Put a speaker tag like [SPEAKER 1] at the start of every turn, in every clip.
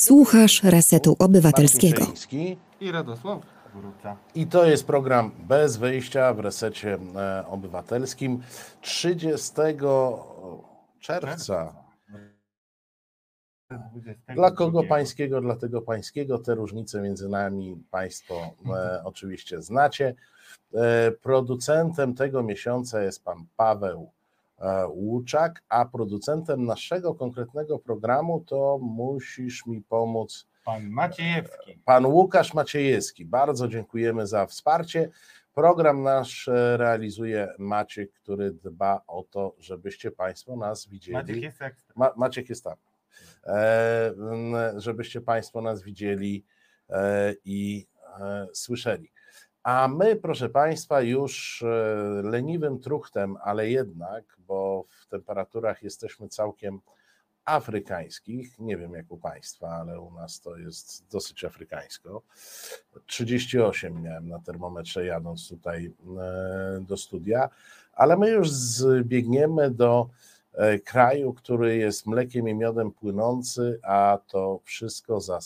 [SPEAKER 1] Słuchasz Resetu Obywatelskiego.
[SPEAKER 2] I Radosław Wróca.
[SPEAKER 3] I to jest program bez wyjścia w resecie e, obywatelskim 30 czerwca. Dla kogo pańskiego, dla tego pańskiego. Te różnice między nami Państwo e, oczywiście znacie. E, producentem tego miesiąca jest pan Paweł Łuczak, a producentem naszego konkretnego programu to musisz mi pomóc
[SPEAKER 2] Pan Maciejewski.
[SPEAKER 3] pan Łukasz Maciejewski. Bardzo dziękujemy za wsparcie. Program nasz e, realizuje Maciek, który dba o to, żebyście Państwo nas widzieli.
[SPEAKER 2] Maciek jest ekstra.
[SPEAKER 3] Ma, Maciek jest tam. E, żebyście Państwo nas widzieli e, i e, słyszeli. A my, proszę Państwa, już e, leniwym truchtem, ale jednak, bo w temperaturach jesteśmy całkiem afrykańskich, nie wiem jak u Państwa, ale u nas to jest dosyć afrykańsko. 38 miałem na termometrze jadąc tutaj e, do studia, ale my już zbiegniemy do e, kraju, który jest mlekiem i miodem płynący, a to wszystko za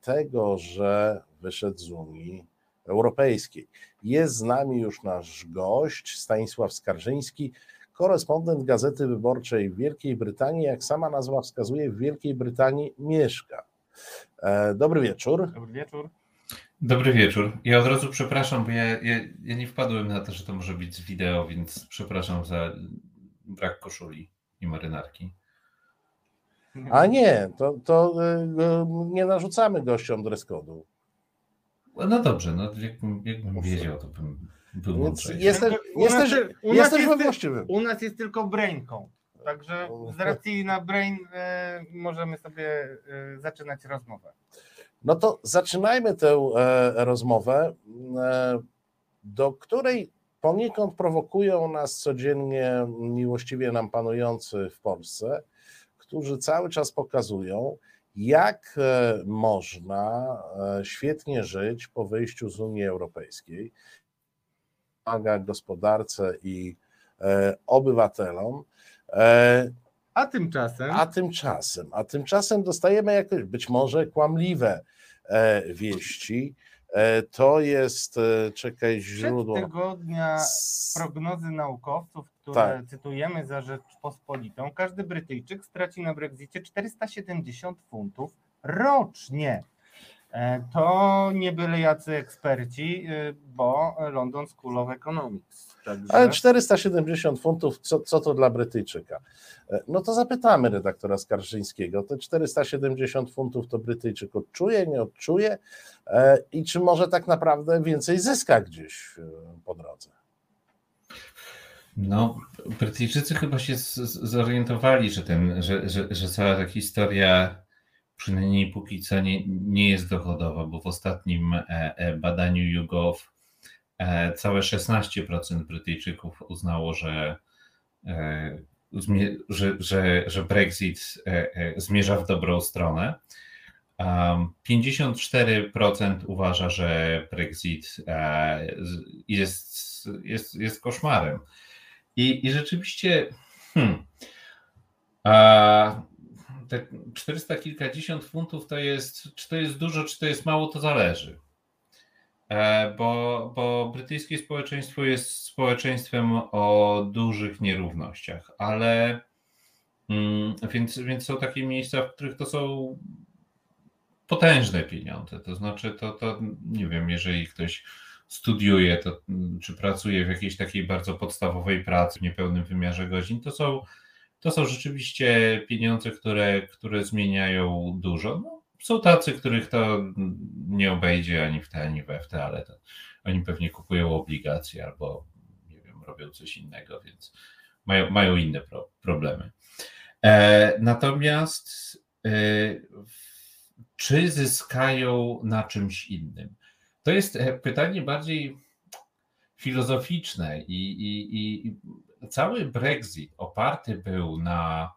[SPEAKER 3] tego, że wyszedł z Unii Europejskiej. Jest z nami już nasz gość, Stanisław Skarżyński, korespondent Gazety Wyborczej w Wielkiej Brytanii. Jak sama nazwa wskazuje, w Wielkiej Brytanii mieszka. E, Dobry wieczór.
[SPEAKER 2] Dobry wieczór.
[SPEAKER 4] Dobry wieczór. Ja od razu przepraszam, bo ja, ja, ja nie wpadłem na to, że to może być z wideo, więc przepraszam za brak koszuli i marynarki.
[SPEAKER 3] A nie, to, to e, e, nie narzucamy gościom dress code'u.
[SPEAKER 4] No dobrze, no jakbym, jakbym wiedział, to bym był mądrzejszy.
[SPEAKER 3] jesteś, jesteś,
[SPEAKER 2] u nas
[SPEAKER 3] jesteś
[SPEAKER 2] jest-
[SPEAKER 3] we właściwym.
[SPEAKER 2] U nas jest tylko brainką. Także z racji na brain e, możemy sobie e, zaczynać rozmowę.
[SPEAKER 3] No to zaczynajmy tę e, rozmowę, e, do której poniekąd prowokują nas codziennie miłościwie nam panujący w Polsce, którzy cały czas pokazują, jak e, można e, świetnie żyć po wyjściu z Unii Europejskiej, pomaga gospodarce i e, obywatelom.
[SPEAKER 2] A tymczasem
[SPEAKER 3] a tymczasem, a tymczasem dostajemy jakieś być może kłamliwe wieści. To jest, czekaj,
[SPEAKER 2] przed
[SPEAKER 3] źródło.
[SPEAKER 2] tygodnia
[SPEAKER 3] S-
[SPEAKER 2] prognozy naukowców, które
[SPEAKER 3] Tak.
[SPEAKER 2] cytujemy za Rzeczpospolitą, każdy Brytyjczyk straci na Brexicie 470 funtów rocznie. E, To nie byle jacy eksperci, y, bo London School of Economics. Także...
[SPEAKER 3] Ale 470 funtów, co, co to dla Brytyjczyka? E, No to zapytamy redaktora Skarżyńskiego. Te 470 funtów to Brytyjczyk odczuje, nie odczuje E, i czy może tak naprawdę więcej zyska gdzieś po drodze?
[SPEAKER 4] No, Brytyjczycy chyba się z- z- zorientowali, że, ten, że, że, że cała ta historia przynajmniej póki co nie, nie jest dochodowa, bo w ostatnim e, e, badaniu YouGov e, całe 16% Brytyjczyków uznało, że, że, że, że Brexit zmierza w dobrą stronę. Um, 54% uważa, że Brexit jest, jest, jest koszmarem. I, i rzeczywiście, hmm, a, te 400 kilkadziesiąt funtów to jest, czy to jest dużo, czy to jest mało, to zależy. E, Bo, bo brytyjskie społeczeństwo jest społeczeństwem o dużych nierównościach, ale mm, więc, więc są takie miejsca, w których to są potężne pieniądze. To znaczy, to, to nie wiem, jeżeli ktoś studiuje, to, czy pracuje w jakiejś takiej bardzo podstawowej pracy w niepełnym wymiarze godzin, to są, to są rzeczywiście pieniądze, które, które zmieniają dużo. No, są tacy, których to nie obejdzie ani w te, ani we w te, ale to oni pewnie kupują obligacje albo nie wiem, robią coś innego, więc mają, mają inne pro, problemy. E, natomiast e, czy zyskają na czymś innym? To jest e, pytanie bardziej filozoficzne i, i, i cały Brexit oparty był na,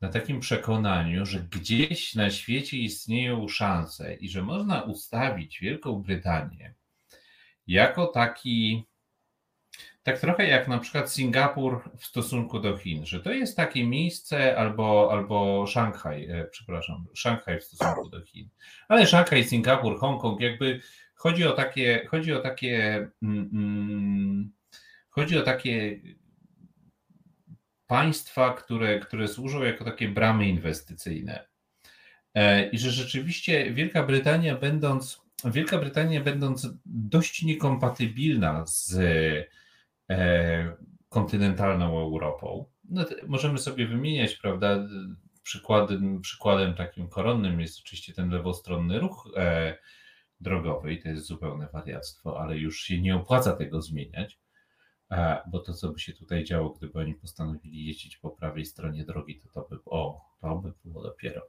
[SPEAKER 4] na takim przekonaniu, że gdzieś na świecie istnieją szanse i że można ustawić Wielką Brytanię jako taki tak trochę jak na przykład Singapur w stosunku do Chin, że to jest takie miejsce albo, albo Szanghaj, e, przepraszam, Szanghaj w stosunku do Chin. Ale Szanghaj, Singapur, Hongkong, jakby chodzi o takie, chodzi o takie, mm, mm, chodzi o takie państwa, które, które służą jako takie bramy inwestycyjne. E, I że rzeczywiście Wielka Brytania, będąc, Wielka Brytania, będąc dość niekompatybilna z e, kontynentalną Europą, no możemy sobie wymieniać, prawda? Przykładem, przykładem takim koronnym jest oczywiście ten lewostronny ruch e, drogowy i to jest zupełne wariactwo, ale już się nie opłaca tego zmieniać. Bo to, co by się tutaj działo, gdyby oni postanowili jeździć po prawej stronie drogi, to to by, o, to by było dopiero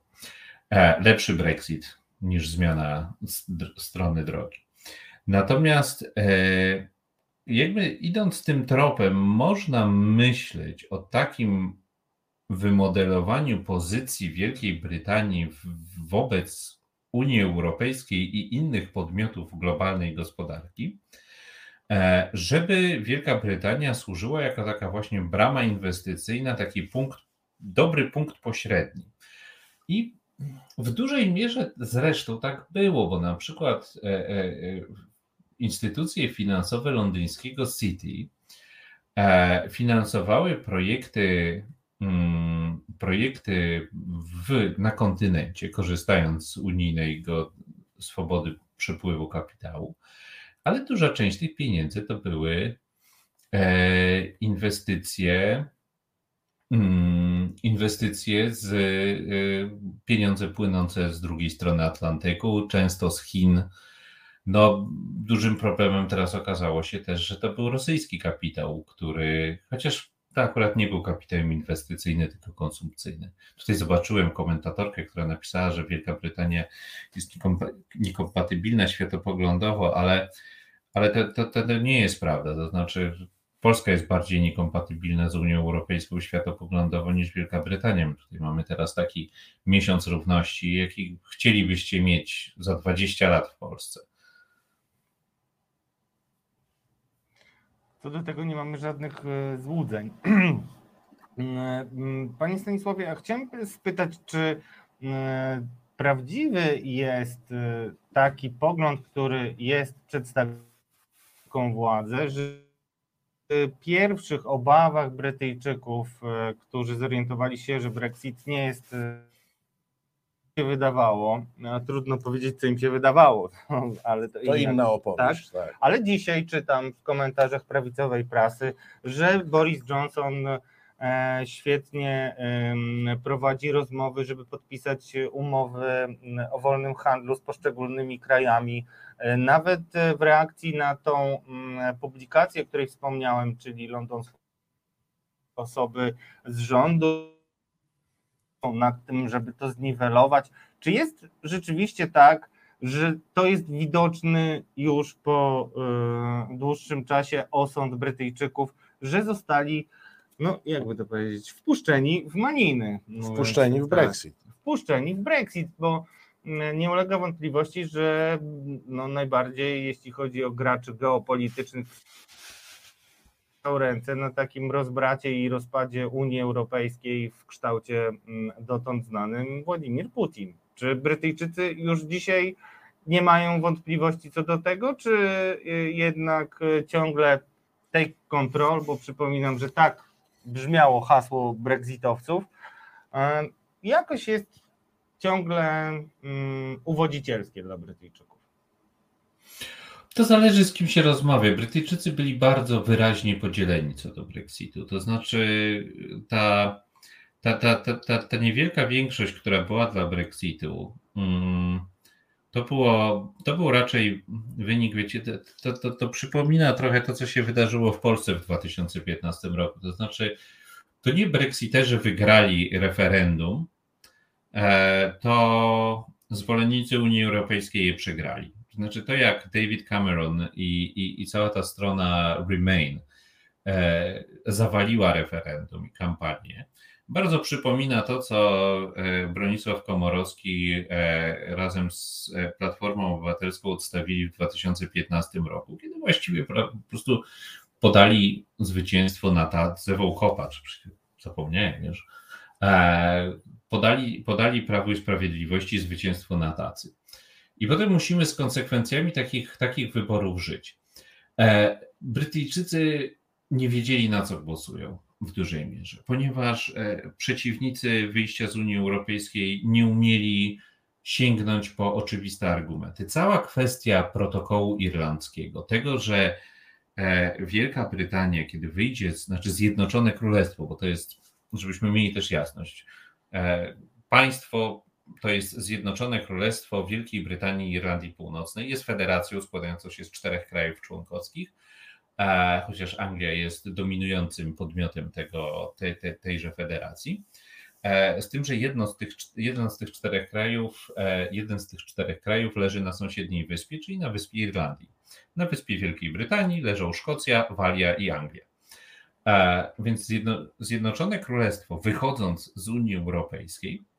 [SPEAKER 4] e, lepszy Brexit niż zmiana strony drogi. Natomiast e, jakby idąc tym tropem, można myśleć o takim wymodelowaniu pozycji Wielkiej Brytanii wobec Unii Europejskiej i innych podmiotów globalnej gospodarki, E, żeby Wielka Brytania służyła jako taka właśnie brama inwestycyjna, taki punkt, dobry punkt pośredni. I w dużej mierze zresztą tak było, bo na przykład e, e, instytucje finansowe londyńskiego City finansowały projekty, projekty w, na kontynencie, korzystając z unijnego swobody przepływu kapitału ale duża część tych pieniędzy to były e, inwestycje, mm, inwestycje z e, pieniądze płynące z drugiej strony Atlantyku, często z Chin. No, dużym problemem teraz okazało się też, że to był rosyjski kapitał, który, chociaż to akurat nie był kapitałem inwestycyjny, tylko konsumpcyjny. Tutaj zobaczyłem komentatorkę, która napisała, że Wielka Brytania jest niekompatybilna światopoglądowo, ale ale to, to, to nie jest prawda. To znaczy, Polska jest bardziej niekompatybilna z Unią Europejską światopoglądowo niż Wielka Brytania. Tutaj mamy teraz taki miesiąc równości, jaki chcielibyście mieć za 20 lat w Polsce.
[SPEAKER 2] Co do tego nie mamy żadnych e, złudzeń. Panie Stanisławie, a chciałem spytać, czy e, prawdziwy jest e, taki pogląd, który jest przedstawiony władzę, że w pierwszych obawach Brytyjczyków, e, którzy zorientowali się, że Brexit nie jest e, się wydawało, no, trudno powiedzieć, co im się wydawało, ale to,
[SPEAKER 3] to inna, inna opowieść. Tak? tak?
[SPEAKER 2] Ale dzisiaj czytam w komentarzach prawicowej prasy, że Boris Johnson E, świetnie prowadzi rozmowy, żeby podpisać umowy o wolnym handlu z poszczególnymi krajami. E, nawet w reakcji na tą publikację, o której wspomniałem, czyli londonskie osoby z rządu, nad tym, żeby to zniwelować. Czy jest rzeczywiście tak, że to jest widoczny już po e, dłuższym czasie osąd Brytyjczyków, że zostali no jakby to powiedzieć, wpuszczeni w maniny.
[SPEAKER 3] Wpuszczeni w tak. Brexit.
[SPEAKER 2] Tak, wpuszczeni w Brexit, bo mm, nie ulega wątpliwości, że no najbardziej jeśli chodzi o graczy geopolitycznych ręce na takim rozbracie i rozpadzie Unii Europejskiej w kształcie mm, dotąd znanym Władimir Putin. Czy Brytyjczycy już dzisiaj nie mają wątpliwości co do tego, czy y, jednak y, ciągle take control, bo przypominam, że tak brzmiało hasło brexitowców, e, jakoś jest ciągle um, uwodzicielskie dla Brytyjczyków.
[SPEAKER 4] To zależy z kim się rozmawia. Brytyjczycy byli bardzo wyraźnie podzieleni co do Brexitu. To znaczy ta, ta, ta, ta, ta, ta niewielka większość, która była dla Brexitu, um, to, było, to był raczej wynik, wiecie, to, to, to przypomina trochę to, co się wydarzyło w Polsce w 2015 roku. To znaczy, to nie Brexiterzy wygrali referendum, e, to zwolennicy Unii Europejskiej je przegrali. To znaczy, to jak David Cameron i, i, i cała ta strona Remain e, zawaliła referendum i kampanię, bardzo przypomina to, co e, Bronisław Komorowski e, razem z e, Platformą Obywatelską odstawili w 2015 roku, kiedy właściwie po prostu podali zwycięstwo na tadze Wołkopa, czy zapomniałem już, podali, podali Prawu i Sprawiedliwości zwycięstwo na tacy. I potem musimy z konsekwencjami takich, takich wyborów żyć. E, Brytyjczycy nie wiedzieli, na co głosują w dużej mierze, ponieważ e, przeciwnicy wyjścia z Unii Europejskiej nie umieli sięgnąć po oczywiste argumenty. Cała kwestia protokołu irlandzkiego, tego, że e, Wielka Brytania, kiedy wyjdzie, znaczy Zjednoczone Królestwo, bo to jest, żebyśmy mieli też jasność, państwo to jest Zjednoczone Królestwo Wielkiej Brytanii i Irlandii Północnej. Jest federacją składającą się z czterech krajów członkowskich, chociaż Anglia jest dominującym podmiotem tego, tej, tej, tejże federacji. E, z tym, że jedno z tych, jeden z tych czterech krajów, e, jeden z tych czterech krajów leży na sąsiedniej wyspie, czyli na wyspie Irlandii. Na wyspie Wielkiej Brytanii leżą Szkocja, Walia i Anglia. E, więc Zjednoczone Królestwo, wychodząc z Unii Europejskiej, E,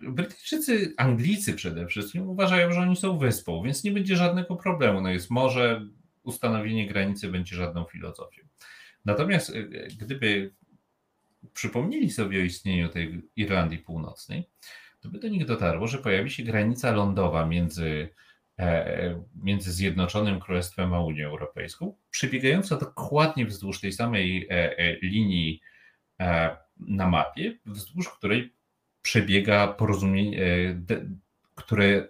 [SPEAKER 4] Brytyjczycy, Anglicy przede wszystkim uważają, że oni są wyspą, więc nie będzie żadnego problemu. No jest morze, ustanowienie granicy będzie żadną filozofią. Natomiast e, gdyby przypomnieli sobie o istnieniu tej Irlandii Północnej, to by do nich dotarło, że pojawi się granica lądowa między, e, między Zjednoczonym Królestwem a Unią Europejską, przebiegająca dokładnie wzdłuż tej samej linii na mapie, wzdłuż której przebiega porozumienie, które,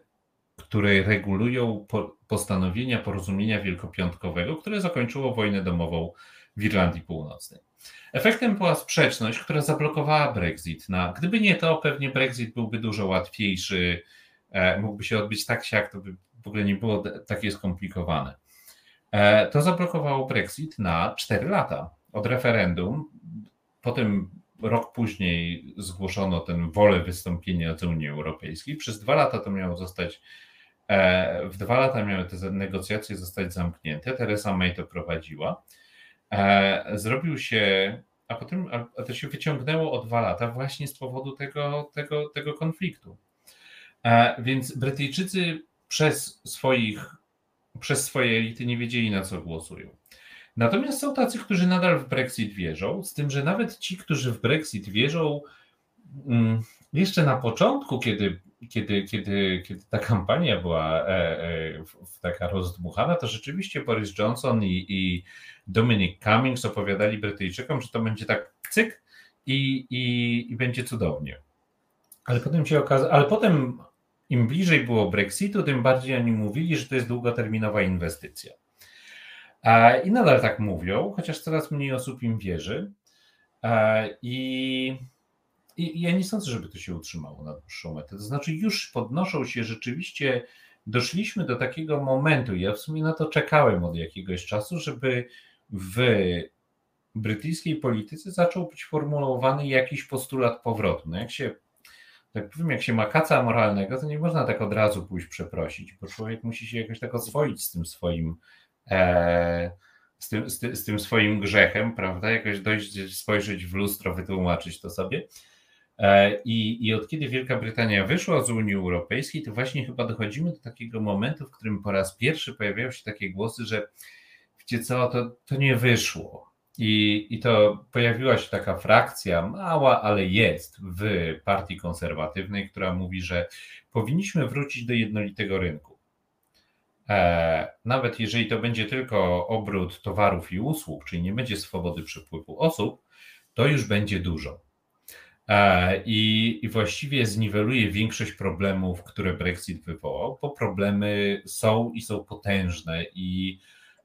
[SPEAKER 4] które regulują postanowienia porozumienia wielkopiątkowego, które zakończyło wojnę domową w Irlandii Północnej. Efektem była sprzeczność, która zablokowała Brexit. Na, gdyby nie to, pewnie Brexit byłby dużo łatwiejszy, e, mógłby się odbyć tak siak, to by w ogóle nie było takie skomplikowane. E, to zablokowało Brexit na 4 lata od referendum. Potem rok później zgłoszono tę wolę wystąpienia z Unii Europejskiej. Przez dwa lata to miało zostać, e, w dwa lata miały te negocjacje zostać zamknięte. Teresa May to prowadziła. E, zrobił się, a potem a to się wyciągnęło o dwa lata właśnie z powodu tego, tego, tego konfliktu. E, więc Brytyjczycy przez swoich, przez swoje elity nie wiedzieli na co głosują. Natomiast są tacy, którzy nadal w Brexit wierzą, z tym, że nawet ci, którzy w Brexit wierzą, mm, jeszcze na początku, kiedy, kiedy, kiedy, kiedy ta kampania była e, e, taka rozdmuchana, to rzeczywiście Boris Johnson i, i Dominic Cummings opowiadali Brytyjczykom, że to będzie tak cyk i, i, i będzie cudownie. Ale potem się okazało, ale potem im bliżej było Brexitu, tym bardziej oni mówili, że to jest długoterminowa inwestycja. I nadal tak mówią, chociaż coraz mniej osób im wierzy. I, i ja nie sądzę, żeby to się utrzymało na dłuższą metę. To znaczy, już podnoszą się rzeczywiście, doszliśmy do takiego momentu. Ja w sumie na to czekałem od jakiegoś czasu, żeby w brytyjskiej polityce zaczął być formułowany jakiś postulat powrotu. No jak się, tak powiem, jak się ma kaca moralnego, to nie można tak od razu pójść przeprosić, bo człowiek musi się jakoś tak oswoić z tym swoim z tym, z, z tym swoim grzechem, prawda? Jakoś dojść, spojrzeć w lustro, wytłumaczyć to sobie. E, I, I od kiedy Wielka Brytania wyszła z Unii Europejskiej, to właśnie chyba dochodzimy do takiego momentu, w którym po raz pierwszy pojawiają się takie głosy, że wiecie co, to, to nie wyszło. I, I to pojawiła się taka frakcja, mała, ale jest w partii konserwatywnej, która mówi, że powinniśmy wrócić do jednolitego rynku. E, nawet jeżeli to będzie tylko obrót towarów i usług, czyli nie będzie swobody przepływu osób, to już będzie dużo. E, I, właściwie zniweluje większość problemów, które Brexit wywołał, bo problemy są i są potężne, i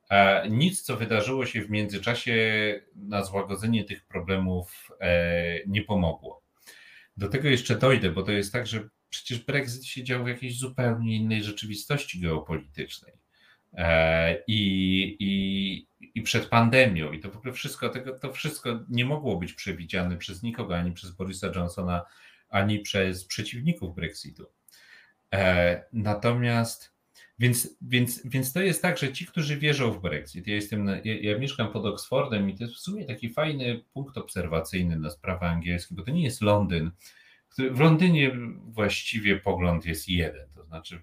[SPEAKER 4] e, nic, co wydarzyło się w międzyczasie na złagodzenie tych problemów, nie pomogło. Do tego jeszcze dojdę, bo to jest tak, że przecież Brexit się dział w jakiejś zupełnie innej rzeczywistości geopolitycznej. E, I, i, i przed pandemią, i to w ogóle wszystko, tego, to wszystko nie mogło być przewidziane przez nikogo, ani przez Borisa Johnsona, ani przez przeciwników Brexitu. E, natomiast, więc, więc, więc to jest tak, że ci, którzy wierzą w Brexit, ja jestem, ja, ja mieszkam pod Oxfordem i to jest w sumie taki fajny punkt obserwacyjny na sprawy angielskie, bo to nie jest Londyn, w Londynie właściwie pogląd jest jeden, to znaczy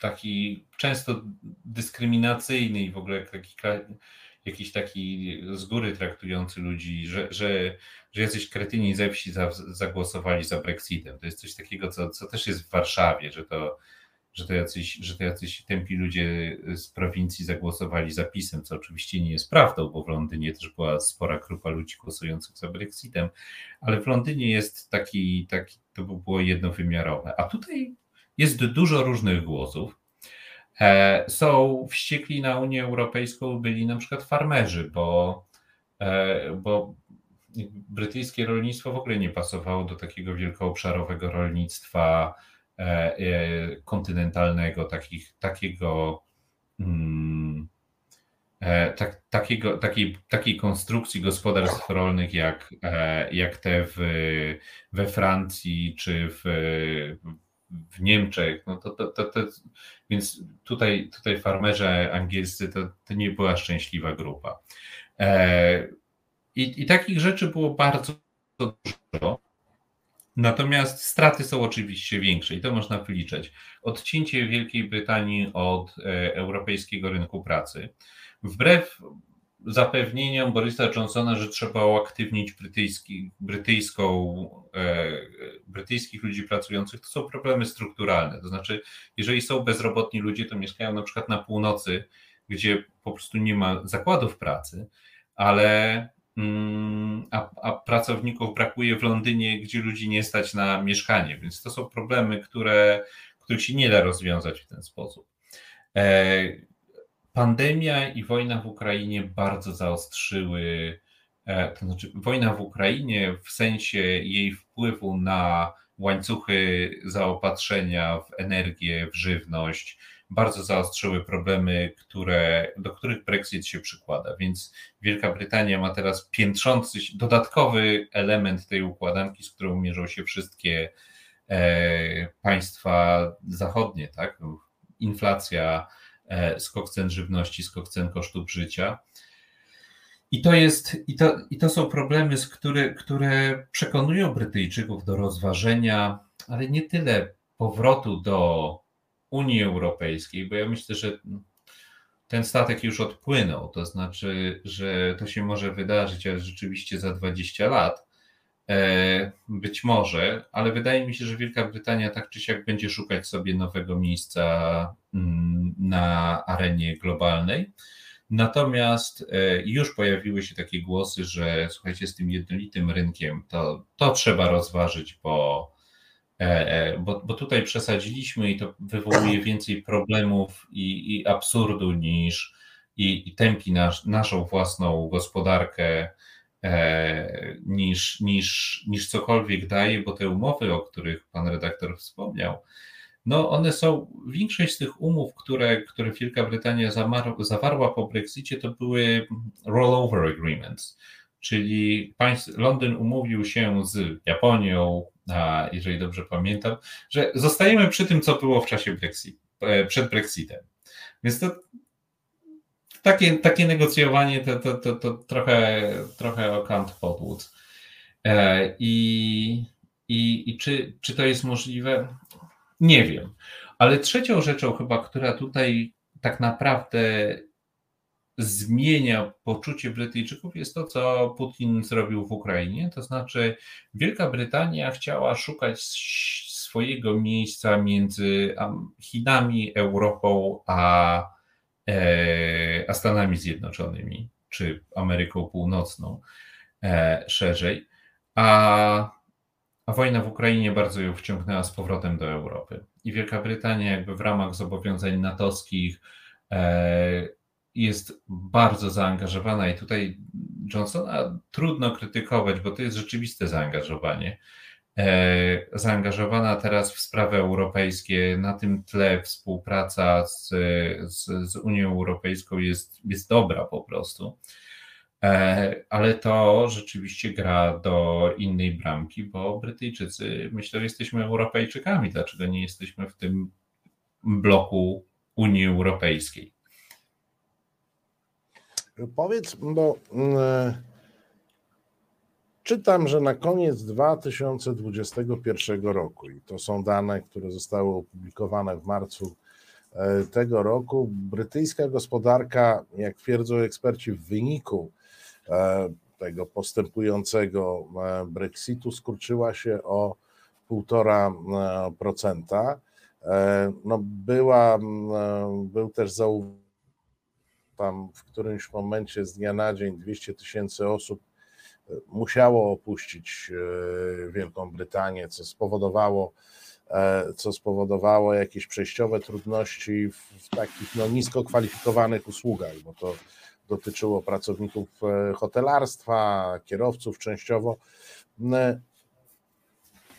[SPEAKER 4] taki często dyskryminacyjny i w ogóle taki, jakiś taki z góry traktujący ludzi, że, że, że jacyś kretyni ze wsi za, zagłosowali za Brexitem. To jest coś takiego, co, co też jest w Warszawie, że to, że to, jacyś, że to jacyś tępi ludzie z prowincji zagłosowali za PiSem, co oczywiście nie jest prawdą, bo w Londynie też była spora grupa ludzi głosujących za Brexitem, ale w Londynie jest taki, taki to by było jednowymiarowe. A tutaj jest dużo różnych głosów. E, są wściekli na Unię Europejską, byli na przykład farmerzy, bo, e, bo brytyjskie rolnictwo w ogóle nie pasowało do takiego wielkoobszarowego rolnictwa kontynentalnego, takich, takiego. Hmm, tak, takiego, takiej, takiej konstrukcji gospodarstw rolnych jak, jak te w, we Francji czy w, w Niemczech, no to, to, to, to, więc tutaj, tutaj farmerzy angielscy to, to nie była szczęśliwa grupa. E, i, I takich rzeczy było bardzo dużo. Natomiast straty są oczywiście większe i to można wyliczać. Odcięcie Wielkiej Brytanii od e, europejskiego rynku pracy. Wbrew zapewnieniom Borisa Johnsona, że trzeba uaktywnić brytyjski, brytyjską, e, brytyjskich ludzi pracujących, to są problemy strukturalne. To znaczy, jeżeli są bezrobotni ludzie, to mieszkają na przykład na północy, gdzie po prostu nie ma zakładów pracy, ale a, a pracowników brakuje w Londynie, gdzie ludzi nie stać na mieszkanie, więc to są problemy, które, których się nie da rozwiązać w ten sposób. E, pandemia i wojna w Ukrainie bardzo zaostrzyły, e, to znaczy wojna w Ukrainie w sensie jej wpływu na łańcuchy zaopatrzenia w energię, w żywność, bardzo zaostrzyły problemy, które, do których Brexit się przykłada. Więc Wielka Brytania ma teraz piętrzący dodatkowy element tej układanki, z którą mierzą się wszystkie e, państwa zachodnie, tak? Inflacja, E, skok cen żywności, skok cen kosztów życia. I to, jest, i to, i to są problemy, z które, które przekonują Brytyjczyków do rozważenia, ale nie tyle powrotu do Unii Europejskiej, bo ja myślę, że ten statek już odpłynął, to znaczy, że to się może wydarzyć, ale rzeczywiście za 20 lat, E, być może, ale wydaje mi się, że Wielka Brytania tak czy siak będzie szukać sobie nowego miejsca mm, na arenie globalnej. Natomiast e, już pojawiły się takie głosy, że słuchajcie, z tym jednolitym rynkiem to, to trzeba rozważyć, bo, bo, bo tutaj przesadziliśmy i to wywołuje więcej problemów i, i absurdu niż i, i tępi nasz, naszą własną gospodarkę E, niż, niż, niż cokolwiek daje, bo te umowy, o których pan redaktor wspomniał, no one są, większość z tych umów, które, które Wielka Brytania zawarła po Brexicie, to były rollover agreements, czyli państw, Londyn umówił się z Japonią, jeżeli dobrze pamiętam, że zostajemy przy tym, co było w czasie Brexit, e, przed Brexitem. Więc to takie, takie negocjowanie to, to, to, to trochę, trochę o kant podłód. E, I, i, i czy, czy to jest możliwe? Nie wiem. Ale trzecią rzeczą chyba, która tutaj tak naprawdę zmienia poczucie Brytyjczyków, jest to, co Putin zrobił w Ukrainie. To znaczy, Wielka Brytania chciała szukać swojego miejsca między Chinami, Europą a E, a Stanami Zjednoczonymi, czy Ameryką Północną e, szerzej, a, a wojna w Ukrainie bardzo ją wciągnęła z powrotem do Europy. I Wielka Brytania, jakby w ramach zobowiązań natowskich, e, jest bardzo zaangażowana, i tutaj Johnsona trudno krytykować, bo to jest rzeczywiste zaangażowanie. E, zaangażowana teraz w sprawy europejskie. Na tym tle współpraca z, z, z Unią Europejską jest, jest dobra po prostu. E, ale to rzeczywiście gra do innej bramki, bo Brytyjczycy myślą, że jesteśmy Europejczykami. Dlaczego nie jesteśmy w tym bloku Unii Europejskiej?
[SPEAKER 3] Powiedz, bo mm, Czytam, że na koniec 2021 roku, i to są dane, które zostały opublikowane w marcu e, tego roku brytyjska gospodarka, jak twierdzą eksperci, w wyniku e, tego postępującego Brexitu skurczyła się o 1,5%. No była, był też zauważony tam w którymś momencie z dnia na dzień 200 tysięcy osób musiało opuścić e, Wielką Brytanię, co spowodowało, e, co spowodowało jakieś przejściowe trudności w, takich no, nisko kwalifikowanych usługach, bo to dotyczyło pracowników e, hotelarstwa, kierowców częściowo.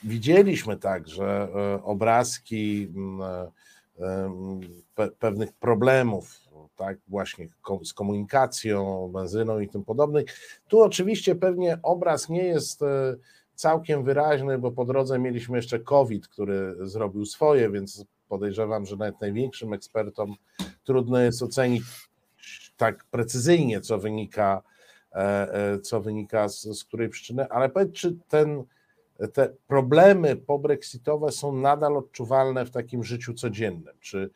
[SPEAKER 3] Widzieliśmy także obrazki pewnych problemów tak, właśnie z komunikacją, benzyną i tym podobnych. Tu oczywiście pewnie obraz nie jest e, całkiem wyraźny, bo po drodze mieliśmy jeszcze COVID, który zrobił swoje, więc podejrzewam, że nawet największym ekspertom trudno jest ocenić tak precyzyjnie, co wynika, e, e, co wynika z, z której przyczyny, ale powiedz, czy ten, te problemy pobrexitowe są nadal odczuwalne w takim życiu codziennym? Czy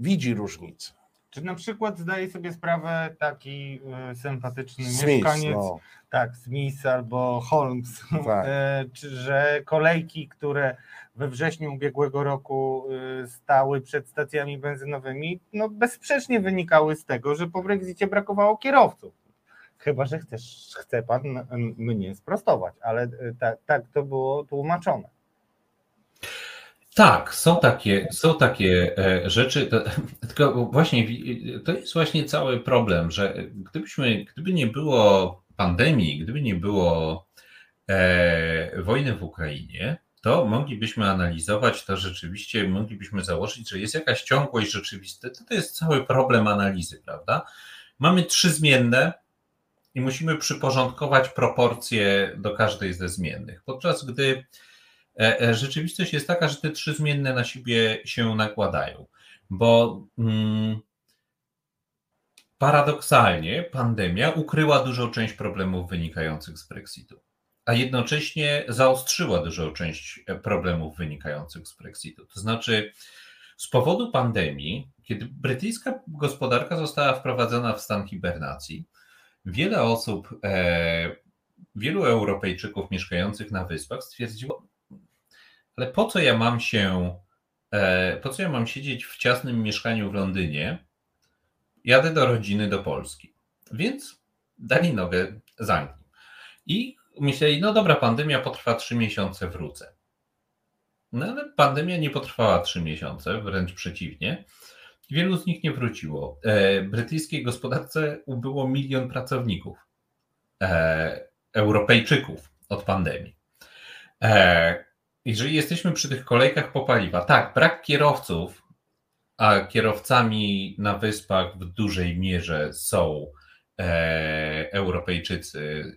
[SPEAKER 3] widzi różnicę.
[SPEAKER 2] Czy na przykład zdaje sobie sprawę taki y, sympatyczny
[SPEAKER 3] Smith,
[SPEAKER 2] mieszkaniec,
[SPEAKER 3] no.
[SPEAKER 2] tak, Smith albo Holmes,
[SPEAKER 3] Tak.
[SPEAKER 2] e, czy, że kolejki, które we wrześniu ubiegłego roku y, stały przed stacjami benzynowymi, no bezsprzecznie wynikały z tego, że po Brexicie brakowało kierowców. Chyba, że chcesz, chce pan mnie sprostować, ale tak, tak to było tłumaczone.
[SPEAKER 4] Tak, są takie, są takie e, rzeczy, to, tylko właśnie to jest właśnie cały problem, że gdybyśmy, gdyby nie było pandemii, gdyby nie było e, wojny w Ukrainie, to moglibyśmy analizować to rzeczywiście, moglibyśmy założyć, że jest jakaś ciągłość rzeczywista. To, to jest cały problem analizy, prawda? Mamy trzy zmienne i musimy przyporządkować proporcje do każdej ze zmiennych. Podczas gdy rzeczywistość jest taka, że te trzy zmienne na siebie się nakładają, bo mm, paradoksalnie pandemia ukryła dużą część problemów wynikających z Brexitu, a jednocześnie zaostrzyła dużą część e, problemów wynikających z Brexitu. To znaczy, z powodu pandemii, kiedy brytyjska gospodarka została wprowadzona w stan hibernacji, wiele osób, e, wielu Europejczyków mieszkających na wyspach stwierdziło, ale po co ja mam się, e, po co ja mam siedzieć w ciasnym mieszkaniu w Londynie? Jadę do rodziny do Polski. Więc dali nogę z Anglii. I myśleli, no dobra, pandemia potrwa trzy miesiące, wrócę. No ale pandemia nie potrwała trzy miesiące, wręcz przeciwnie. Wielu z nich nie wróciło. E, brytyjskiej gospodarce ubyło milion pracowników, e, Europejczyków od pandemii. Jeżeli jesteśmy przy tych kolejkach po paliwa, tak, brak kierowców, a kierowcami na wyspach w dużej mierze są e, Europejczycy,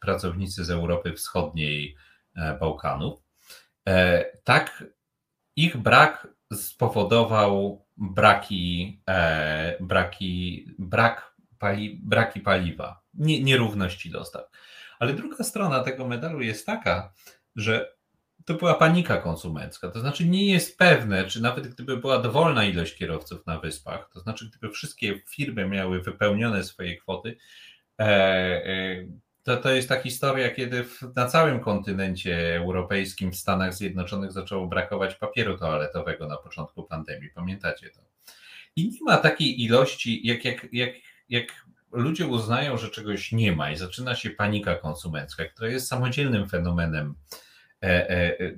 [SPEAKER 4] pracownicy z Europy Wschodniej, e, Bałkanów. E, tak, ich brak spowodował braki, e, braki, brak pali, braki paliwa, nie, nierówności dostaw. Ale druga strona tego medalu jest taka, że to była panika konsumencka. To znaczy nie jest pewne, czy nawet gdyby była dowolna ilość kierowców na wyspach, to znaczy gdyby wszystkie firmy miały wypełnione swoje kwoty, e, e, to, to jest ta historia, kiedy na całym kontynencie europejskim, w Stanach Zjednoczonych zaczęło brakować papieru toaletowego na początku pandemii. Pamiętacie to? I nie ma takiej ilości, jak, jak, jak, jak ludzie uznają, że czegoś nie ma i zaczyna się panika konsumencka, która jest samodzielnym fenomenem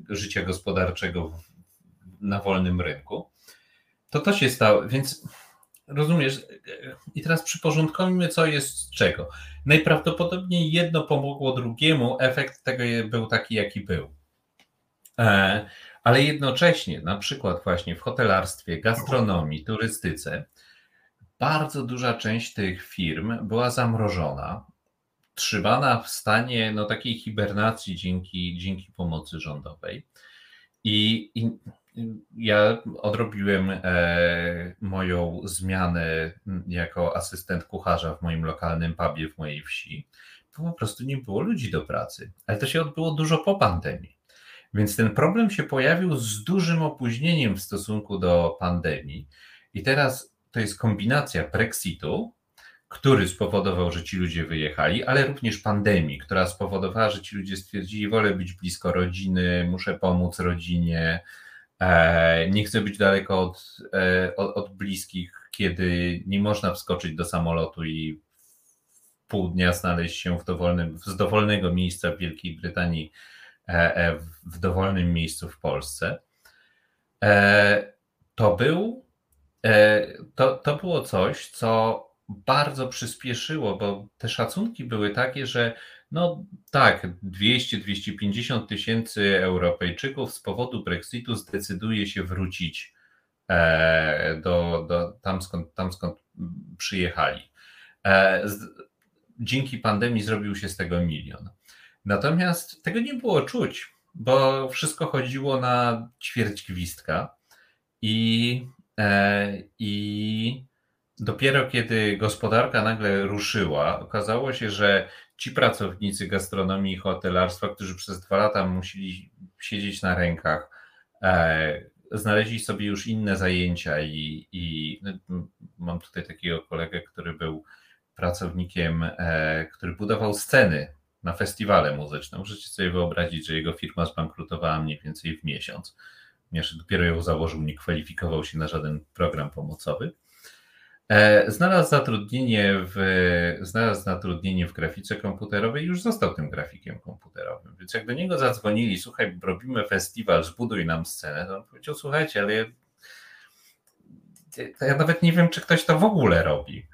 [SPEAKER 4] życia gospodarczego na wolnym rynku, to to się stało, więc rozumiesz, i teraz przyporządkujmy, co jest z czego. Najprawdopodobniej jedno pomogło drugiemu, efekt tego był taki, jaki był. E, ale jednocześnie, na przykład właśnie w hotelarstwie, gastronomii, turystyce, bardzo duża część tych firm była zamrożona, trzymana w stanie no, takiej hibernacji dzięki, dzięki pomocy rządowej. I, i ja odrobiłem e, moją zmianę jako asystent kucharza w moim lokalnym pubie w mojej wsi. Po prostu nie było ludzi do pracy. Ale to się odbyło dużo po pandemii. Więc ten problem się pojawił z dużym opóźnieniem w stosunku do pandemii. I teraz to jest kombinacja Brexitu, który spowodował, że ci ludzie wyjechali, ale również pandemii, która spowodowała, że ci ludzie stwierdzili, wolę być blisko rodziny, muszę pomóc rodzinie, e, nie chcę być daleko od, e, od, od bliskich, kiedy nie można wskoczyć do samolotu i w pół dnia znaleźć się w dowolnym, z dowolnego miejsca w Wielkiej Brytanii e, w dowolnym miejscu w Polsce. To był to, to było coś, co bardzo przyspieszyło, bo te szacunki były takie, że no tak, 200-250 tysięcy Europejczyków z powodu Brexitu zdecyduje się wrócić e, do, do tam, skąd, tam, skąd przyjechali. E, dzięki pandemii zrobił się z tego milion. Natomiast tego nie było czuć, bo wszystko chodziło na ćwierć gwizdka i, e, i Dopiero kiedy gospodarka nagle ruszyła, okazało się, że ci pracownicy gastronomii i hotelarstwa, którzy przez dwa lata musieli siedzieć na rękach, e, znaleźli sobie już inne zajęcia i, i no, mam tutaj takiego kolegę, który był pracownikiem, e, który budował sceny na festiwale muzyczne. Możecie sobie wyobrazić, że jego firma zbankrutowała mniej więcej w miesiąc, ponieważ dopiero ją założył, nie kwalifikował się na żaden program pomocowy. E, znalazł zatrudnienie w, znalazł zatrudnienie w grafice komputerowej i już został tym grafikiem komputerowym. Więc jak do niego zadzwonili, słuchaj, robimy festiwal, zbuduj nam scenę, to on powiedział, słuchajcie, ale ja, ja nawet nie wiem, czy ktoś to w ogóle robi.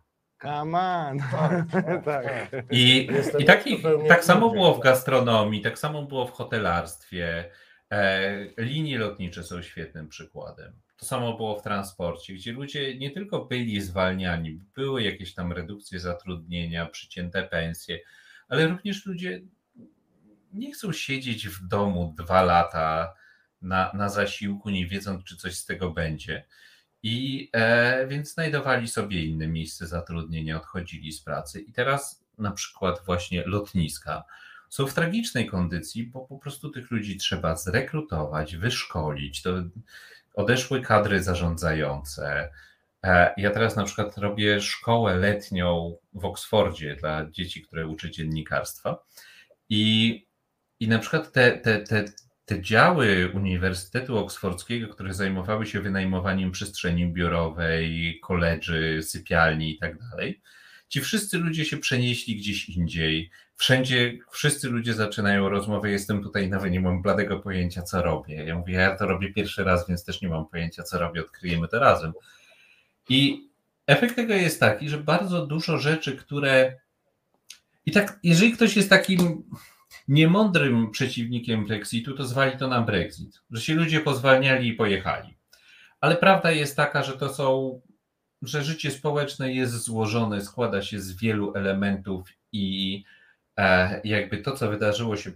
[SPEAKER 2] Come on. Tak,
[SPEAKER 3] tak.
[SPEAKER 4] I, i taki, tak samo było w gastronomii, tak samo było w hotelarstwie. E, linie lotnicze są świetnym przykładem. To samo było w transporcie, gdzie ludzie nie tylko byli zwalniani, były jakieś tam redukcje zatrudnienia, przycięte pensje, ale również ludzie nie chcą siedzieć w domu dwa lata na, na zasiłku, nie wiedząc, czy coś z tego będzie. I e, więc znajdowali sobie inne miejsce zatrudnienia, odchodzili z pracy. I teraz na przykład właśnie lotniska są w tragicznej kondycji, bo po prostu tych ludzi trzeba zrekrutować, wyszkolić. To odeszły kadry zarządzające. E, ja teraz na przykład robię szkołę letnią w Oksfordzie dla dzieci, które uczy dziennikarstwa. I, i na przykład te, te, te, te działy Uniwersytetu Oksfordzkiego, które zajmowały się wynajmowaniem przestrzeni biurowej, koledży, sypialni i tak ci wszyscy ludzie się przenieśli gdzieś indziej. Wszędzie, wszyscy ludzie zaczynają rozmowę, jestem tutaj nowy, nie mam bladego pojęcia, co robię. Ja mówię, ja to robię pierwszy raz, więc też nie mam pojęcia, co robię, odkryjemy to razem. I efekt tego jest taki, że bardzo dużo rzeczy, które. I tak, jeżeli ktoś jest takim niemądrym przeciwnikiem Brexitu, to zwali to na Brexit, że się ludzie pozwalniali i pojechali. Ale prawda jest taka, że to są że życie społeczne jest złożone, składa się z wielu elementów i e, jakby to, co wydarzyło się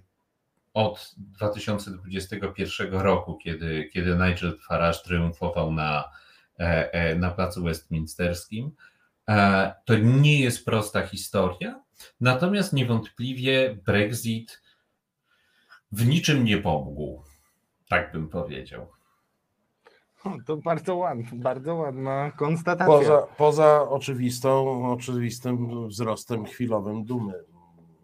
[SPEAKER 4] od 2021 roku, kiedy, kiedy Nigel Farage triumfował na, e, e, na placu westminsterskim, to nie jest prosta historia, natomiast niewątpliwie Brexit w niczym nie pomógł, tak bym powiedział.
[SPEAKER 2] To bardzo ładna, bardzo ładna konstatacja.
[SPEAKER 3] Poza, poza oczywistą, oczywistym wzrostem chwilowym dumy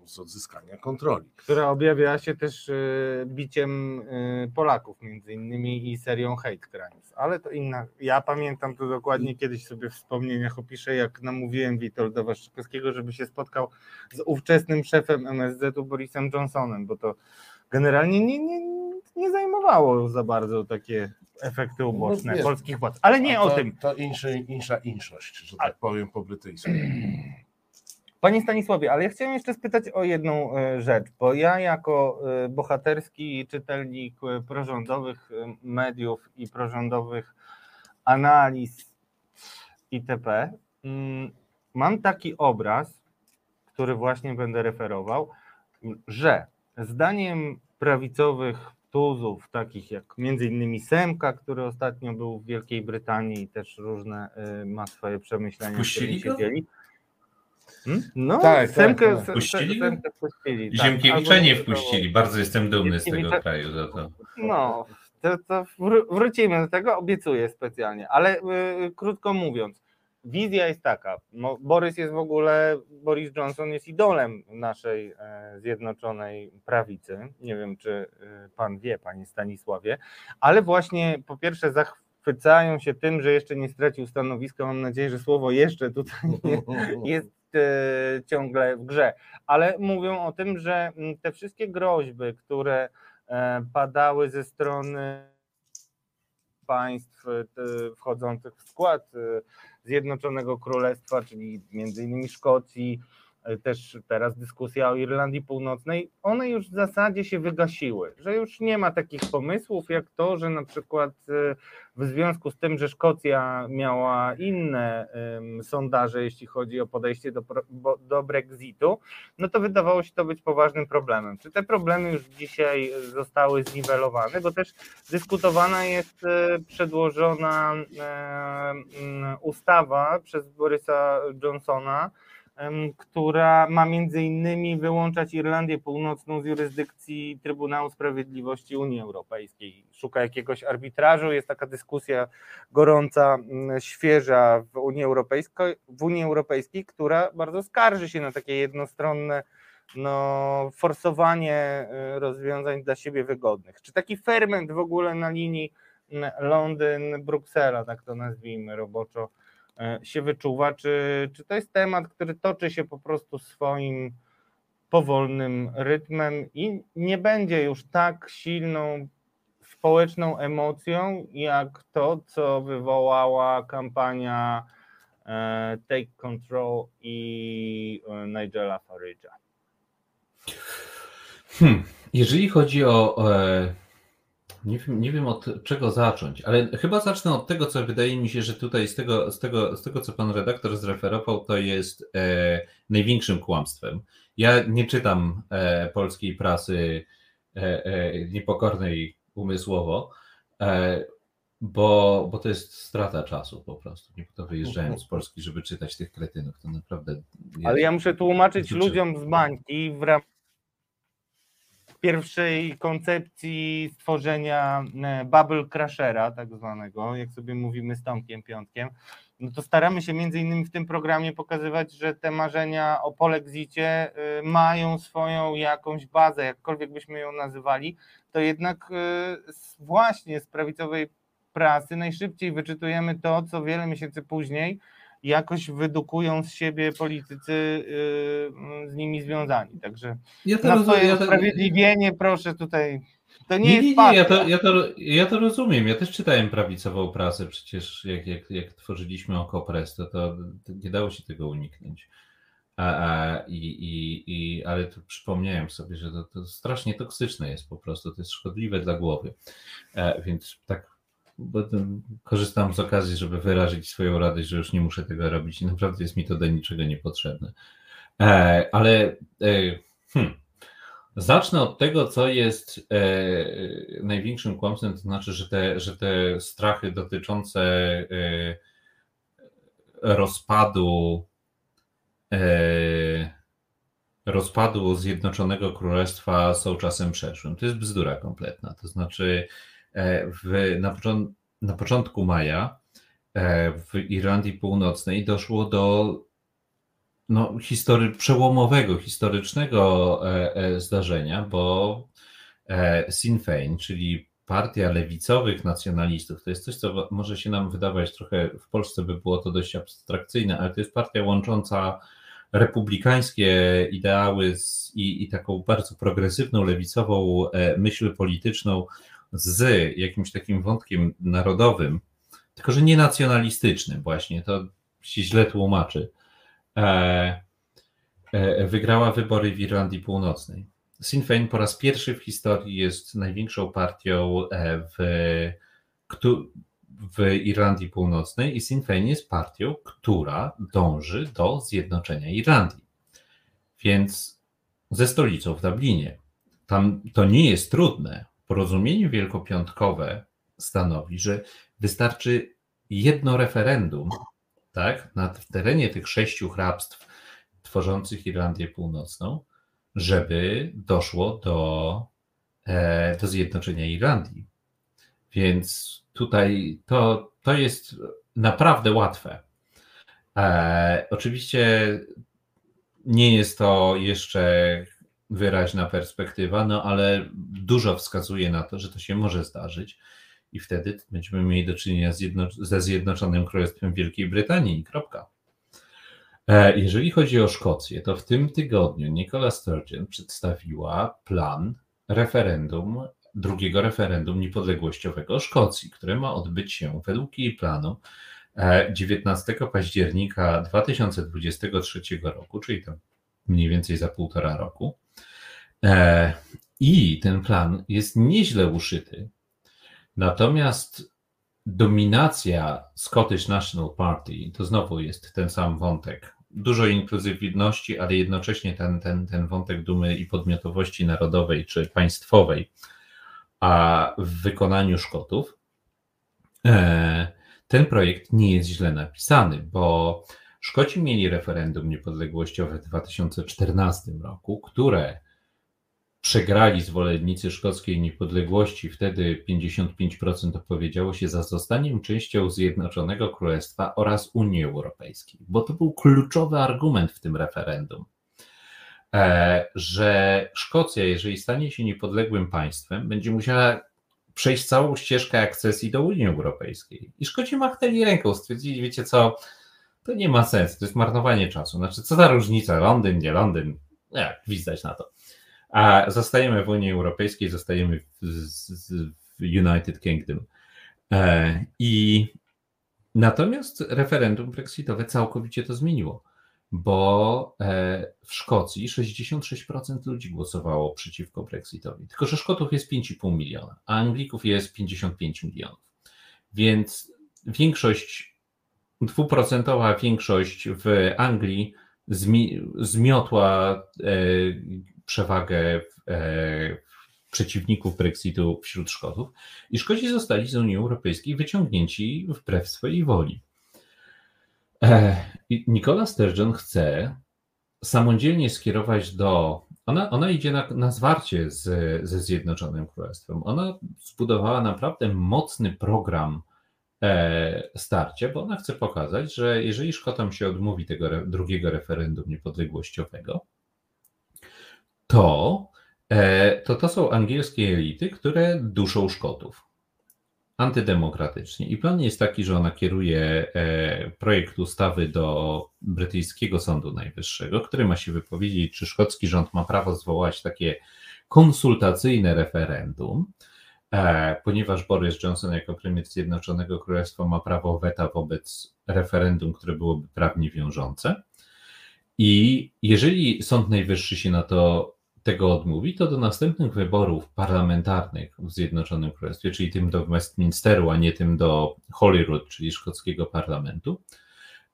[SPEAKER 3] z odzyskania kontroli.
[SPEAKER 2] Która objawia się też y, biciem y, Polaków między innymi i serią Hate Crimes. Ale to inna. Ja pamiętam to dokładnie kiedyś sobie w wspomnieniach opiszę, jak namówiłem Witolda Waszczykowskiego, żeby się spotkał z ówczesnym szefem MSZ-u Borisem Johnsonem, bo to generalnie nie, nie, nie zajmowało za bardzo takie efekty no uboczne no, polskich władz. Ale nie
[SPEAKER 3] to,
[SPEAKER 2] o tym.
[SPEAKER 3] To insza, insza inszość, że tak powiem po brytyjsku.
[SPEAKER 2] Panie Stanisławie, ale ja chciałem jeszcze spytać o jedną e, rzecz, bo ja jako e, bohaterski czytelnik e, prorządowych mediów i prorządowych analiz itp. Mm, mam taki obraz, który właśnie będę referował, że zdaniem prawicowych tuzów, takich jak między innymi Semka, który ostatnio był w Wielkiej Brytanii i też różne y, ma swoje przemyślenia.
[SPEAKER 4] Puścili go?
[SPEAKER 2] Hmm? No, tak, Semkę, tak,
[SPEAKER 4] tak. Puścili? Semkę puścili. Tak. Ziemkiewicza nie wpuścili. Bardzo jestem dumny z tego kraju za to.
[SPEAKER 2] No, to, to wró- wrócimy do tego, obiecuję specjalnie, ale y, krótko mówiąc, wizja jest taka, Mo- Borys jest w ogóle, Boris Johnson jest idolem naszej e, zjednoczonej prawicy, nie wiem czy y, pan wie, panie Stanisławie, ale właśnie po pierwsze zachwycają się tym, że jeszcze nie stracił stanowiska, mam nadzieję, że słowo jeszcze tutaj jest e, ciągle w grze, ale mówią o tym, że te wszystkie groźby, które e, padały ze strony państw e, wchodzących w skład e, Zjednoczonego Królestwa, czyli między innymi Szkocji, też teraz dyskusja o Irlandii Północnej, one już w zasadzie się wygasiły, że już nie ma takich pomysłów jak to, że na przykład e, w związku z tym, że Szkocja miała inne sondaże, jeśli chodzi o podejście do, do Brexitu, no to wydawało się to być poważnym problemem. Czy te problemy już dzisiaj zostały zniwelowane? Bo też dyskutowana jest e, przedłożona e, ustawa przez Borysa Johnsona, która ma między innymi wyłączać Irlandię Północną z jurysdykcji Trybunału Sprawiedliwości Unii Europejskiej. Szuka jakiegoś arbitrażu, jest taka dyskusja gorąca, mm, świeża w Unii Europejskiej, w Unii Europejskiej, która bardzo skarży się na takie jednostronne no, forsowanie y, rozwiązań dla siebie wygodnych. Czy taki ferment w ogóle na linii mm, Londyn-Bruksela, tak to nazwijmy roboczo, się wyczuwa? Czy, czy to jest temat, który toczy się po prostu swoim powolnym rytmem i nie będzie już tak silną społeczną emocją, jak to, co wywołała kampania e, Take Control i e, Nigela Farage'a?
[SPEAKER 4] Hmm. Jeżeli chodzi o. E, nie, wiem, nie wiem od czego zacząć, ale chyba zacznę od tego, co wydaje mi się, że tutaj z tego, z tego, z tego co pan redaktor zreferował, to jest e, największym kłamstwem. Ja nie czytam e, polskiej prasy e, e, niepokornej umysłowo, e, bo, bo to jest strata czasu po prostu. Nie po to wyjeżdżałem z Polski, żeby czytać tych kretynów. To naprawdę.
[SPEAKER 2] Ale ja muszę tłumaczyć ludziom z bańki w ramach pierwszej koncepcji stworzenia e, Bubble Crashera, tak zwanego, jak sobie mówimy z Tomkiem Piątkiem, no to staramy się między innymi w tym programie pokazywać, że te marzenia o polexicie y, mają swoją jakąś bazę, jakkolwiek byśmy ją nazywali, to jednak z- właśnie z prawicowej prasy najszybciej wyczytujemy to, co wiele miesięcy później jakoś wydukują z siebie politycy y, z nimi związani. Także
[SPEAKER 4] Ja to
[SPEAKER 2] na
[SPEAKER 4] rozumiem.
[SPEAKER 2] swoje
[SPEAKER 4] Ja to,
[SPEAKER 2] usprawiedliwienie proszę tutaj. To nie,
[SPEAKER 4] Nie,
[SPEAKER 2] jest
[SPEAKER 4] nie, nie, ja to, ja, to, ja to rozumiem. Ja też czytałem prawicową prasę, przecież jak, jak, jak tworzyliśmy Okopres, to, to nie dało się tego uniknąć. A, a, i, i, i, ale tu przypomniałem sobie, że to, to strasznie toksyczne jest po prostu, to jest szkodliwe dla głowy. E, więc tak korzystam z okazji, żeby wyrazić swoją radość, że już nie muszę tego robić i naprawdę jest mi to do niczego niepotrzebne. E, ale e, hmm, Zacznę od tego, co jest e, największym kłamstwem, to znaczy, że te, że te strachy dotyczące e, rozpadu e, rozpadu Zjednoczonego Królestwa są czasem przeszłym. To jest bzdura kompletna. To znaczy, w, na, na początku maja e, w Irlandii Północnej doszło do no, history, przełomowego, historycznego e, e, zdarzenia, bo e, Sinn Féin, czyli partia lewicowych nacjonalistów, to jest coś, co może się nam wydawać trochę, w Polsce by było to dość abstrakcyjne, ale to jest partia łącząca republikańskie ideały z, i, i taką bardzo progresywną, lewicową e, myśl polityczną z jakimś takim wątkiem narodowym, tylko że nie nacjonalistycznym właśnie, to się źle tłumaczy e, e, wygrała wybory w Irlandii Północnej. Sinn Féin po raz pierwszy w historii jest największą partią e, w, w Irlandii Północnej i Sinn Féin jest partią, która dąży do zjednoczenia Irlandii. Więc ze stolicą w Dublinie. Tam to nie jest trudne. Porozumienie wielkopiątkowe stanowi, że wystarczy jedno referendum tak, na terenie tych sześciu hrabstw tworzących Irlandię Północną, żeby doszło do e, do zjednoczenia Irlandii. Więc tutaj to, to jest naprawdę łatwe. E, oczywiście nie jest to jeszcze wyraźna perspektywa, no ale dużo wskazuje na to, że to się może zdarzyć i wtedy będziemy mieli do czynienia ze Zjednoczonym Królestwem Wielkiej Brytanii. Kropka. E, jeżeli chodzi o Szkocję, to w tym tygodniu Nicola Sturgeon przedstawiła plan referendum, drugiego referendum niepodległościowego Szkocji, które ma odbyć się według jej planu 19 października 2023 roku, czyli to mniej więcej za półtora roku. E, I ten plan jest nieźle uszyty. Natomiast dominacja Scottish National Party to znowu jest ten sam wątek. Dużo inkluzywności, ale jednocześnie ten, ten, ten wątek dumy i podmiotowości narodowej czy państwowej, a w wykonaniu Szkotów. E, ten projekt nie jest źle napisany, bo Szkoci mieli referendum niepodległościowe w 2014 roku, które przegrali zwolennicy szkockiej niepodległości. Wtedy 55% opowiedziało się za zostaniem częścią Zjednoczonego Królestwa oraz Unii Europejskiej, bo to był kluczowy argument w tym referendum, e, że Szkocja, jeżeli stanie się niepodległym państwem, będzie musiała przejść całą ścieżkę akcesji do Unii Europejskiej. I Szkoci machnęli ręką, stwierdzili, wiecie co, to nie ma sensu, to jest marnowanie czasu. Znaczy, co za różnica, Londyn, nie Londyn, jak gwizdać na to. A zostajemy w Unii Europejskiej, zostajemy w, United Kingdom. E, I natomiast referendum brexitowe całkowicie to zmieniło, bo e, w Szkocji 66% ludzi głosowało przeciwko Brexitowi. Tylko, że Szkotów jest 5,5 miliona, a Anglików jest 55 milionów. Więc większość, dwuprocentowa większość w Anglii zmi, zmiotła e, przewagę e, przeciwników Brexitu wśród Szkotów i Szkoci zostali z Unii Europejskiej wyciągnięci wbrew swojej woli. E, Nicola Sturgeon chce samodzielnie skierować do. Ona, ona idzie na, na zwarcie z, ze Zjednoczonym Królestwem. Ona zbudowała naprawdę mocny program e, starcia, bo ona chce pokazać, że jeżeli Szkotom się odmówi tego re, drugiego referendum niepodległościowego, to, e, to to są angielskie elity, które duszą Szkotów antydemokratycznie. I plan jest taki, że ona kieruje e, projekt ustawy do brytyjskiego Sądu Najwyższego, który ma się wypowiedzieć, czy szkocki rząd ma prawo zwołać takie konsultacyjne referendum, e, ponieważ Boris Johnson jako premier Zjednoczonego Królestwa ma prawo weta wobec referendum, które byłoby prawnie wiążące. I jeżeli Sąd Najwyższy się na to tego odmówi, to do następnych wyborów parlamentarnych w Zjednoczonym Królestwie, czyli tym do Westminsteru, a nie tym do Holyrood, czyli szkockiego parlamentu,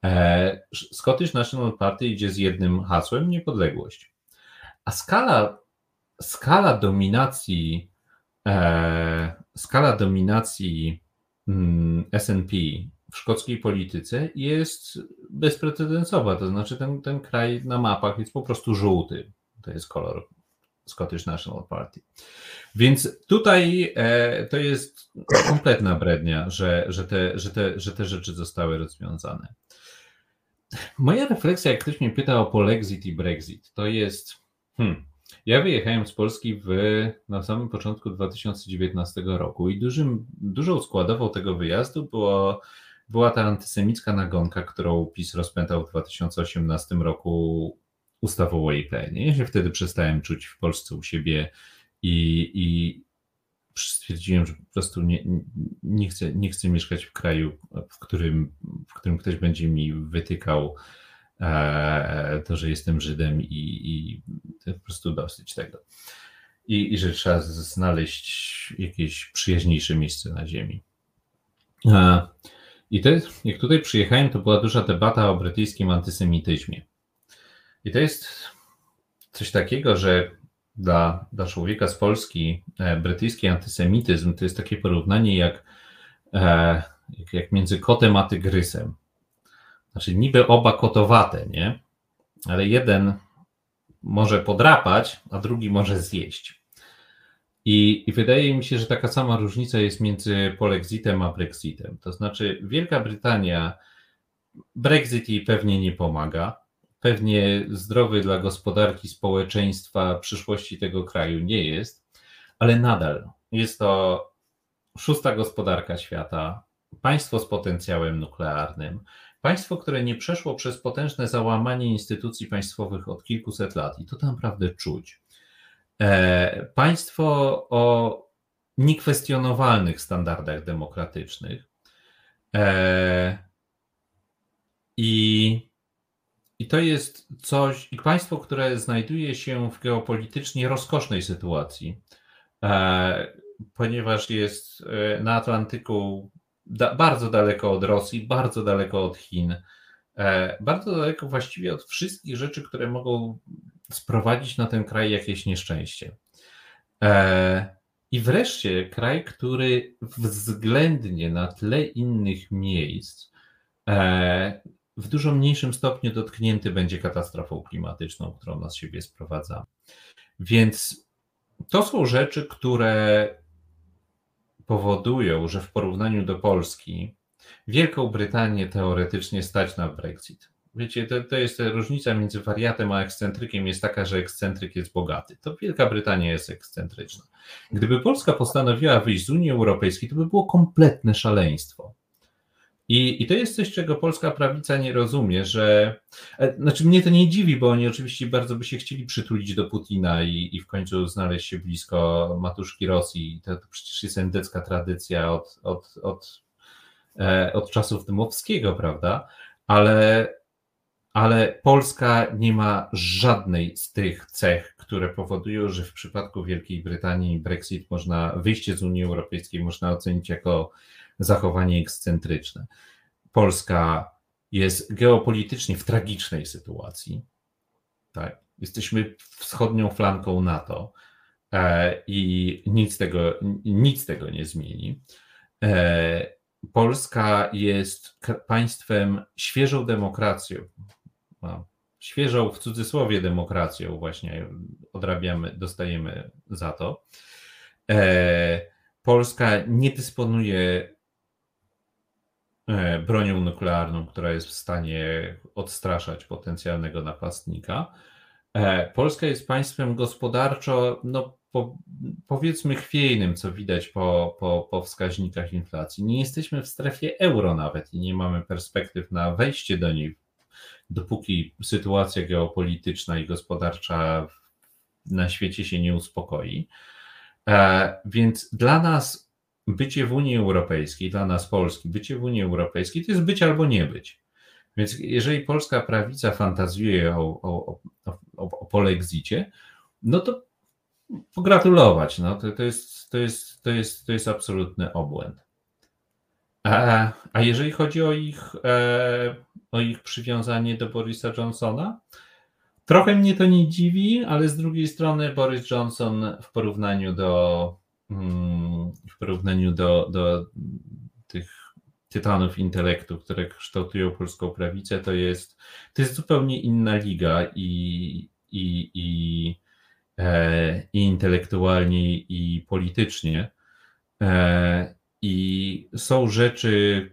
[SPEAKER 4] e, Scottish National Party idzie z jednym hasłem niepodległość. A skala, skala dominacji e, skala dominacji mm, SNP w szkockiej polityce jest bezprecedensowa. To znaczy ten, ten kraj na mapach jest po prostu żółty. To jest kolor Scottish National Party. Więc tutaj e, to jest kompletna brednia, że, że, te, że, te, że te rzeczy zostały rozwiązane. Moja refleksja, jak ktoś mnie pyta o polexit i brexit, to jest. Hmm, ja wyjechałem z Polski w, na samym początku 2019 roku i dużym, dużą składową tego wyjazdu było, była ta antysemicka nagonka, którą PiS rozpętał w 2018 roku ustawą Wayplay. Ja się wtedy przestałem czuć w Polsce u siebie i, i stwierdziłem, że po prostu nie, nie, chcę, nie chcę mieszkać w kraju, w którym, w którym ktoś będzie mi wytykał e, to, że jestem Żydem i, i po prostu dosyć tego. I, I że trzeba znaleźć jakieś przyjaźniejsze miejsce na ziemi. E, I to, jak tutaj przyjechałem, to była duża debata o brytyjskim antysemityzmie. I to jest coś takiego, że dla, dla człowieka z Polski e, brytyjski antysemityzm to jest takie porównanie jak, e, jak, między kotem a tygrysem. Znaczy niby oba kotowate, nie? Ale jeden może podrapać, a drugi może zjeść. I, I, wydaje mi się, że taka sama różnica jest między polexitem a Brexitem. To znaczy, Wielka Brytania, Brexit jej pewnie nie pomaga. Pewnie zdrowy dla gospodarki, społeczeństwa, przyszłości tego kraju nie jest, ale nadal jest to szósta gospodarka świata, państwo z potencjałem nuklearnym, państwo, które nie przeszło przez potężne załamanie instytucji państwowych od kilkuset lat i to naprawdę czuć. E, państwo o niekwestionowalnych standardach demokratycznych. E, I, I to jest coś, i państwo, które znajduje się w geopolitycznie rozkosznej sytuacji, e, ponieważ jest na Atlantyku da, bardzo daleko od Rosji, bardzo daleko od Chin, bardzo daleko właściwie od wszystkich rzeczy, które mogą sprowadzić na ten kraj jakieś nieszczęście. E, I wreszcie kraj, który względnie na tle innych miejsc e, w dużo mniejszym stopniu dotknięty będzie katastrofą klimatyczną, którą na siebie sprowadza. Więc to są rzeczy, które powodują, że w porównaniu do Polski Wielką Brytanię teoretycznie stać na Brexit. Wiecie, to, to jest różnica między wariatem a ekscentrykiem jest taka, że ekscentryk jest bogaty. To Wielka Brytania jest ekscentryczna. Gdyby Polska postanowiła wyjść z Unii Europejskiej, to by było kompletne szaleństwo. I, I to jest coś, czego polska prawica nie rozumie, że. E, znaczy, mnie to nie dziwi, bo oni oczywiście bardzo by się chcieli przytulić do Putina i, i w końcu znaleźć się blisko matuszki Rosji. To, to przecież jest endecka tradycja od, od, od, e, od czasów Dmowskiego, prawda? Ale ale Polska nie ma żadnej z tych cech, które powodują, że w przypadku Wielkiej Brytanii Brexit można, wyjście z Unii Europejskiej można ocenić jako zachowanie ekscentryczne. Polska jest geopolitycznie w tragicznej sytuacji. Tak? Jesteśmy wschodnią flanką NATO e, i nic tego, nic tego nie zmieni. E, Polska jest państwem świeżą demokracją, świeżą w cudzysłowie demokracją właśnie odrabiamy, dostajemy za to. E, Polska nie dysponuje bronią nuklearną, która jest w stanie odstraszać potencjalnego napastnika. E, Polska jest państwem gospodarczo, no po, powiedzmy chwiejnym, co widać po, po, po wskaźnikach inflacji. Nie jesteśmy w strefie euro nawet i nie mamy perspektyw na wejście do niej dopóki sytuacja geopolityczna i gospodarcza na świecie się nie uspokoi. E, więc dla nas bycie w Unii Europejskiej, dla nas Polski, bycie w Unii Europejskiej to jest być albo nie być. Więc jeżeli polska prawica fantazjuje o, o, o, o polexicie, no to pogratulować. No, to, to, jest, to, jest, to, jest, to jest absolutny obłęd. A, a jeżeli chodzi o ich, e, o ich przywiązanie do Borisa Johnsona, trochę mnie to nie dziwi, ale z drugiej strony Boris Johnson w porównaniu do w porównaniu do, do tych tytanów intelektu, które kształtują polską prawicę, to jest, to jest zupełnie inna liga i, i, i, e, i intelektualnie, i politycznie. E, i są rzeczy,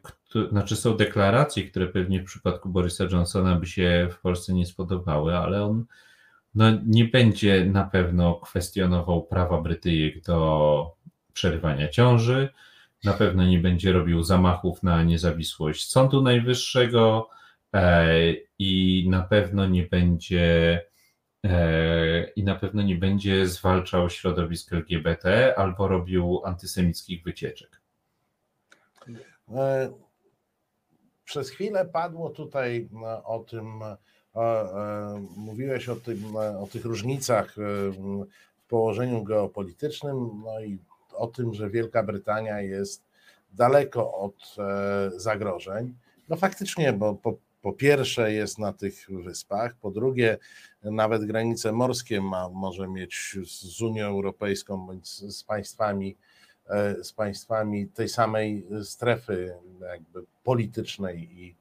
[SPEAKER 4] znaczy są deklaracje, które pewnie w przypadku Borysa Johnsona by się w Polsce nie spodobały, ale on no, nie będzie na pewno kwestionował prawa Brytyjek do przerywania ciąży, na pewno nie będzie robił zamachów na niezawisłość Sądu Najwyższego e, i na pewno nie będzie e, i na pewno nie będzie zwalczał środowisk LGBT albo robił antysemickich wycieczek.
[SPEAKER 3] E, przez chwilę padło tutaj o tym, mówiłeś o, tym, o tych różnicach w położeniu geopolitycznym, no i o tym, że Wielka Brytania jest daleko od zagrożeń. No faktycznie, bo po, po pierwsze jest na tych wyspach, po drugie nawet granice morskie ma, może mieć z Unią Europejską bądź z państwami E, z państwami tej samej strefy jakby politycznej i,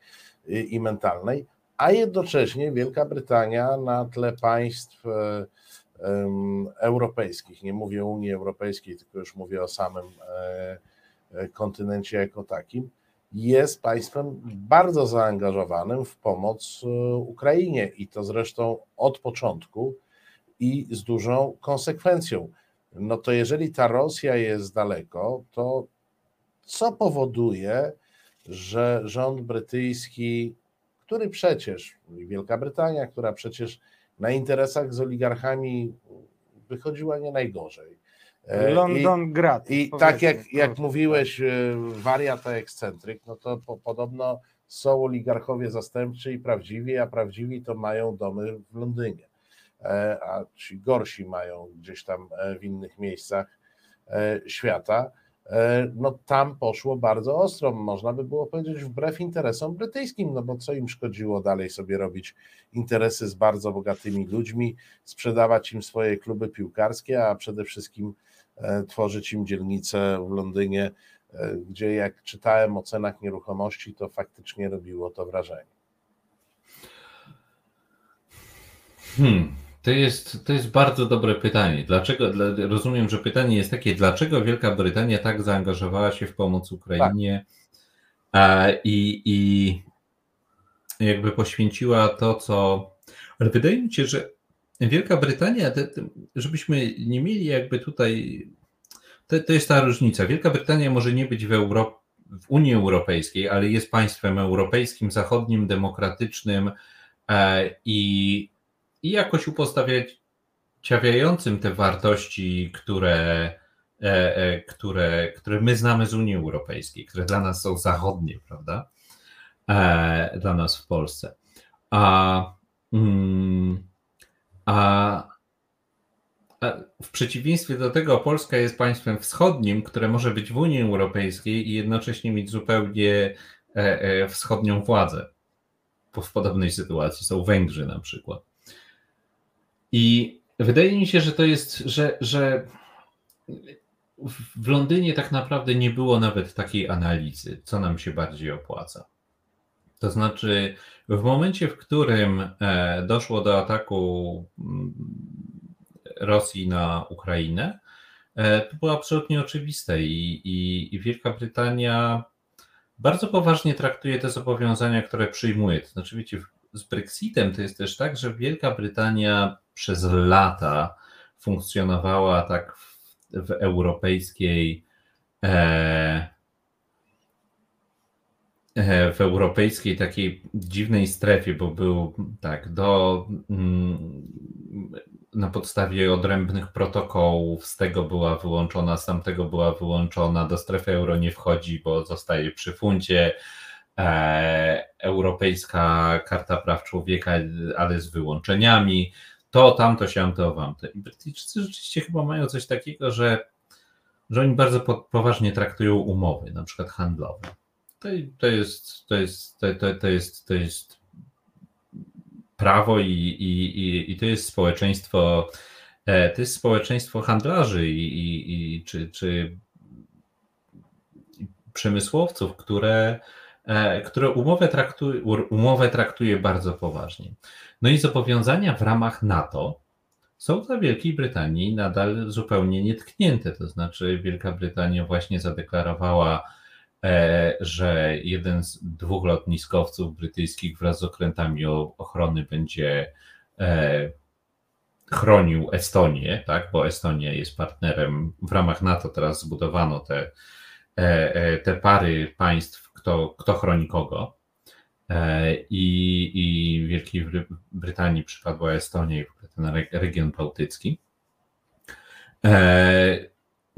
[SPEAKER 3] i, i mentalnej, a jednocześnie Wielka Brytania na tle państw e, europejskich, nie mówię Unii Europejskiej, tylko już mówię o samym e, e, kontynencie jako takim, jest państwem bardzo zaangażowanym w pomoc Ukrainie i to zresztą od początku i z dużą konsekwencją. No to jeżeli ta Rosja jest daleko, to co powoduje, że rząd brytyjski, który przecież, Wielka Brytania, która przecież na interesach z oligarchami wychodziła nie najgorzej. E, i-
[SPEAKER 2] London Grad.
[SPEAKER 3] i tak jak, jak mówiłeś, e, wariat a ekscentryk, no to po, podobno są oligarchowie zastępczy i prawdziwi, a prawdziwi to mają domy w Londynie, E, a ci gorsi mają gdzieś tam e, w innych miejscach e, świata. E, No tam poszło bardzo ostro, można by było powiedzieć wbrew interesom brytyjskim, no bo co im szkodziło dalej sobie robić interesy z bardzo bogatymi ludźmi, sprzedawać im swoje kluby piłkarskie, a przede wszystkim e, tworzyć im dzielnice w Londynie, e, gdzie jak czytałem o cenach nieruchomości, to faktycznie robiło to wrażenie.
[SPEAKER 4] Hmm, to jest, to jest bardzo dobre pytanie. Dlaczego, dla, rozumiem, że pytanie jest takie, dlaczego Wielka Brytania tak zaangażowała się w pomoc Ukrainie e, i, i jakby poświęciła to, co. Ale wydaje mi się, że Wielka Brytania, te, te, żebyśmy nie mieli jakby tutaj. To, to jest ta różnica. Wielka Brytania może nie być w, Euro, w Unii Europejskiej, ale jest państwem europejskim, zachodnim, demokratycznym e, i i jakoś upostawiającym te wartości, które, e, e, które, które my znamy z Unii Europejskiej, które dla nas są zachodnie, prawda? E, Dla nas w Polsce. A, mm, a, a w przeciwieństwie do tego Polska jest państwem wschodnim, które może być w Unii Europejskiej i jednocześnie mieć zupełnie wschodnią władzę. W podobnej sytuacji są Węgrzy na przykład. I wydaje mi się, że to jest, że, że w Londynie tak naprawdę nie było nawet takiej analizy, co nam się bardziej opłaca. To znaczy, w momencie, w którym e, doszło do ataku mm, Rosji na Ukrainę, e, to było absolutnie oczywiste i, i, i Wielka Brytania bardzo poważnie traktuje te zobowiązania, które przyjmuje. To znaczy, wiecie, z Brexitem to jest też tak, że Wielka Brytania przez lata funkcjonowała tak w, w europejskiej e, e, w europejskiej takiej dziwnej strefie, bo był tak do mm, na podstawie odrębnych protokołów z tego była wyłączona, z tamtego była wyłączona, do strefy euro nie wchodzi, bo zostaje przy funcie. E, Europejska Karta Praw Człowieka, ale z wyłączeniami. To, tamto, siamto, wamto. I Brytyjczycy rzeczywiście chyba mają coś takiego, że, że oni bardzo po, poważnie traktują umowy, na przykład handlowe. To, to, jest, to, jest, to, to, to, jest, to jest prawo i, i, i, i to jest społeczeństwo, e, to jest społeczeństwo handlarzy i, i, i czy, czy przemysłowców, które, e, które umowę, traktuje, umowę traktuje bardzo poważnie. No i zobowiązania w ramach NATO są dla Wielkiej Brytanii nadal zupełnie nietknięte. To znaczy, Wielka Brytania właśnie zadeklarowała, e, że jeden z dwóch lotniskowców brytyjskich wraz z okrętami ochrony będzie e, chronił Estonię, tak? bo Estonia jest partnerem w ramach NATO. Teraz zbudowano te, e, te pary państw, kto, kto chroni kogo. E, I, I Wielkiej Bry- Brytanii przypadła Estonia i w ogóle ten re- region bałtycki. E,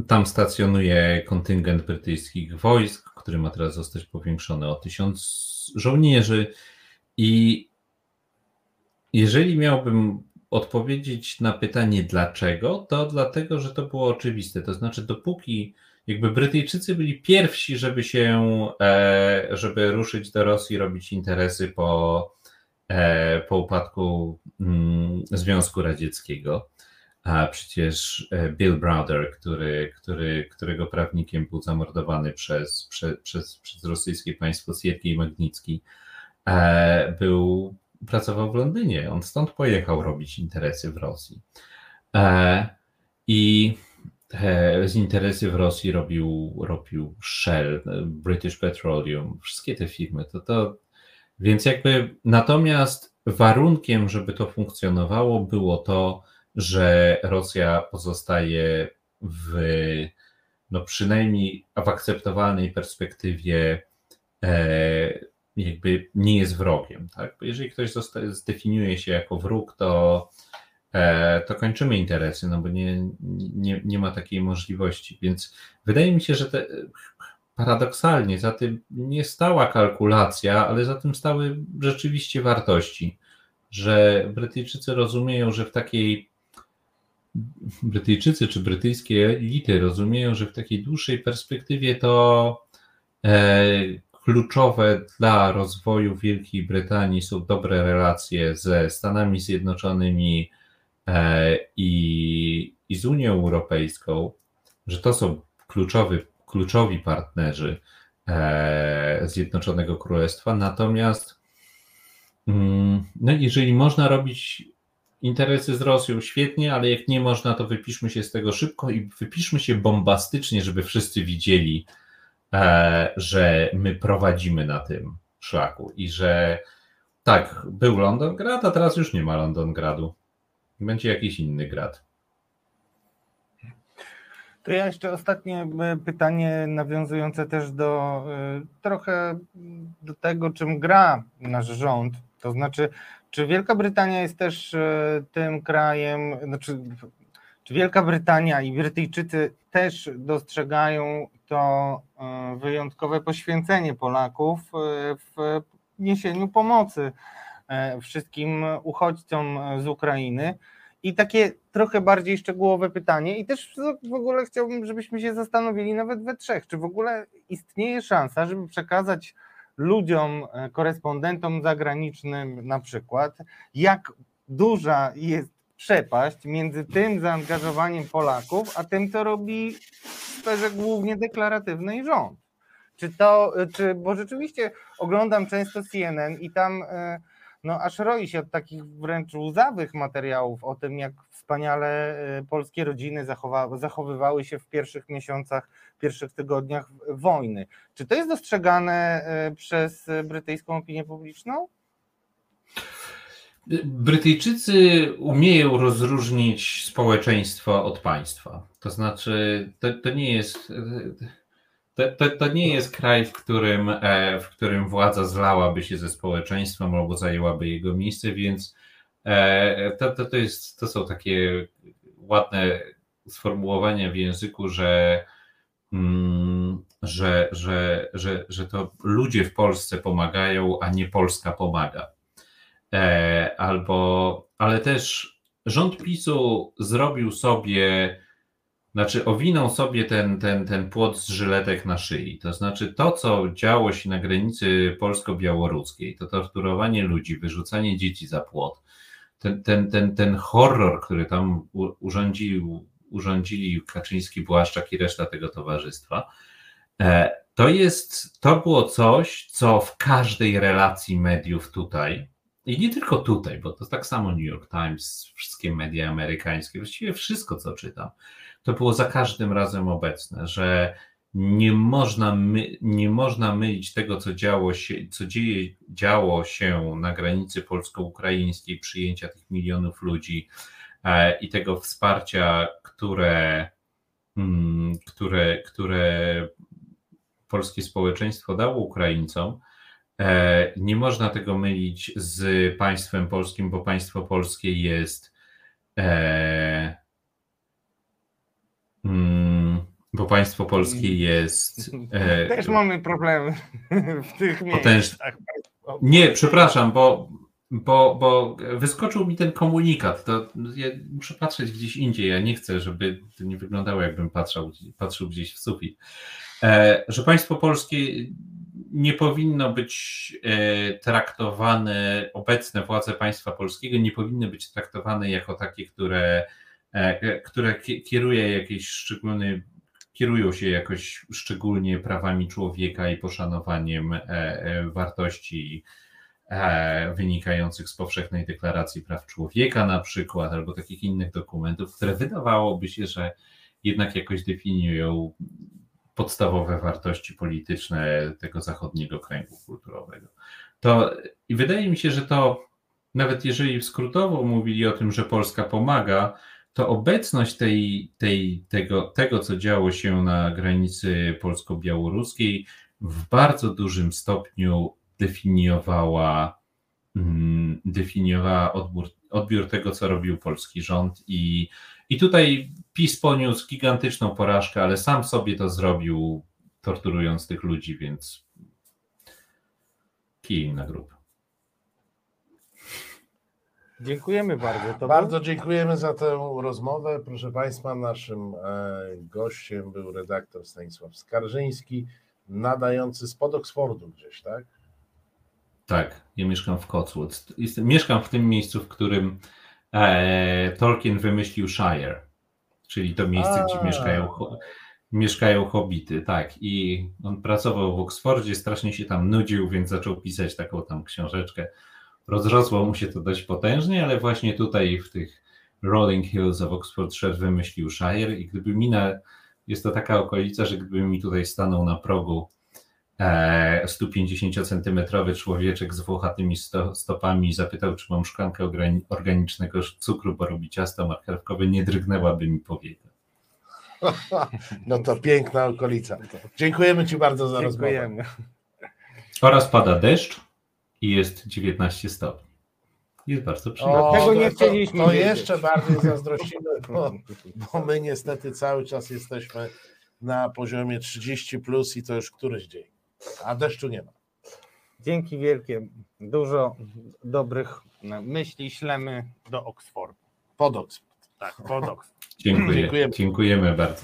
[SPEAKER 4] Tam stacjonuje kontyngent brytyjskich wojsk, który ma teraz zostać powiększony o tysiąc żołnierzy. I jeżeli miałbym odpowiedzieć na pytanie dlaczego, to dlatego, że to było oczywiste. To znaczy, dopóki jakby Brytyjczycy byli pierwsi, żeby się, e, żeby ruszyć do Rosji, robić interesy po, e, po upadku mm, Związku Radzieckiego. A przecież e, Bill Browder, który, który, którego prawnikiem był zamordowany przez, prze, przez, przez rosyjskie państwo Siergiej Magnicki, był, pracował w Londynie. On stąd pojechał robić interesy w Rosji. I z interesy w Rosji robił, robił Shell, British Petroleum, wszystkie te firmy. To, to, więc jakby natomiast warunkiem, żeby to funkcjonowało, było to, że Rosja pozostaje w no przynajmniej w akceptowalnej perspektywie e, jakby nie jest wrogiem. Tak? Bo jeżeli ktoś zdefiniuje się jako wróg, to, to kończymy interesy, no bo nie, nie, nie ma takiej możliwości. Więc wydaje mi się, że te, paradoksalnie za tym nie stała kalkulacja, ale za tym stały rzeczywiście wartości, że Brytyjczycy rozumieją, że w takiej Brytyjczycy czy brytyjskie elity rozumieją, że w takiej dłuższej perspektywie to e, kluczowe dla rozwoju Wielkiej Brytanii są dobre relacje ze Stanami Zjednoczonymi e, i, i z Unią Europejską, że to są kluczowy, kluczowi partnerzy e, Zjednoczonego Królestwa. Natomiast mm, no, jeżeli można robić interesy z Rosją świetnie, ale jak nie można, to wypiszmy się z tego szybko i wypiszmy się bombastycznie, żeby wszyscy widzieli, e, że my prowadzimy na tym szlaku i że tak, był Londongrad, a teraz już nie ma Londongradu. Będzie jakiś inny grad.
[SPEAKER 2] To ja jeszcze ostatnie e, pytanie nawiązujące też do e, trochę do tego, czym gra nasz rząd. To znaczy, czy Wielka Brytania jest też e, tym krajem, znaczy, czy Wielka Brytania i Brytyjczycy też dostrzegają to wyjątkowe poświęcenie Polaków w niesieniu pomocy wszystkim uchodźcom z Ukrainy? I takie trochę bardziej szczegółowe pytanie, i też w ogóle chciałbym, żebyśmy się zastanowili nawet we trzech, czy w ogóle istnieje szansa, żeby przekazać ludziom, e, korespondentom zagranicznym na przykład, jak duża jest przepaść między tym zaangażowaniem Polaków, a tym, co robi w sferze głównie deklaratywnej rząd. Czy to, czy, bo rzeczywiście oglądam często CNN i tam e, no aż roi się od takich wręcz łzawych materiałów o tym, jak wspaniale e, polskie rodziny zachowywały się w pierwszych miesiącach, pierwszych tygodniach wojny. Czy to jest dostrzegane e, przez brytyjską opinię publiczną?
[SPEAKER 4] Brytyjczycy umieją rozróżnić społeczeństwo od państwa. To znaczy, to, to nie jest to, to, to, nie jest kraj, w którym, e, w którym władza zlałaby się ze społeczeństwem albo zajęłaby jego miejsce, więc e, to, to, to, jest, to są takie ładne sformułowania w języku, że, mm, że, że, że, że to ludzie w Polsce pomagają, a nie Polska pomaga. E, albo, ale też rząd PiSu zrobił sobie znaczy, owinął sobie ten, ten, ten płot z żyletek na szyi. To znaczy, to, co działo się na granicy polsko-białoruskiej, to torturowanie ludzi, wyrzucanie dzieci za płot, ten, ten, ten, ten horror, który tam urządził, urządzili Kaczyński, Błaszczak i reszta tego towarzystwa, e, to jest, to było coś, co w każdej relacji mediów tutaj, i nie tylko tutaj, bo to tak samo New York Times, wszystkie media amerykańskie, właściwie wszystko, co czytam, to było za każdym razem obecne, że nie można, my, nie można mylić tego, co działo się, co dzieje, działo się na granicy polsko-ukraińskiej, przyjęcia tych milionów ludzi e, i tego wsparcia, które, mm, które, które polskie społeczeństwo dało Ukraińcom. E, nie można tego mylić z państwem polskim, bo państwo polskie jest e, Mm, bo państwo polskie jest.
[SPEAKER 2] E, Też mamy problemy w tych
[SPEAKER 4] miejscach. Nie, przepraszam, bo, bo, bo wyskoczył mi ten komunikat. To ja muszę patrzeć gdzieś indziej. Ja nie chcę, żeby to nie wyglądało, jakbym patrzył, patrzył gdzieś w sufit. E, że państwo polskie nie powinno być e, traktowane, obecne władze państwa polskiego nie powinny być traktowane jako takie, które które kieruje jakiś szczególny, kierują się jakoś szczególnie prawami człowieka i poszanowaniem e, e, wartości e, wynikających z powszechnej deklaracji praw człowieka, na przykład, albo takich innych dokumentów, które wydawałoby się, że jednak jakoś definiują podstawowe wartości polityczne tego zachodniego kręgu kulturowego. To i wydaje mi się, że to nawet jeżeli skrótowo mówili o tym, że Polska pomaga, to obecność tej, tej, tego, tego, co działo się na granicy polsko-białoruskiej, w bardzo dużym stopniu definiowała, mm, definiowała odbiór, odbiór tego, co robił polski rząd. I, I tutaj PiS poniósł gigantyczną porażkę, ale sam sobie to zrobił, torturując tych ludzi, więc kij na grób.
[SPEAKER 2] Dziękujemy bardzo. To
[SPEAKER 3] Bardzo dziękujemy za tę rozmowę. Proszę Państwa, naszym e, gościem był redaktor Stanisław Skarżyński, nadający spod Oksfordu gdzieś, tak?
[SPEAKER 4] Tak, ja mieszkam w Cotswold. Jestem, mieszkam w tym miejscu, w którym e, Tolkien wymyślił Shire, czyli to miejsce,
[SPEAKER 3] A.
[SPEAKER 4] gdzie mieszkają, mieszkają hobbity. Tak, i on pracował w Oksfordzie, strasznie się tam nudził, więc zaczął pisać taką tam książeczkę. Rozrosło mu się to dość potężnie, ale właśnie tutaj w tych Rolling Hills of Oxfordshire wymyślił Shire i gdyby mi na, jest to taka okolica, że gdyby mi tutaj stanął na progu e, 150-centymetrowy człowieczek z włochatymi sto, stopami i zapytał, czy mam szklankę organi- organicznego cukru, bo robi ciasto marchewkowe, nie drgnęłaby mi powieka.
[SPEAKER 3] No to piękna okolica. Dziękujemy Ci bardzo za rozmowę.
[SPEAKER 2] Dziękujemy.
[SPEAKER 4] Oraz pada deszcz i jest 19 stopni. Jest bardzo przyjemnie.
[SPEAKER 3] O,
[SPEAKER 2] Tego
[SPEAKER 3] to-
[SPEAKER 2] nie
[SPEAKER 3] to-
[SPEAKER 2] chcieliśmy
[SPEAKER 3] To
[SPEAKER 2] wiedzieć.
[SPEAKER 3] jeszcze bardziej zazdrościmy, bo, bo my niestety cały czas jesteśmy na poziomie 30 plus i to już któryś dzień, a deszczu nie ma.
[SPEAKER 2] Dzięki wielkie. Dużo dobrych myśli ślemy do Oksfordu.
[SPEAKER 3] Pod Oksford.
[SPEAKER 2] Tak, pod Oksford.
[SPEAKER 4] Dziękuję.
[SPEAKER 3] Dziękujemy.
[SPEAKER 4] Dziękujemy bardzo.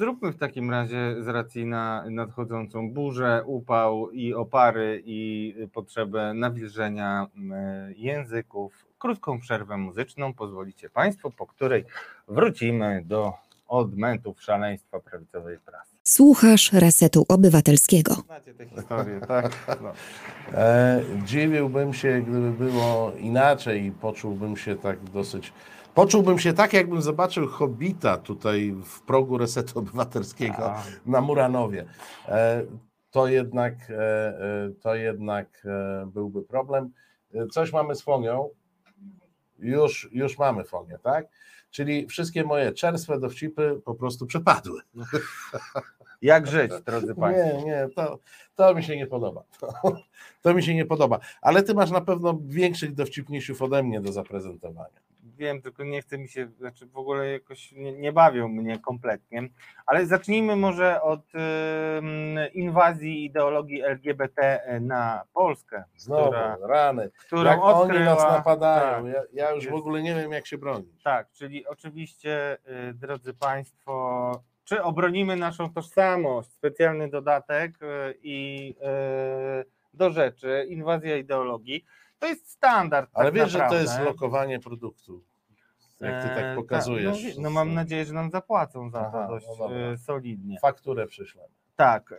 [SPEAKER 2] Zróbmy w takim razie z racji na nadchodzącą burzę, upał i opary i potrzebę nawilżenia mm, języków krótką przerwę muzyczną. Pozwolicie Państwo, po której wrócimy do odmentów szaleństwa prawicowej prasy.
[SPEAKER 1] Słuchasz Resetu Obywatelskiego.
[SPEAKER 2] Znacie tę historię, tak? No.
[SPEAKER 3] E, dziwiłbym się, gdyby było inaczej i poczułbym się tak dosyć. Poczułbym się tak, jakbym zobaczył Hobbita tutaj w progu Resetu Obywatelskiego
[SPEAKER 2] A,
[SPEAKER 3] na Muranowie. E, to jednak, e, e, to jednak byłby problem. Coś mamy z Fonią. Już, już mamy Fonię, tak? Czyli wszystkie moje czerstwe dowcipy po prostu przepadły.
[SPEAKER 2] Jak żyć, drodzy Państwo?
[SPEAKER 3] Nie, nie, to, to mi się nie podoba. To, to mi się nie podoba. Ale ty masz na pewno większych dowcipniejszych ode mnie do zaprezentowania.
[SPEAKER 2] Wiem, tylko nie chce mi się, znaczy w ogóle jakoś nie, nie bawią mnie kompletnie. Ale zacznijmy może od ym, inwazji ideologii LGBT na Polskę,
[SPEAKER 3] Znowu,
[SPEAKER 2] która,
[SPEAKER 3] rany.
[SPEAKER 2] którą
[SPEAKER 3] Jak oni
[SPEAKER 2] odkryła.
[SPEAKER 3] nas napadają.
[SPEAKER 2] Tak,
[SPEAKER 3] Ja, ja już w
[SPEAKER 2] Jest.
[SPEAKER 3] ogóle nie wiem, jak się bronić.
[SPEAKER 2] tak, czyli oczywiście, y, drodzy Państwo, czy obronimy naszą tożsamość? Specjalny dodatek y, i y, do rzeczy, inwazja ideologii. To jest standard.
[SPEAKER 3] Ale
[SPEAKER 2] tak
[SPEAKER 3] wiesz, że to
[SPEAKER 2] naprawdę.
[SPEAKER 3] jest lokowanie produktu. Jak ty tak pokazujesz.
[SPEAKER 2] Tak, no, no mam nadzieję, że nam zapłacą za
[SPEAKER 3] Aha,
[SPEAKER 2] to dość
[SPEAKER 3] no dobra.
[SPEAKER 2] e, solidnie.
[SPEAKER 3] Fakturę przyszłem.
[SPEAKER 2] Tak, e,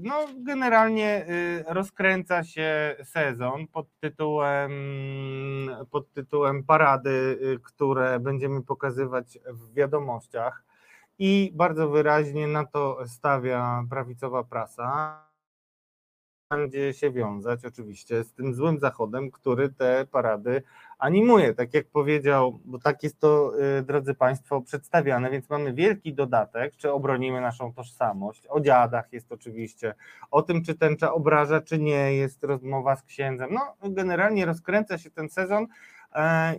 [SPEAKER 2] no generalnie e, rozkręca się sezon pod tytułem, pod tytułem parady, które będziemy pokazywać w wiadomościach i bardzo wyraźnie na to stawia prawicowa prasa. Będzie się wiązać oczywiście z tym złym zachodem, który te parady animuje, tak jak powiedział, bo tak jest to, y, drodzy Państwo, przedstawiane, więc mamy wielki dodatek, czy obronimy naszą tożsamość, o dziadach jest oczywiście, o tym, czy tęcza obraża, czy nie, jest rozmowa z księdzem. No, generalnie rozkręca się ten sezon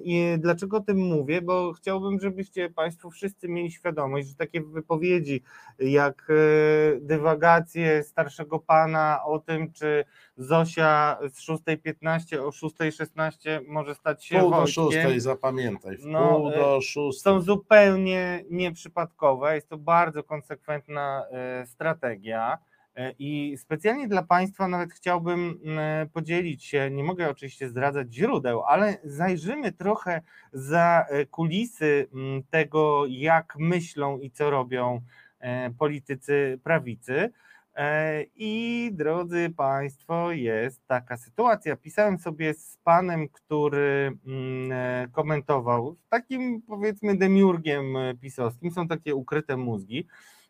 [SPEAKER 2] i dlaczego o tym mówię, bo chciałbym, żebyście Państwo wszyscy mieli świadomość, że takie wypowiedzi jak e, dywagacje starszego pana o tym, czy Zosia z 6.15 o 6.16 może stać się
[SPEAKER 3] Pół do
[SPEAKER 2] Wojtkiem,
[SPEAKER 3] szóstej, zapamiętaj. W
[SPEAKER 2] No,
[SPEAKER 3] pół
[SPEAKER 2] e,
[SPEAKER 3] do szóstej.
[SPEAKER 2] są zupełnie nieprzypadkowe. Jest to bardzo konsekwentna e, strategia. E, I specjalnie dla Państwa nawet chciałbym m, podzielić się, nie mogę oczywiście zdradzać źródeł, ale zajrzymy trochę za e, kulisy m, tego, jak myślą i co robią e, politycy prawicy. E, I drodzy Państwo, jest taka sytuacja. Pisałem sobie z panem, który mm, e, komentował, takim powiedzmy demiurgiem e, pisowskim, są takie ukryte mózgi.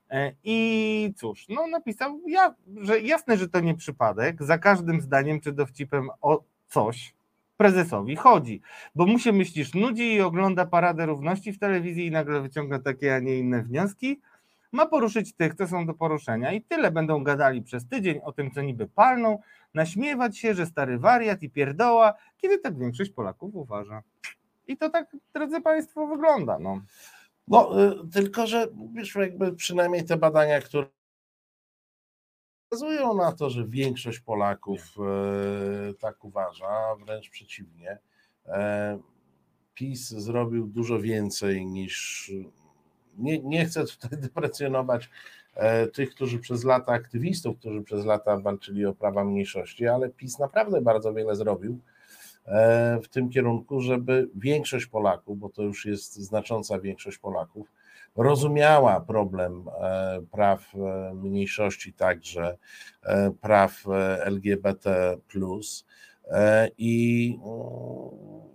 [SPEAKER 2] E, I cóż, no napisał, ja, że jasne, że to nie przypadek, za każdym zdaniem czy dowcipem o coś prezesowi chodzi, bo mu się myślisz nudzi i ogląda paradę równości w telewizji i nagle wyciąga takie, a nie inne wnioski, ma poruszyć tych, co są do poruszenia i tyle będą gadali przez tydzień o tym, co niby palną, naśmiewać się, że stary wariat i pierdoła, kiedy tak większość Polaków uważa. I to tak, drodzy Państwo, wygląda. No.
[SPEAKER 3] No, y, tylko że wiesz, jakby przynajmniej te badania, które wskazują na to, że większość Polaków e, tak uważa, wręcz przeciwnie. E, PiS zrobił dużo więcej niż. Nie, nie chcę tutaj deprecjonować e, tych, którzy przez lata, aktywistów, którzy przez lata walczyli o prawa mniejszości, ale PiS naprawdę bardzo wiele zrobił w tym kierunku, żeby większość Polaków, bo to już jest znacząca większość Polaków, rozumiała problem e, praw e, mniejszości, także e, praw LGBT, i mm,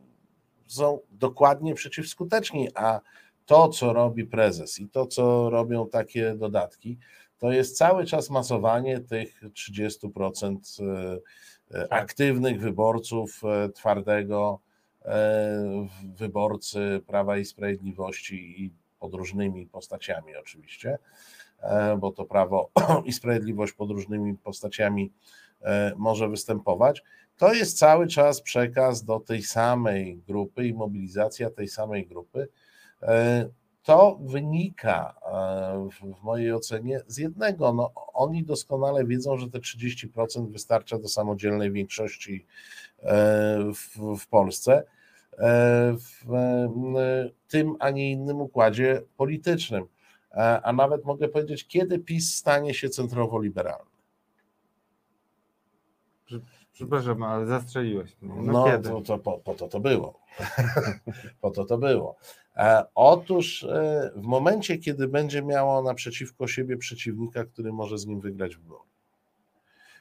[SPEAKER 3] są dokładnie przeciwskuteczni, a to, co robi prezes i to, co robią takie dodatki, to jest cały czas masowanie tych 30% aktywnych wyborców twardego wyborcy Prawa i Sprawiedliwości i pod różnymi postaciami oczywiście, e, bo to prawo i sprawiedliwość pod różnymi postaciami e, może występować. To jest cały czas przekaz do tej samej grupy i mobilizacja tej samej grupy. E, to wynika w mojej ocenie z jednego. No, oni doskonale wiedzą, że te 30% wystarcza do samodzielnej większości w, w Polsce E, w tym, a nie innym układzie politycznym. E, a nawet mogę powiedzieć, kiedy PiS stanie się centrowo-liberalny.
[SPEAKER 2] Przepraszam, ale zastrzeliłeś.
[SPEAKER 3] No, no kiedy? To, to, po, po to to było. po to to było. E, otóż e, w momencie, kiedy będzie miało naprzeciwko siebie przeciwnika, który może z nim wygrać wybory.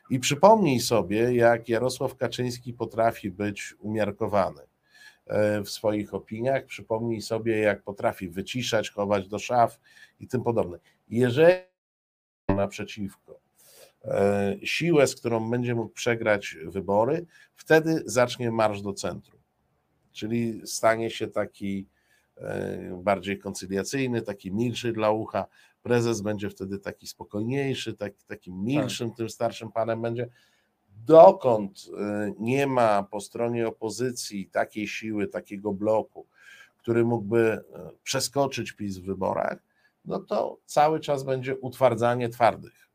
[SPEAKER 3] I przypomnij sobie, jak Jarosław Kaczyński potrafi być umiarkowany E, w swoich opiniach. Przypomnij sobie, jak potrafi wyciszać, chować do szaf i tym podobne. Jeżeli naprzeciwko siłę, z którą będzie mógł przegrać wybory, wtedy zacznie marsz do centrum. Czyli stanie się taki bardziej koncyliacyjny, taki milszy dla ucha. Prezes będzie wtedy taki spokojniejszy, taki, takim milszym, tak. tym starszym panem będzie dokąd y, nie ma po stronie opozycji takiej siły, takiego bloku, który mógłby y, przeskoczyć PiS w wyborach, no to cały czas będzie utwardzanie twardych.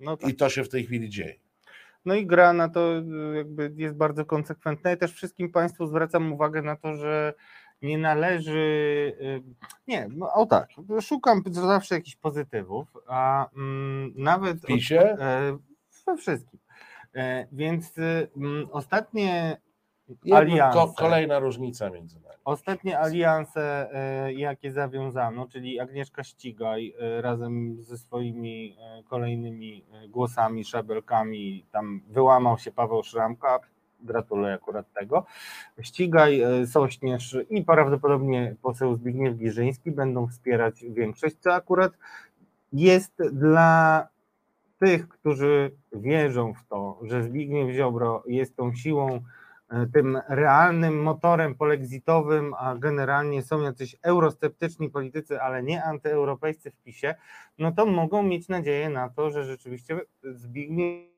[SPEAKER 3] No tak. I to się w tej chwili dzieje.
[SPEAKER 2] No i gra na to jakby jest bardzo konsekwentna i też wszystkim Państwu zwracam uwagę na to, że nie należy, nie, no, o tak, szukam zawsze jakichś pozytywów, a mm, nawet...
[SPEAKER 3] W PiSie?
[SPEAKER 2] E, we wszystkim. E, więc y, mm, ostatnie alianse.
[SPEAKER 3] Kolejna różnica między nami.
[SPEAKER 2] Ostatnie alianse, e, jakie zawiązano, czyli Agnieszka Ścigaj razem ze swoimi kolejnymi głosami, szabelkami, tam wyłamał się Paweł Szramka, gratuluję akurat tego. Ścigaj, Sośnierz i prawdopodobnie poseł Zbigniew Giżyński będą wspierać większość, co akurat jest dla tych, którzy wierzą w to, że Zbigniew Ziobro jest tą siłą, e, tym realnym motorem polexitowym, a generalnie są jacyś eurosceptyczni politycy, ale nie antyeuropejscy w PiSie, no to mogą mieć nadzieję na to, że rzeczywiście Zbigniew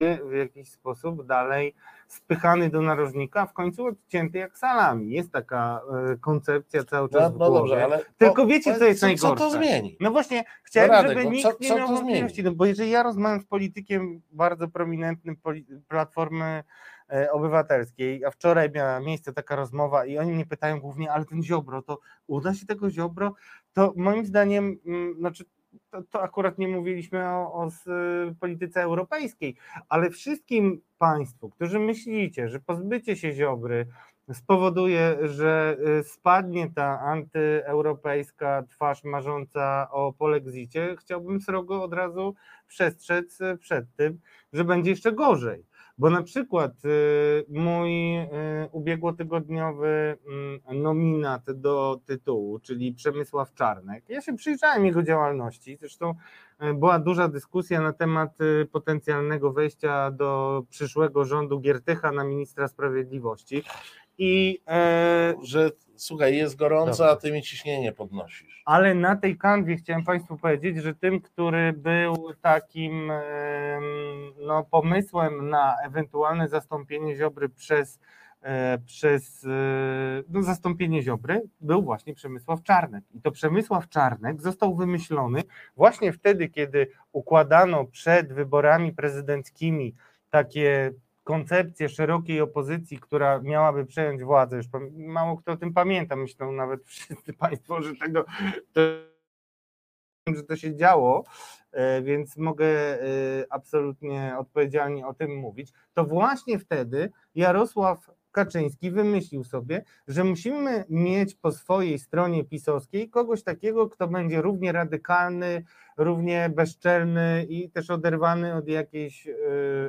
[SPEAKER 2] w jakiś sposób dalej spychany do narożnika, a w końcu odcięty jak salami. Jest taka e, koncepcja cały czas no, no dobrze, ale Tylko to, wiecie, co jest co, najgorsze?
[SPEAKER 3] Co to zmieni?
[SPEAKER 2] No właśnie, chciałem, Radek, żeby nikt co, nie miał wątpliwości, no bo jeżeli ja rozmawiam z politykiem bardzo prominentnym Platformy e, Obywatelskiej, a wczoraj miała miejsce taka rozmowa i oni mnie pytają głównie, ale ten Ziobro, to uda się tego Ziobro? To moim zdaniem, mm, znaczy to, to akurat nie mówiliśmy o, o polityce europejskiej, ale wszystkim Państwu, którzy myślicie, że pozbycie się Ziobry spowoduje, że y, spadnie ta antyeuropejska twarz marząca o polexicie, chciałbym srogo od razu przestrzec y, przed tym, że będzie jeszcze gorzej. Bo na przykład y, mój y, ubiegłotygodniowy mm, nominat do tytułu, czyli Przemysław Czarnek, ja się przyjrzałem jego działalności, zresztą y, była duża dyskusja na temat potencjalnego wejścia do przyszłego rządu Giertycha na ministra sprawiedliwości i e,
[SPEAKER 3] Że słuchaj, jest gorąco,
[SPEAKER 2] Dobra.
[SPEAKER 3] a ty mi ciśnienie podnosisz.
[SPEAKER 2] ale na tej kanwie chciałem Państwu powiedzieć, że tym, który był takim em, no, pomysłem na ewentualne zastąpienie Ziobry przez, e, przez e, no, zastąpienie Ziobry, był właśnie Przemysław Czarnek. I to Przemysław Czarnek został wymyślony właśnie wtedy, kiedy układano przed wyborami prezydenckimi takie koncepcje szerokiej opozycji, która miałaby przejąć władzę. Już mało kto o tym pamięta. Myślą nawet wszyscy Państwo, że tego to, że to się działo, e, więc mogę e, absolutnie odpowiedzialnie o tym mówić. To właśnie wtedy Jarosław Kaczyński wymyślił sobie, że musimy mieć po swojej stronie pisowskiej kogoś takiego, kto będzie równie radykalny, równie bezczelny i też oderwany od jakiejś e,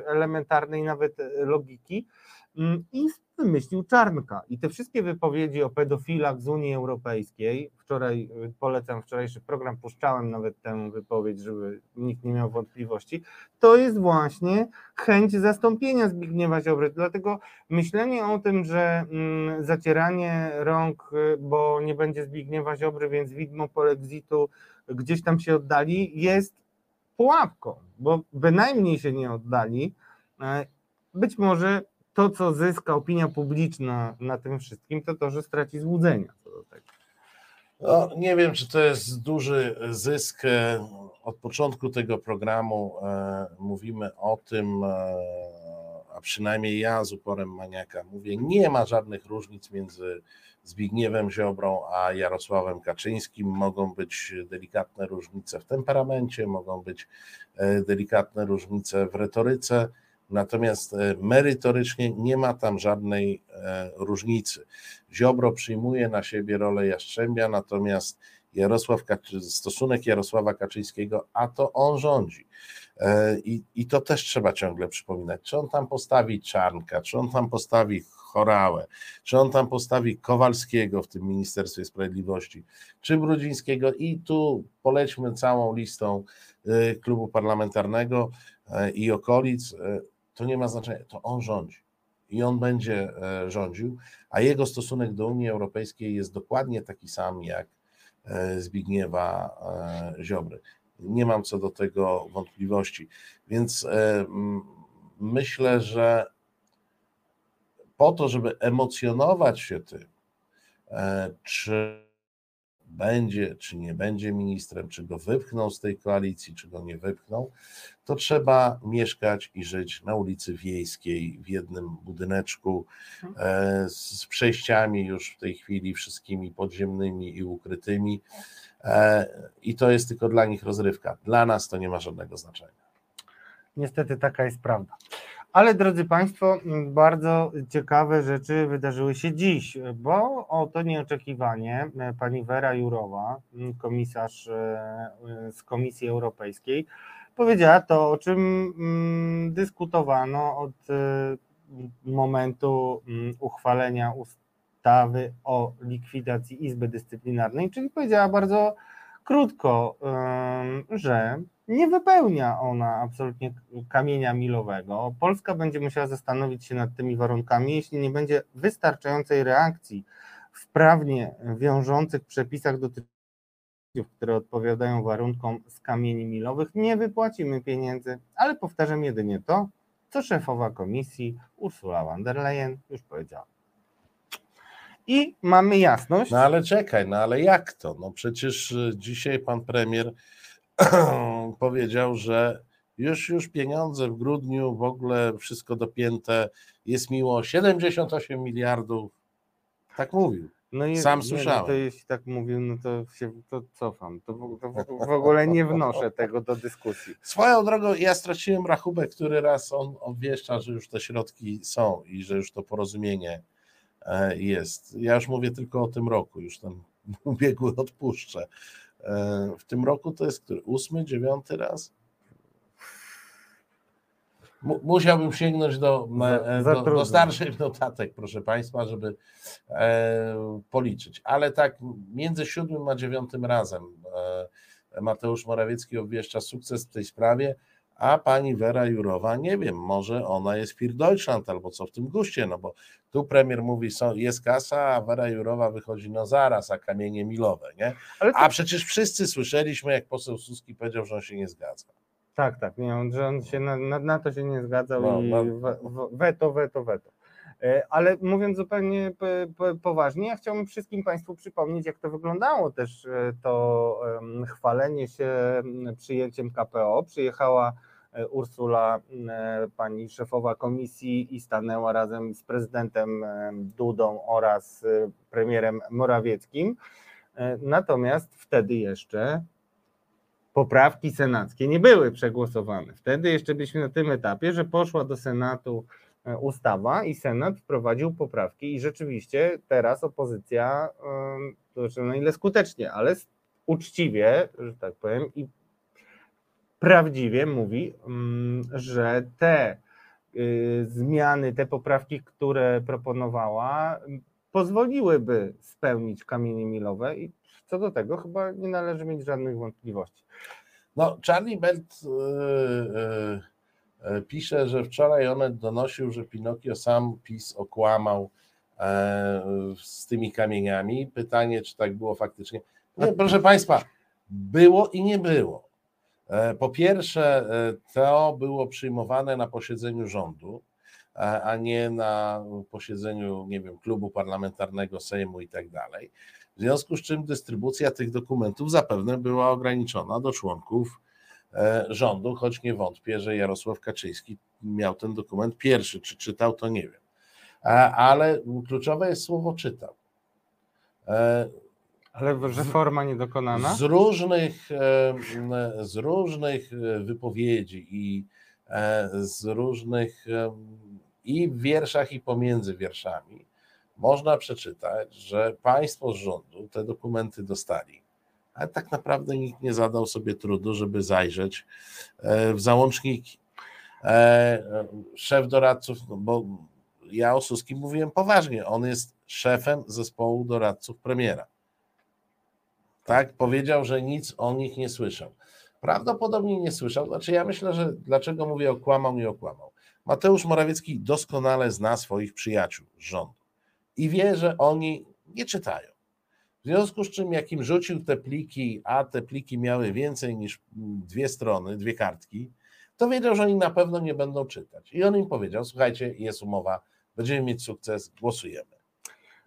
[SPEAKER 2] elementarnej nawet logiki. Mm, I wymyślił Czarnka. I te wszystkie wypowiedzi o pedofilach z Unii Europejskiej, wczoraj y, polecam wczorajszy program, puszczałem nawet tę wypowiedź, żeby nikt nie miał wątpliwości, to jest właśnie chęć zastąpienia Zbigniewa Ziobry. Dlatego myślenie o tym, że mm, zacieranie rąk, y, bo nie będzie Zbigniewa Ziobry, więc widmo polexitu gdzieś tam się oddali, jest pułapką, bo bynajmniej się nie oddali. E, Być może to, co zyska opinia publiczna na tym wszystkim, to to, że straci złudzenia co do tego.
[SPEAKER 3] No, nie wiem, czy to jest duży zysk. E, Od początku tego programu e, mówimy o tym, e, a przynajmniej ja z uporem maniaka mówię, nie ma żadnych różnic między Zbigniewem Ziobrą a Jarosławem Kaczyńskim. Mogą być delikatne różnice w temperamencie, mogą być e, delikatne różnice w retoryce, natomiast e, merytorycznie nie ma tam żadnej e, różnicy. Ziobro przyjmuje na siebie rolę Jastrzębia, natomiast Jarosław Kaczy, stosunek Jarosława Kaczyńskiego, a to on rządzi. E, I, I to też trzeba ciągle przypominać. Czy on tam postawi Czarnka, czy on tam postawi Chorałę, czy on tam postawi Kowalskiego w tym Ministerstwie Sprawiedliwości, czy Brudzińskiego i tu polećmy całą listą klubu parlamentarnego i okolic, to nie ma znaczenia, to on rządzi i on będzie e, rządził, a jego stosunek do Unii Europejskiej jest dokładnie taki sam jak e, Zbigniewa e, Ziobry. Nie mam co do tego wątpliwości. Więc myślę, że po to, żeby emocjonować się tym, czy będzie, czy nie będzie ministrem, czy go wypchną z tej koalicji, czy go nie wypchną, to trzeba mieszkać i żyć na ulicy Wiejskiej w jednym budyneczku e, z przejściami już w tej chwili wszystkimi podziemnymi i ukrytymi. E, I to jest tylko dla nich rozrywka. Dla nas to nie ma żadnego znaczenia.
[SPEAKER 2] Niestety taka jest prawda. Ale drodzy Państwo, m, bardzo ciekawe rzeczy wydarzyły się dziś, bo oto nieoczekiwanie e, pani Wera Jurowa, m, komisarz e, e, z Komisji Europejskiej, powiedziała to, o czym mm, dyskutowano od momentu mm, uchwalenia ustawy o likwidacji Izby Dyscyplinarnej, czyli powiedziała bardzo krótko, że nie wypełnia ona absolutnie kamienia milowego. Polska będzie musiała zastanowić się nad tymi warunkami, jeśli nie będzie wystarczającej reakcji w prawnie wiążących przepisach dotyczących, które odpowiadają warunkom z kamieni milowych, nie wypłacimy pieniędzy, ale powtarzam jedynie to, co szefowa komisji Ursula von der Leyen już powiedziała. I mamy jasność.
[SPEAKER 3] No ale czekaj, no ale jak to? No przecież y, dzisiaj pan premier powiedział, że już, już pieniądze w grudniu, w ogóle wszystko dopięte, jest miło 78 miliardów. Tak mówił.
[SPEAKER 2] No i,
[SPEAKER 3] Sam
[SPEAKER 2] nie,
[SPEAKER 3] słyszałem.
[SPEAKER 2] No to jeśli tak mówił, no to się to cofam. To, w- to w- w ogóle nie wnoszę tego do dyskusji.
[SPEAKER 3] Swoją drogą, ja straciłem rachubę, który raz on obwieszcza, że już te środki są i że już to porozumienie e, jest. Ja już mówię tylko o tym roku, już ten ubiegły odpuszczę. E, W tym roku to jest który? Ósmy, dziewiąty raz? Mu- Musiałbym sięgnąć do, e, do, do starszych notatek, proszę Państwa, żeby e, policzyć. Ale tak między siódmym a dziewiątym razem e, Mateusz Morawiecki obwieszcza sukces w tej sprawie, a pani Wera Jurowa, nie wiem, może ona jest für Deutschland albo co w tym guście, no bo tu premier mówi, są, jest kasa, a Wera Jurowa wychodzi, no zaraz, a kamienie milowe, nie?
[SPEAKER 2] Ale to,
[SPEAKER 3] A przecież wszyscy słyszeliśmy, jak poseł Suski powiedział, że on się nie zgadza.
[SPEAKER 2] tak, tak, nie, on, że on się na, na, na to się nie zgadzał
[SPEAKER 3] No,
[SPEAKER 2] i
[SPEAKER 3] no.
[SPEAKER 2] we- we- weto, weto, weto. E, Ale mówiąc zupełnie po- po- poważnie, ja chciałbym wszystkim Państwu przypomnieć, jak to wyglądało też e, to chwalenie się przyjęciem KPO. Przyjechała Ursula, e, pani szefowa komisji i stanęła razem z prezydentem em, Dudą oraz e, premierem Morawieckim. E, Natomiast wtedy jeszcze poprawki senackie nie były przegłosowane. Wtedy jeszcze byliśmy na tym etapie, że poszła do Senatu e, ustawa i Senat wprowadził poprawki i rzeczywiście teraz opozycja, to znaczy no ile skutecznie, ale uczciwie, że tak powiem, i prawdziwie mówi, mm, że te y, zmiany, te poprawki, które proponowała, m, pozwoliłyby spełnić kamienie milowe i co do tego chyba nie należy mieć żadnych wątpliwości.
[SPEAKER 3] No, Charlie Belt e, e, pisze, że wczoraj Onet donosił, że Pinokio sam PiS okłamał e, z tymi kamieniami. Pytanie, czy tak było faktycznie. Nie, proszę Państwa, było i nie było. E, Po pierwsze, e, to było przyjmowane na posiedzeniu rządu, a nie na posiedzeniu, nie wiem, klubu parlamentarnego Sejmu i tak dalej. W związku z czym dystrybucja tych dokumentów zapewne była ograniczona do członków e, rządu, choć nie wątpię, że Jarosław Kaczyński miał ten dokument pierwszy. Czy czytał, to nie wiem. Ale kluczowe jest słowo czytał. E,
[SPEAKER 2] Ale że forma niedokonana?
[SPEAKER 3] z różnych, e, m, z różnych e, wypowiedzi i e, z różnych e, i w wierszach, i pomiędzy wierszami można przeczytać, że państwo z rządu te dokumenty dostali, ale tak naprawdę nikt nie zadał sobie trudu, żeby zajrzeć e, w załączniki. E, e, Szef doradców, no bo ja o Suskim mówiłem poważnie, on jest szefem zespołu doradców premiera. Tak, powiedział, że nic o nich nie słyszał. Prawdopodobnie nie słyszał. Znaczy, ja myślę, że dlaczego mówię okłamał, nie okłamał. Mateusz Morawiecki doskonale zna swoich przyjaciół z rządu i wie, że oni nie czytają. W związku z czym, jak im rzucił te pliki, a te pliki miały więcej niż dwie strony, dwie kartki, to wiedział, że oni na pewno nie będą czytać. I on im powiedział: Słuchajcie, jest umowa, będziemy mieć sukces, głosujemy.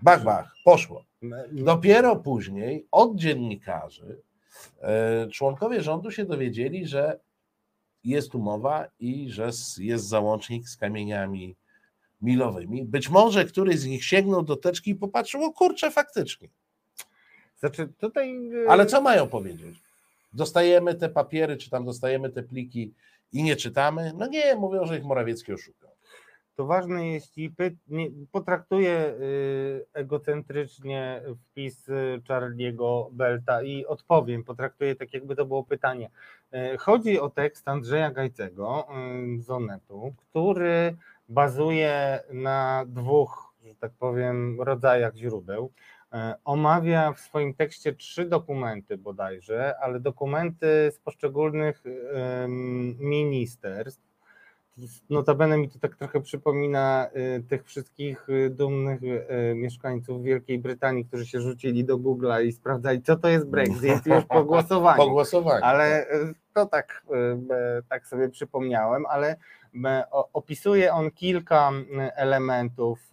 [SPEAKER 3] Bach, bach, poszło. Dopiero później od dziennikarzy e, członkowie rządu się dowiedzieli, że jest umowa i że jest załącznik z kamieniami milowymi. Być może któryś z nich sięgnął do teczki i popatrzył, o kurczę, faktycznie.
[SPEAKER 2] Znaczy tutaj. y,
[SPEAKER 3] Ale co mają powiedzieć? Dostajemy te papiery, czy tam dostajemy te pliki i nie czytamy? No nie, mówią, że ich Morawiecki oszukał.
[SPEAKER 2] To ważne jest i y, egocentrycznie wpis y, Charlie'ego Belta i odpowiem, potraktuję tak jakby to było pytanie. Y, chodzi o tekst Andrzeja Gajcego z Onetu, który bazuje na dwóch, że tak powiem, rodzajach źródeł. Omawia w swoim tekście trzy dokumenty bodajże, ale dokumenty z poszczególnych ministerstw. Notabene mi to tak trochę przypomina y, tych wszystkich y, dumnych y, mieszkańców Wielkiej Brytanii, którzy się rzucili do Google'a i sprawdzali, co to jest Brexit już po głosowaniu.
[SPEAKER 3] Po głosowaniu.
[SPEAKER 2] Ale y, to tak, tak sobie przypomniałem, ale opisuje on kilka elementów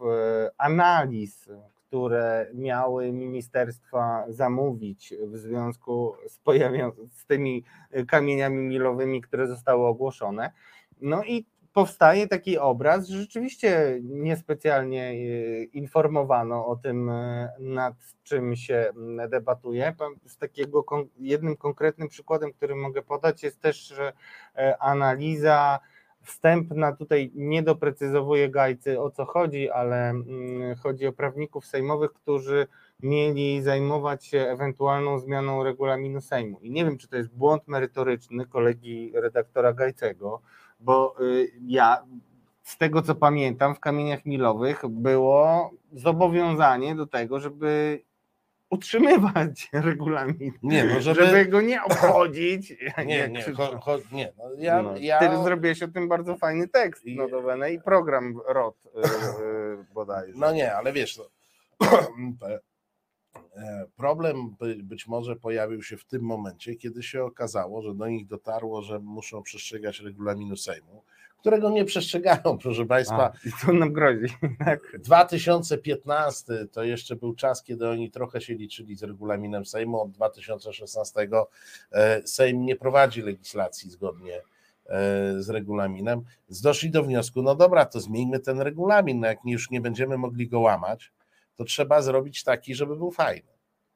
[SPEAKER 2] analiz, które miały ministerstwa zamówić w związku z, pojawią, z tymi kamieniami milowymi, które zostały ogłoszone. No i powstaje taki obraz, że rzeczywiście niespecjalnie y, informowano o tym, y, nad czym się debatuje. Z takiego jednym konkretnym przykładem, który mogę podać, jest też e, analiza wstępna, tutaj nie doprecyzowuję Gajcy o co chodzi, ale mm, chodzi o prawników sejmowych, którzy mieli zajmować się ewentualną zmianą regulaminu Sejmu. I nie wiem, czy to jest błąd merytoryczny kolegi redaktora Gajcego, bo y, ja z tego co pamiętam, w kamieniach milowych było zobowiązanie do tego, żeby utrzymywać regulamin.
[SPEAKER 3] Nie, no żeby-
[SPEAKER 2] żeby go nie obchodzić.
[SPEAKER 3] Nie, nie, cho, cho, nie no ja,
[SPEAKER 2] No,
[SPEAKER 3] ja,
[SPEAKER 2] Ty zrobiłeś o tym bardzo fajny tekst
[SPEAKER 3] I-
[SPEAKER 2] notabene i program ROT y, y, bodajże.
[SPEAKER 3] No nie, ale wiesz, no, problem by, być może pojawił się w tym momencie, kiedy się okazało, że do nich dotarło, że muszą przestrzegać regulaminu Sejmu, którego nie przestrzegają, proszę Państwa.
[SPEAKER 2] A, I co nam grozi? Tak.
[SPEAKER 3] 2015 to jeszcze był czas, kiedy oni trochę się liczyli z regulaminem Sejmu. Od 2016 e, Sejm nie prowadzi legislacji zgodnie e, z regulaminem. Doszli do wniosku, no dobra, to zmieńmy ten regulamin. No jak już nie będziemy mogli go łamać, to trzeba zrobić taki, żeby był fajny.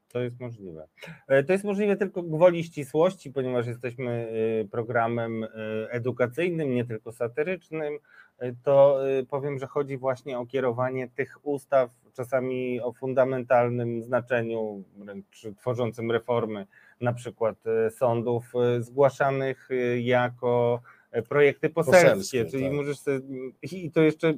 [SPEAKER 2] To jest możliwe. E, To jest możliwe tylko gwoli ścisłości, ponieważ jesteśmy e, programem e, edukacyjnym, nie tylko satyrycznym. To powiem, że chodzi właśnie o kierowanie tych ustaw, czasami o fundamentalnym znaczeniu, wręcz tworzącym reformy, na przykład sądów, zgłaszanych jako projekty poselskie,
[SPEAKER 3] Poselskie,
[SPEAKER 2] czyli
[SPEAKER 3] tak.
[SPEAKER 2] możesz sobie, i to jeszcze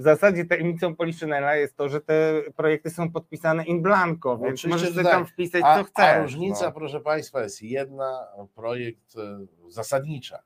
[SPEAKER 2] w zasadzie tajemnicą Poliszynela jest to, że te projekty są podpisane in blanco, więc możesz
[SPEAKER 3] tak.
[SPEAKER 2] tam wpisać
[SPEAKER 3] A,
[SPEAKER 2] co chcesz.
[SPEAKER 3] a różnica,
[SPEAKER 2] no.
[SPEAKER 3] proszę Państwa, jest jedna, projekt e, zasadnicza.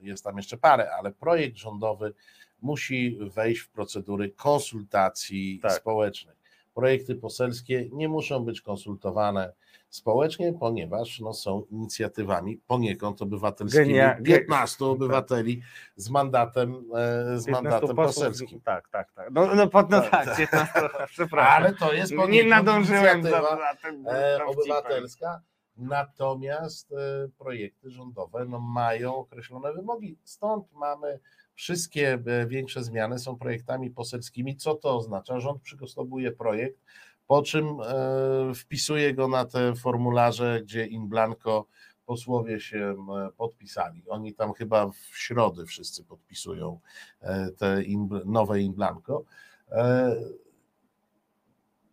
[SPEAKER 3] Jest tam jeszcze parę, ale projekt rządowy musi wejść w procedury konsultacji
[SPEAKER 2] Tak.
[SPEAKER 3] społecznych. Projekty poselskie nie muszą być konsultowane społecznie, ponieważ no, są inicjatywami poniekąd obywatelskimi.
[SPEAKER 2] Genia- ge-
[SPEAKER 3] 15 obywateli z mandatem, e, z
[SPEAKER 2] 15
[SPEAKER 3] mandatem poselskim.
[SPEAKER 2] Tak, tak, tak. No, no, pod, no
[SPEAKER 3] Tak,
[SPEAKER 2] tak,
[SPEAKER 3] tak.
[SPEAKER 2] 15, przepraszam.
[SPEAKER 3] Ale to jest
[SPEAKER 2] nie nadążyłem za, za
[SPEAKER 3] e, obywatelska, natomiast e, projekty rządowe no, mają określone wymogi. Stąd mamy wszystkie e, większe zmiany są projektami poselskimi. Co to oznacza? Rząd przygotowuje projekt, po czym e, wpisuje go na te formularze, gdzie in blanco posłowie się podpisali. Oni tam chyba w środę wszyscy podpisują e, te in, nowe in blanco.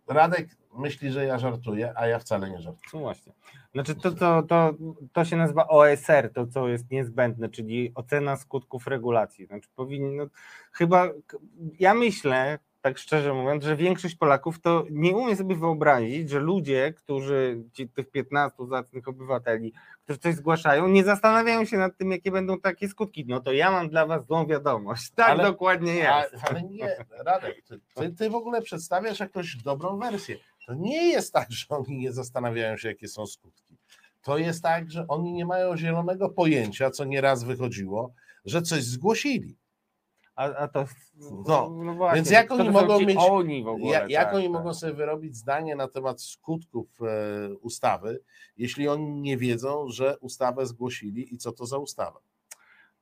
[SPEAKER 3] Radek myśli, że ja żartuję, a ja wcale nie żartuję.
[SPEAKER 2] No właśnie. Znaczy to, to, to, to się nazywa OSR, to co jest niezbędne, czyli ocena skutków regulacji. Znaczy powinno, chyba, ja myślę, tak szczerze mówiąc, że większość Polaków to nie umie sobie wyobrazić, że ludzie, którzy, ci, tych 15 zacnych obywateli, którzy coś zgłaszają, nie zastanawiają się nad tym, jakie będą takie skutki. No to ja mam dla was złą wiadomość. Tak
[SPEAKER 3] Ale-
[SPEAKER 2] dokładnie jest.
[SPEAKER 3] ale nie, Radek, ty, ty, ty w ogóle przedstawiasz jakąś dobrą wersję. To nie jest tak, że oni nie zastanawiają się, jakie są skutki. To jest tak, że oni nie mają zielonego pojęcia, co nieraz wychodziło, że coś zgłosili.
[SPEAKER 2] A, a to.
[SPEAKER 3] No,
[SPEAKER 2] właśnie,
[SPEAKER 3] więc jak oni mogą mieć-
[SPEAKER 2] Oni ogóle,
[SPEAKER 3] Ja, jak
[SPEAKER 2] tak,
[SPEAKER 3] oni
[SPEAKER 2] tak.
[SPEAKER 3] mogą sobie wyrobić zdanie na temat skutków e, ustawy, jeśli oni nie wiedzą, że ustawę zgłosili i co to za ustawa?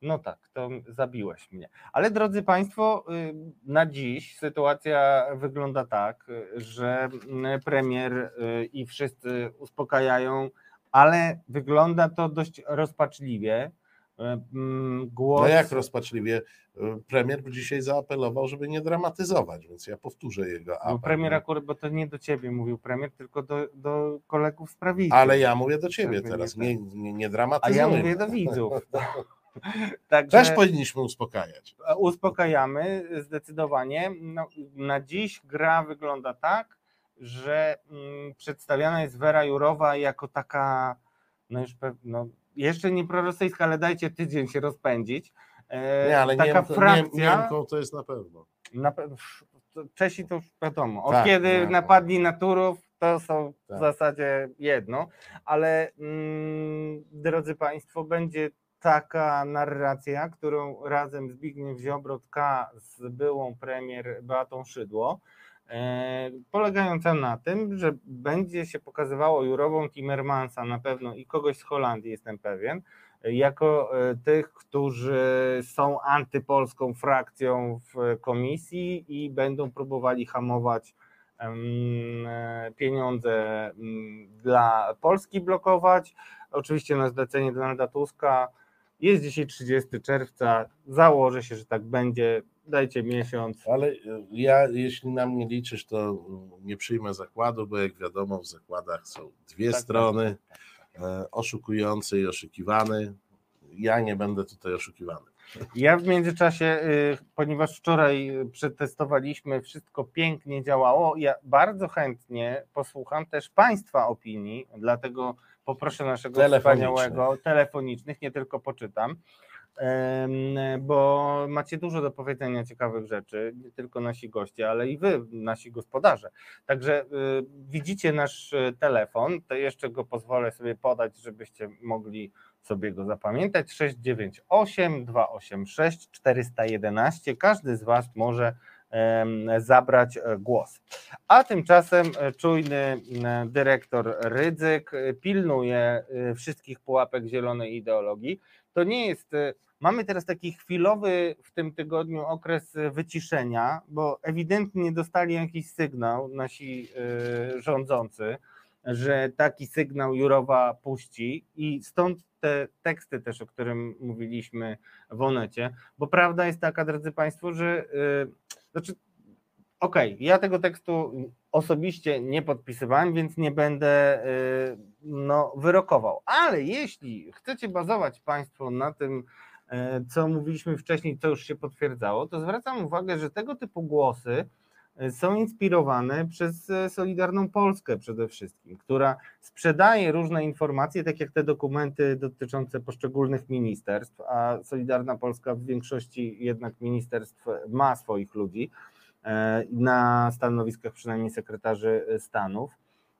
[SPEAKER 2] No tak, to zabiłeś mnie. Ale drodzy Państwo, y, na dziś sytuacja wygląda tak, że mm, premier y, i wszyscy uspokajają, ale wygląda to dość rozpaczliwie. Y, mm, Głos.
[SPEAKER 3] No jak rozpaczliwie premier dzisiaj zaapelował, żeby nie dramatyzować, więc ja powtórzę jego
[SPEAKER 2] Bo
[SPEAKER 3] apel.
[SPEAKER 2] premier
[SPEAKER 3] no.
[SPEAKER 2] akurat, bo to nie do ciebie mówił premier, tylko do, do kolegów z prawicy.
[SPEAKER 3] Ale ja mówię do ciebie
[SPEAKER 2] nie
[SPEAKER 3] teraz,
[SPEAKER 2] tak.
[SPEAKER 3] nie, nie, nie
[SPEAKER 2] A
[SPEAKER 3] dramatyzujmy.
[SPEAKER 2] ja mówię do widzów. Także...
[SPEAKER 3] Też powinniśmy uspokajać.
[SPEAKER 2] Uspokajamy zdecydowanie. No, na dziś gra wygląda tak, że mm, przedstawiana jest Wera Jurowa jako taka, no już pew- no, jeszcze nie prorosyjska, ale dajcie tydzień się rozpędzić. E,
[SPEAKER 3] Nie, ale
[SPEAKER 2] taka frakcja.
[SPEAKER 3] Niemką to jest na pewno.
[SPEAKER 2] Na, pe- Czesi to już wiadomo. Od
[SPEAKER 3] Tak,
[SPEAKER 2] kiedy
[SPEAKER 3] no.
[SPEAKER 2] napadli na Turów, to są
[SPEAKER 3] Tak.
[SPEAKER 2] w zasadzie jedno, ale mm, drodzy Państwo, będzie taka narracja, którą razem Zbigniew Ziobro tka z byłą premier Beatą Szydło, e, polegająca na tym, że będzie się pokazywało Jurową Timmermansa na pewno i kogoś z Holandii, jestem pewien, jako e, tych, którzy są antypolską frakcją w komisji i będą próbowali hamować e, pieniądze dla Polski blokować. Oczywiście na zlecenie Donalda Tuska Jest dzisiaj 30 czerwca, założę się, że tak będzie. Dajcie miesiąc.
[SPEAKER 3] Ale ja, jeśli na mnie liczysz, to nie przyjmę zakładu, bo jak wiadomo, w zakładach są dwie
[SPEAKER 2] Tak,
[SPEAKER 3] strony, e, oszukujący i oszukiwany. Ja nie będę tutaj oszukiwany.
[SPEAKER 2] Ja w międzyczasie, y, ponieważ wczoraj przetestowaliśmy, wszystko pięknie działało, ja bardzo chętnie posłucham też Państwa opinii, dlatego poproszę naszego wspaniałego, telefonicznych, nie tylko poczytam, bo macie dużo do powiedzenia ciekawych rzeczy, nie tylko nasi goście, ale i Wy, nasi gospodarze. Także y, widzicie nasz y, telefon, to jeszcze go pozwolę sobie podać, żebyście mogli sobie go zapamiętać. 698 286 411. Każdy z Was może zabrać e, głos. A tymczasem e, czujny dyrektor Rydzyk e, pilnuje wszystkich pułapek zielonej ideologii. To nie jest. Mamy teraz taki chwilowy w tym tygodniu okres wyciszenia, bo ewidentnie dostali jakiś sygnał nasi rządzący, że taki sygnał Jurowa puści i stąd te teksty też, o którym mówiliśmy w Onecie, bo prawda jest taka, drodzy Państwo, że znaczy, okej, ja tego tekstu osobiście nie podpisywałem, więc nie będę yy, no, wyrokował, ale jeśli chcecie bazować Państwo na tym, yy, co mówiliśmy wcześniej, co już się potwierdzało, to zwracam uwagę, że tego typu głosy są inspirowane przez e, Solidarną Polskę przede wszystkim, która sprzedaje różne informacje, tak jak te dokumenty dotyczące poszczególnych ministerstw, a Solidarna Polska w większości jednak ministerstw ma swoich ludzi e, na stanowiskach przynajmniej sekretarzy stanów,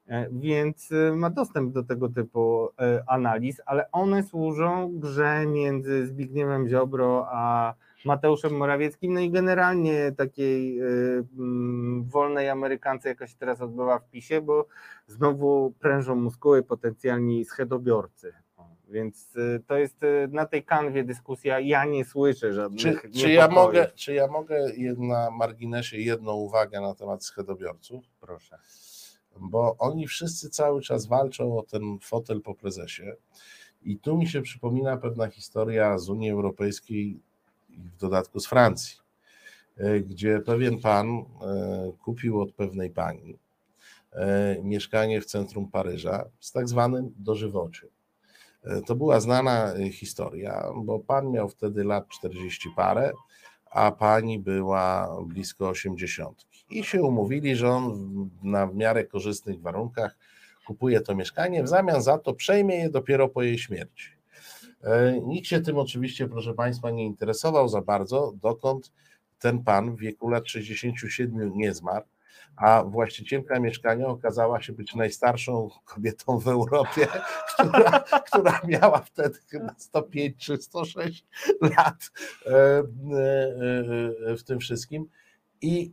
[SPEAKER 2] e, więc e, ma dostęp do tego typu e, analiz, ale one służą grze między Zbigniewem Ziobro a Mateuszem Morawieckim, no i generalnie takiej y, mm, wolnej Amerykance, jaka się teraz odbywa w PiSie, bo znowu prężą muskuły potencjalni schedobiorcy. Więc y, to jest y, na tej kanwie dyskusja, ja nie słyszę żadnych
[SPEAKER 3] Czy, czy, ja mogę, czy ja mogę na marginesie jedną uwagę na temat schedobiorców?
[SPEAKER 2] Proszę.
[SPEAKER 3] bo oni wszyscy cały czas walczą o ten fotel po prezesie. I tu mi się przypomina pewna historia z Unii Europejskiej w dodatku z Francji, e, gdzie pewien pan e, kupił od pewnej pani e, mieszkanie w centrum Paryża z tak zwanym dożywociem. To była znana historia, bo pan miał wtedy lat 40 parę, a pani była blisko 80. I się umówili, że on na w miarę korzystnych warunkach kupuje to mieszkanie, w zamian za to przejmie je dopiero po jej śmierci. E, Nikt się tym oczywiście, proszę Państwa, nie interesował za bardzo, dokąd ten pan w wieku lat 67 nie zmarł, a właścicielka mieszkania okazała się być najstarszą kobietą w Europie, która, która miała wtedy chyba 105 czy 106 lat e, e, w tym wszystkim. I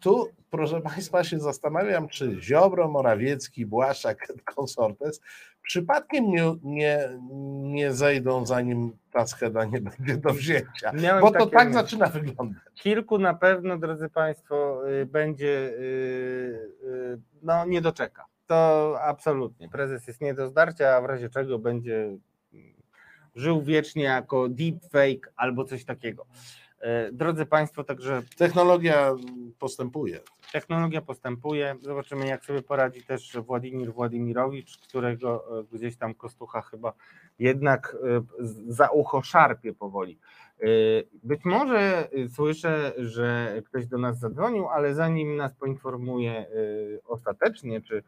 [SPEAKER 3] tu, proszę Państwa, się zastanawiam, czy Ziobro, Morawiecki, Błaszczak, konsortes przypadkiem nie, nie, nie zejdą, zanim ta scheda nie będzie do wzięcia.
[SPEAKER 2] Miałem
[SPEAKER 3] Bo to tak zaczyna wyglądać.
[SPEAKER 2] Kilku na pewno, drodzy Państwo, y, będzie y, y, no nie doczeka. To absolutnie. Prezes jest nie do zdarcia, a w razie czego będzie żył wiecznie jako deepfake albo coś takiego. Y, Drodzy Państwo, także
[SPEAKER 3] Technologia postępuje.
[SPEAKER 2] technologia postępuje. Zobaczymy, jak sobie poradzi też Władimir Władimirowicz, którego e, gdzieś tam Kostucha chyba jednak e, za ucho szarpie powoli. E, Być może e, słyszę, że ktoś do nas zadzwonił, ale zanim nas poinformuje e, ostatecznie, czy e,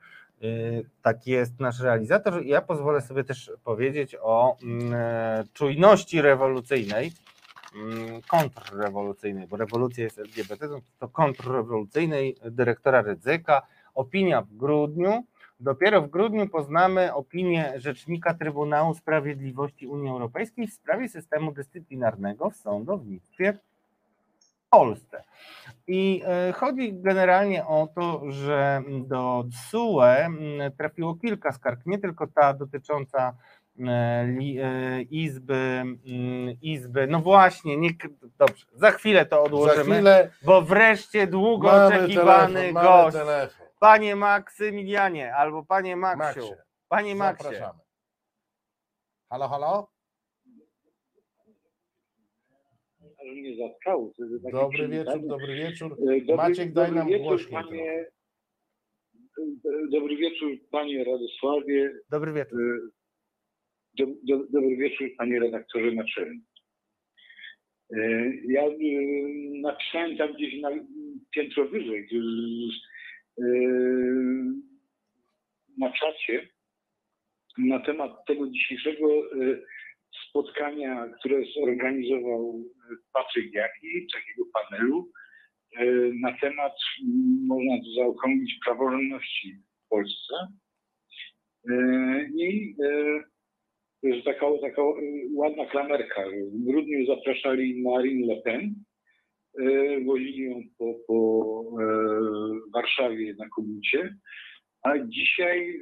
[SPEAKER 2] taki jest nasz realizator, ja pozwolę sobie też powiedzieć o mm, e, czujności rewolucyjnej kontrrewolucyjnej, bo rewolucja jest LGBT, to- kontrrewolucyjnej dyrektora Rydzyka. Opinia w grudniu. Dopiero w grudniu poznamy opinię Rzecznika Trybunału Sprawiedliwości Unii Europejskiej w sprawie systemu dyscyplinarnego w sądownictwie w Polsce. I e, chodzi generalnie o to, że do TSUE m, trafiło kilka skarg, nie tylko ta dotycząca Izby, mm, Izby, no właśnie, nie, dobrze, za chwilę to
[SPEAKER 3] Za
[SPEAKER 2] odłożymy,
[SPEAKER 3] chwilę
[SPEAKER 2] bo wreszcie długo oczekiwany
[SPEAKER 3] telefon,
[SPEAKER 2] gość,
[SPEAKER 3] telefon.
[SPEAKER 2] panie Maksymilianie, albo panie Maksiu,
[SPEAKER 3] Maksie,
[SPEAKER 2] panie Maksie,
[SPEAKER 3] zapraszamy. Halo, halo? Dobry wieczór, dobry wieczór.
[SPEAKER 5] E, Dobry,
[SPEAKER 3] Maciek, daj nam
[SPEAKER 5] wieczór,
[SPEAKER 3] głośniej
[SPEAKER 5] panie, e, Dobry wieczór, panie Radosławie.
[SPEAKER 2] Dobry wieczór.
[SPEAKER 5] Do, do, dobry wieczór, panie redaktorze naczelny. E, Ja e, napisałem tam gdzieś na piętro wyżej, e, na czacie na temat tego dzisiejszego spotkania, które zorganizował Patryk Jaki, takiego panelu, na temat, można to zaokrąglić, praworządności w Polsce. I jest taka, taka e, ładna klamerka. W grudniu zapraszali Marine Le Pen, e, wozili ją po, po e, Warszawie na komicie, a dzisiaj e,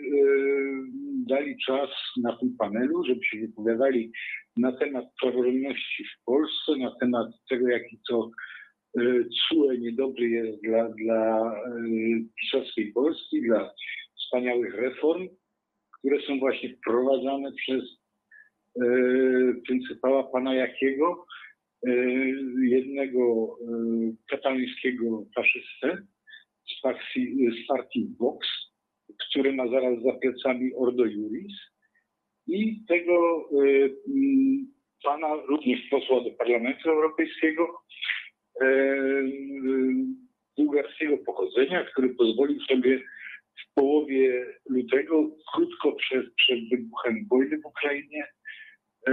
[SPEAKER 5] dali czas na tym panelu, żeby się wypowiadali na temat praworządności w Polsce, na temat tego, jaki to CUE niedobry jest dla, dla pisowskiej Polski, dla wspaniałych reform, które są właśnie wprowadzane przez pryncypała pana Jakiego, e, jednego e, katalońskiego faszystę z partii, z partii Vox, który ma zaraz za plecami Ordo Juris i tego e, pana również posła do Parlamentu Europejskiego, e, bułgarskiego pochodzenia, który pozwolił sobie w połowie lutego, krótko przed, przed wybuchem wojny w Ukrainie, e,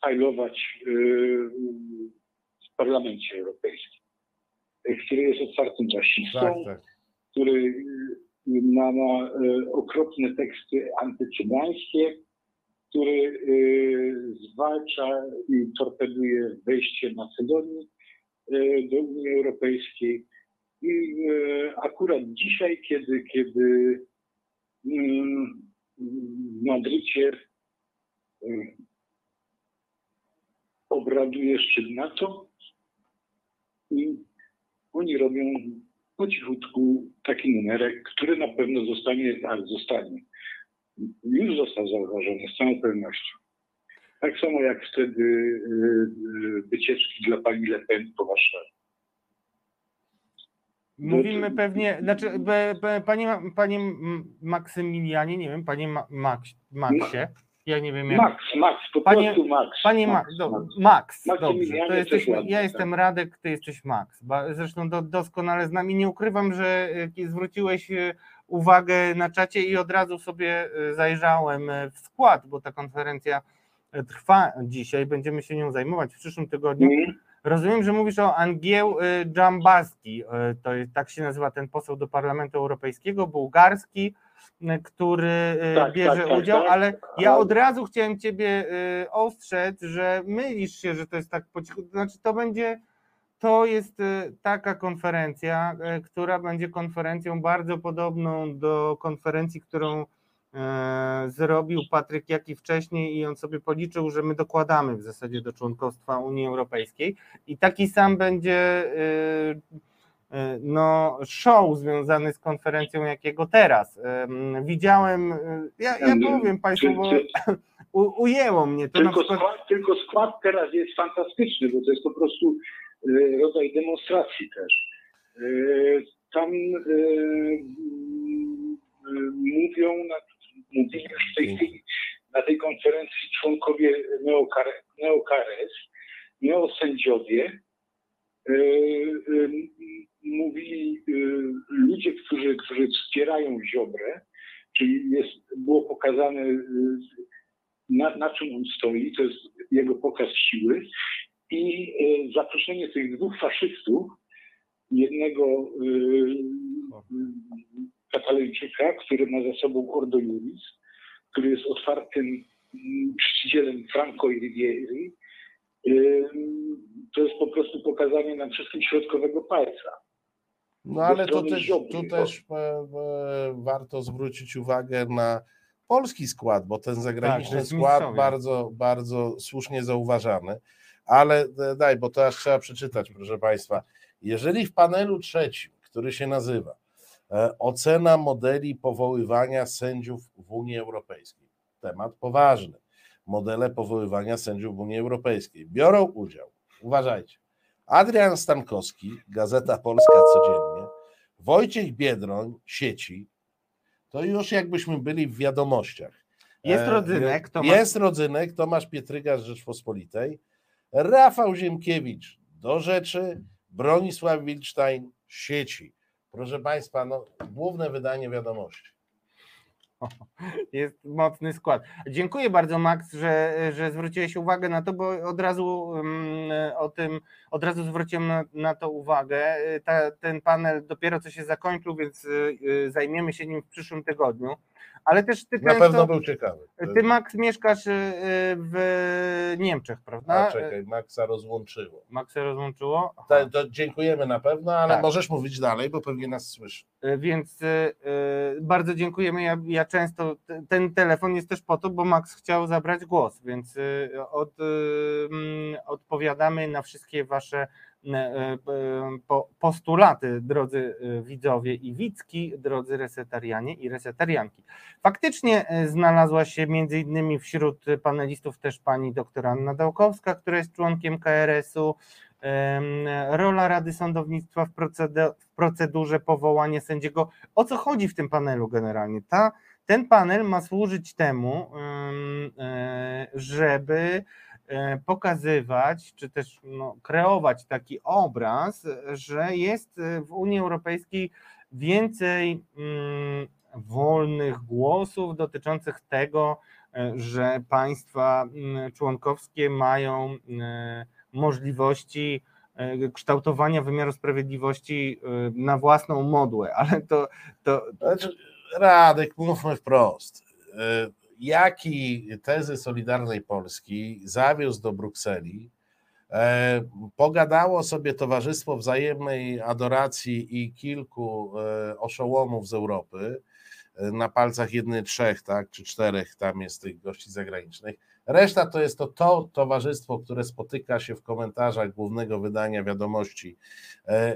[SPEAKER 5] fajlować e, w Parlamencie Europejskim, e, który jest otwartym rasistą,
[SPEAKER 3] Tak, tak.
[SPEAKER 5] który ma, ma y, okropne teksty antycygańskie, który y, zwalcza i torpeduje wejście Macedonii y, do Unii Europejskiej. I akurat dzisiaj, kiedy, kiedy Madrycie y, obraduje szczyt NATO i oni robią po cichutku taki numerek, który na pewno zostanie, tak, zostanie. Już został zauważony z całą pewnością. Tak samo jak wtedy y, y, wycieczki dla pani Le Pen po Warszawie.
[SPEAKER 2] Mówimy pewnie, znaczy, panie, panie Maksymilianie, nie wiem, panie Ma, Max, Maxie, ja nie wiem jak.
[SPEAKER 5] Max, Max, po
[SPEAKER 2] Panie-
[SPEAKER 5] prostu Max.
[SPEAKER 2] Panie Ma,
[SPEAKER 5] Max,
[SPEAKER 2] do,
[SPEAKER 5] Max.
[SPEAKER 2] Max, dobrze, to
[SPEAKER 5] ładnie,
[SPEAKER 2] ja
[SPEAKER 5] tak.
[SPEAKER 2] jestem Radek, ty jesteś Max. Zresztą do, doskonale znam i nie ukrywam, że e, zwróciłeś e, uwagę na czacie i od razu sobie e, zajrzałem w skład, bo ta konferencja trwa dzisiaj, będziemy się nią zajmować w przyszłym tygodniu.
[SPEAKER 5] Mhm.
[SPEAKER 2] Rozumiem, że mówisz o Angieł y, Dżambaski, y, to jest, tak się nazywa ten poseł do Parlamentu Europejskiego, bułgarski, y, który y,
[SPEAKER 5] Tak,
[SPEAKER 2] bierze
[SPEAKER 5] tak, tak,
[SPEAKER 2] udział,
[SPEAKER 5] tak.
[SPEAKER 2] ale ja od razu chciałem Ciebie y, ostrzec, że mylisz się, że to jest tak po cichu, znaczy to będzie, to jest y, taka konferencja, y, która będzie konferencją bardzo podobną do konferencji, którą zrobił Patryk Jaki wcześniej i on sobie policzył, że my dokładamy w zasadzie do członkostwa Unii Europejskiej i taki sam będzie e, e, no, show związany z konferencją jakiego teraz. Em, Widziałem, e, ja, ja
[SPEAKER 5] Em,
[SPEAKER 2] powiem Państwu, bo u, ujęło mnie to
[SPEAKER 5] Tylko
[SPEAKER 2] przykład.
[SPEAKER 5] skład, tylko skład teraz jest fantastyczny, bo to jest po prostu e, rodzaj demonstracji też. E, Tam e, e, mówią, na, mówili już w tej chwili na tej konferencji członkowie Neokare- Neokares, neosędziowie, e, m, mówili e, ludzie, którzy, którzy wspierają Ziobrę, czyli jest, było pokazane e, na, na czym on stoi, to jest jego pokaz siły i e, zaproszenie tych dwóch faszystów, jednego e, katalończyka, który ma za sobą Ordo Juris, który jest otwartym mm, czcicielem Franco i Riviery, e, to jest po prostu pokazanie nam wszystkim środkowego palca.
[SPEAKER 3] No ale to też,
[SPEAKER 5] Ziobry,
[SPEAKER 3] tu
[SPEAKER 5] bo-
[SPEAKER 3] też e, e, warto zwrócić uwagę na polski skład, bo ten
[SPEAKER 2] Tak,
[SPEAKER 3] zagraniczny
[SPEAKER 2] jest
[SPEAKER 3] skład bardzo, bardzo słusznie zauważany. Ale e, daj, bo to aż trzeba przeczytać, proszę Państwa. Jeżeli w panelu trzecim, który się nazywa Ocena modeli powoływania sędziów w Unii Europejskiej, temat poważny. modele powoływania sędziów w Unii Europejskiej. Biorą udział, uważajcie, Adrian Stankowski, Gazeta Polska codziennie, Wojciech Biedroń, sieci, to już jakbyśmy byli w wiadomościach.
[SPEAKER 2] Jest
[SPEAKER 3] E,
[SPEAKER 2] rodzynek, Tomasz-
[SPEAKER 3] Jest rodzynek, Tomasz Pietryga z Rzeczpospolitej, Rafał Ziemkiewicz do rzeczy, Bronisław Wilczstein, sieci. Proszę Państwa, no, główne wydanie wiadomości.
[SPEAKER 2] Jest mocny skład. Dziękuję bardzo, Max, że, że zwróciłeś uwagę na to, bo od razu mm, o tym, od razu zwróciłem na, na to uwagę. Ta, ten panel dopiero co się zakończył, więc y, y, zajmiemy się nim w przyszłym tygodniu. Ale też ty
[SPEAKER 3] Na pewno był ciekawy.
[SPEAKER 2] ty Max mieszkasz y, w Niemczech, prawda?
[SPEAKER 3] A czekaj, Maxa rozłączyło.
[SPEAKER 2] Max się rozłączyło?
[SPEAKER 3] To, dziękujemy na pewno, ale
[SPEAKER 2] Tak.
[SPEAKER 3] możesz mówić dalej, bo pewnie nas słyszy.
[SPEAKER 2] Y, Więc y, y, bardzo dziękujemy. Ja, ja często ten telefon jest też po to, bo Max chciał zabrać głos, więc od, y, mm, odpowiadamy na wszystkie Wasze postulaty, drodzy y, widzowie i widzki, drodzy resetarianie i resetarianki. Faktycznie znalazła się między innymi wśród panelistów też pani doktor Anna Dałkowska, która jest członkiem KRS-u. Rola Rady Sądownictwa w, procede- w procedurze powołania sędziego. O co chodzi w tym panelu generalnie? Ta, ten panel ma służyć temu, em, e, żeby e, pokazywać, czy też no, kreować taki obraz, że jest e, w Unii Europejskiej więcej mm, wolnych głosów dotyczących tego, e, że państwa mm, członkowskie mają e, możliwości e, kształtowania wymiaru sprawiedliwości e, na własną modłę, ale to, to,
[SPEAKER 3] Znaczy, Radek, mówmy wprost. Jaki tezy Solidarnej Polski zawiózł do Brukseli, e, pogadało sobie Towarzystwo Wzajemnej Adoracji i kilku e, oszołomów z Europy, e, na palcach jednych trzech, tak, czy czterech tam jest tych gości zagranicznych. Reszta to jest to, to towarzystwo, które spotyka się w komentarzach głównego wydania wiadomości,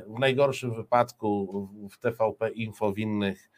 [SPEAKER 3] w najgorszym wypadku w TVP Info, w innych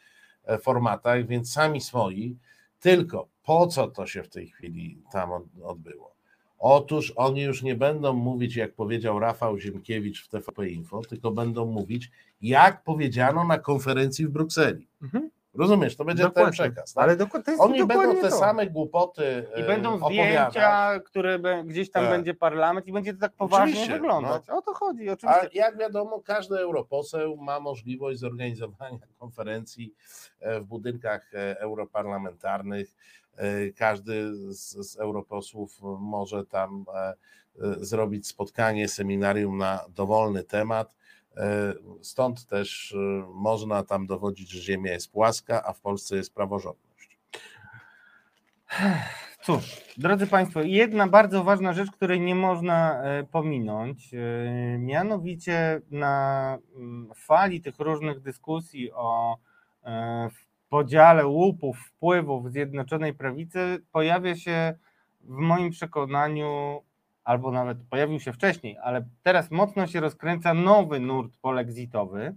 [SPEAKER 3] formatach, więc sami swoi. Tylko po co to się w tej chwili tam od- odbyło? Otóż oni już nie będą mówić, jak powiedział Rafał Ziemkiewicz w TVP Info, tylko będą mówić, jak powiedziano na konferencji w Brukseli.
[SPEAKER 2] Mhm.
[SPEAKER 3] Rozumiesz, to będzie ten
[SPEAKER 2] Dokładnie.
[SPEAKER 3] przekaz. Tak?
[SPEAKER 2] ale doku-
[SPEAKER 3] Oni
[SPEAKER 2] dokładnie
[SPEAKER 3] będą te
[SPEAKER 2] to.
[SPEAKER 3] same głupoty
[SPEAKER 2] I
[SPEAKER 3] e,
[SPEAKER 2] będą
[SPEAKER 3] opowiadać.
[SPEAKER 2] zdjęcia, które be- gdzieś tam
[SPEAKER 3] Tak.
[SPEAKER 2] będzie parlament i będzie to tak poważnie
[SPEAKER 3] Oczywiście, no.
[SPEAKER 2] wyglądać. O to chodzi,
[SPEAKER 3] A
[SPEAKER 2] oczywiście.
[SPEAKER 3] jak wiadomo, każdy europoseł ma możliwość zorganizowania konferencji e, w budynkach e, europarlamentarnych. E, Każdy z, z europosłów może tam e, e, zrobić spotkanie, seminarium na dowolny temat. Stąd też można tam dowodzić, że Ziemia jest płaska, a w Polsce jest praworządność.
[SPEAKER 2] Cóż, drodzy Państwo, jedna bardzo ważna rzecz, której nie można pominąć, mianowicie na mm, fali tych różnych dyskusji o podziale łupów, wpływów Zjednoczonej Prawicy pojawia się w moim przekonaniu, albo nawet pojawił się wcześniej, ale teraz mocno się rozkręca nowy nurt polexitowy,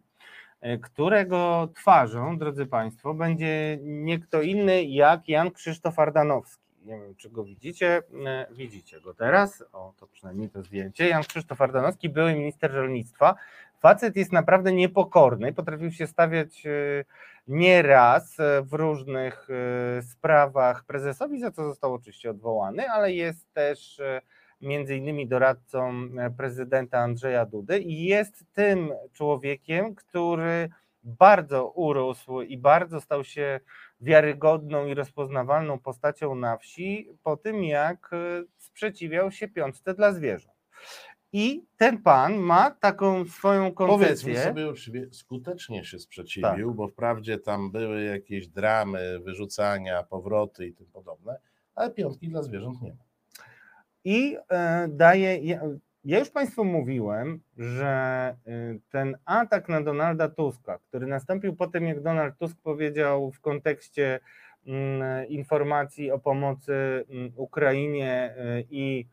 [SPEAKER 2] e, którego twarzą, drodzy Państwo, będzie nie kto inny jak Jan Krzysztof Ardanowski. Nie wiem, czy go widzicie. E, Widzicie go teraz. O, to przynajmniej to zdjęcie. Jan Krzysztof Ardanowski, były minister rolnictwa. Facet jest naprawdę niepokorny. Potrafił się stawiać e, nieraz e, w różnych e, sprawach prezesowi, za co został oczywiście odwołany, ale jest też e, między innymi doradcą prezydenta Andrzeja Dudy i jest tym człowiekiem, który bardzo urósł i bardzo stał się wiarygodną i rozpoznawalną postacią na wsi po tym, jak sprzeciwiał się piątce dla zwierząt. I ten pan ma taką swoją
[SPEAKER 3] Powiedzmy
[SPEAKER 2] koncepcję.
[SPEAKER 3] sobie uczciwie, skutecznie się sprzeciwił, bo wprawdzie tam były jakieś dramy, wyrzucania, powroty i tym podobne, ale piątki dla zwierząt nie ma.
[SPEAKER 2] I e, daje. Ja, ja już Państwu mówiłem, że e, ten atak na Donalda Tuska, który nastąpił po tym, jak Donald Tusk powiedział w kontekście mm, informacji o pomocy mm, Ukrainie e, i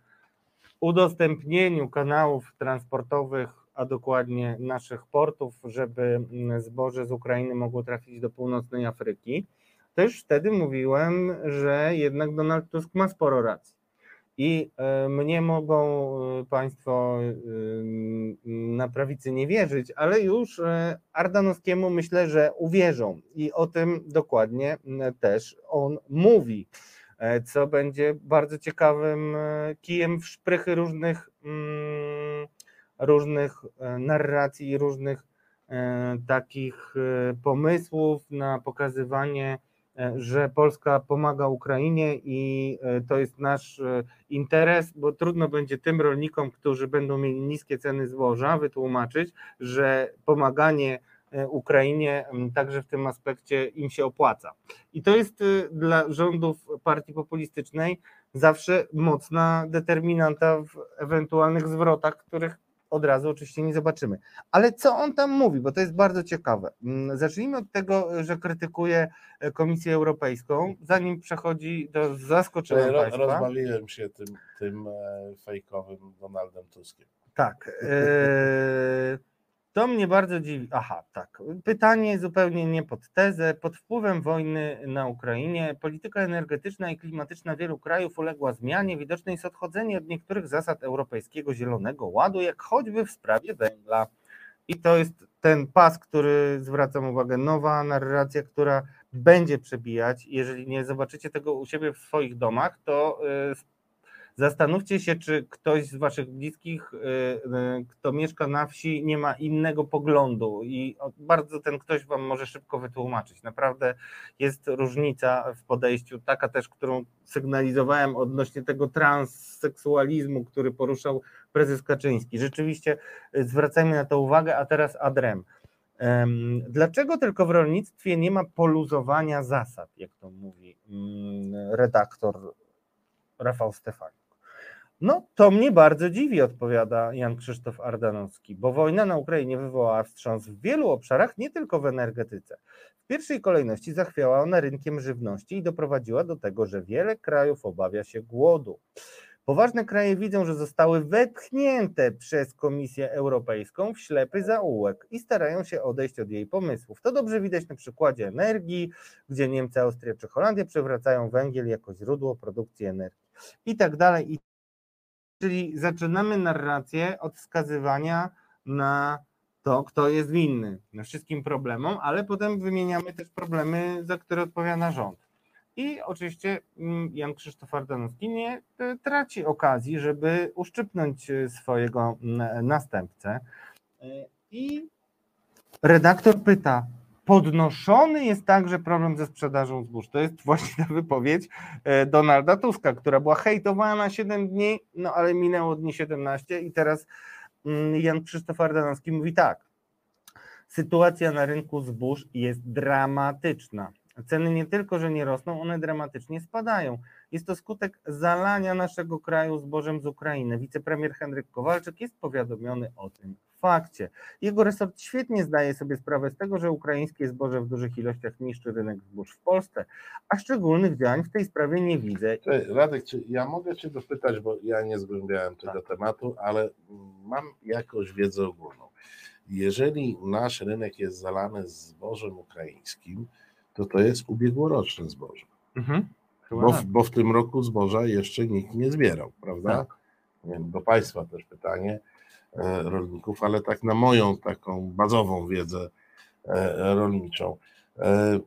[SPEAKER 2] udostępnieniu kanałów transportowych, a dokładnie naszych portów, żeby mm, zboże z Ukrainy mogło trafić do północnej Afryki. już wtedy mówiłem, że jednak Donald Tusk ma sporo racji. I e, mnie mogą e, Państwo e, na prawicy nie wierzyć, ale już Ardanowskiemu myślę, że uwierzą i o tym dokładnie też on mówi, co będzie bardzo ciekawym kijem w szprychy różnych, mm, różnych narracji i różnych takich pomysłów na pokazywanie E, że Polska pomaga Ukrainie i e, to jest nasz e, interes, bo trudno będzie tym rolnikom, którzy będą mieli niskie ceny zboża, wytłumaczyć, że pomaganie Ukrainie także w tym aspekcie im się opłaca. I to jest dla rządów partii populistycznej zawsze mocna determinanta w ewentualnych zwrotach, których od razu oczywiście nie zobaczymy. Ale co on tam mówi, bo to jest bardzo ciekawe. Zacznijmy od tego, że krytykuje e, Komisję Europejską, zanim przechodzi do zaskoczenia
[SPEAKER 3] Ro,
[SPEAKER 2] państwa.
[SPEAKER 3] Rozbawiłem się tym, tym e, fejkowym Donaldem Tuskiem.
[SPEAKER 2] Tak. E, to mnie bardzo dziwi. Aha, tak. Pytanie zupełnie nie pod tezę. Pod wpływem wojny na Ukrainie polityka energetyczna i klimatyczna wielu krajów uległa zmianie. Widoczne jest odchodzenie od niektórych zasad Europejskiego Zielonego Ładu, jak choćby w sprawie węgla. I to jest ten pas, który zwracam uwagę, nowa narracja, która będzie przebijać. Jeżeli nie zobaczycie tego u siebie w swoich domach, to y, Zastanówcie się, czy ktoś z Waszych bliskich, y, y, kto mieszka na wsi, nie ma innego poglądu i bardzo ten ktoś Wam może szybko wytłumaczyć. Naprawdę jest różnica w podejściu, taka też, którą sygnalizowałem odnośnie tego transseksualizmu, który poruszał prezes Kaczyński. Rzeczywiście y, zwracajmy na to uwagę, a teraz adrem. Dlaczego tylko w rolnictwie nie ma poluzowania zasad, jak to mówi mm, redaktor Rafał Stefani? No, to mnie bardzo dziwi, odpowiada Jan Krzysztof Ardanowski, bo wojna na Ukrainie wywołała wstrząs w wielu obszarach, nie tylko w energetyce. W pierwszej kolejności zachwiała ona rynkiem żywności i doprowadziła do tego, że wiele krajów obawia się głodu. Poważne kraje widzą, że zostały wepchnięte przez Komisję Europejską w ślepy zaułek i starają się odejść od jej pomysłów. To dobrze widać na przykładzie energii, gdzie Niemcy, Austria czy Holandia przywracają węgiel jako źródło produkcji energii i tak dalej. Czyli zaczynamy narrację od wskazywania na to, kto jest winny wszystkim problemom, ale potem wymieniamy też problemy, za które odpowiada rząd. I oczywiście mm, Jan Krzysztof Ardanowski nie e, traci okazji, żeby uszczypnąć e, swojego następcę. E, I redaktor pyta, podnoszony jest także problem ze sprzedażą zbóż. To jest właśnie ta wypowiedź e, Donalda Tuska, która była hejtowana 7 dni, no ale minęło dni 17 i teraz mm, Jan Krzysztof Ardanowski mówi tak. Sytuacja na rynku zbóż jest dramatyczna. Ceny nie tylko, że nie rosną, one dramatycznie spadają. Jest to skutek zalania naszego kraju zbożem z Ukrainy. Wicepremier Henryk Kowalczyk jest powiadomiony o tym fakcie. Jego resort świetnie zdaje sobie sprawę z tego, że ukraińskie zboże w dużych ilościach niszczy rynek zbóż w Polsce, a szczególnych działań w tej sprawie nie widzę.
[SPEAKER 3] Radek, czy ja mogę Cię dopytać, bo ja nie zgłębiałem tego tak. tematu, ale mam jakąś wiedzę ogólną. Jeżeli nasz rynek jest zalany zbożem ukraińskim, to to jest ubiegłoroczne zboże. Mhm. Bo, w, tak. bo w tym roku zboża jeszcze nikt nie zbierał, prawda? Tak. Do Państwa też pytanie rolników, ale tak na moją taką bazową wiedzę e, rolniczą. E,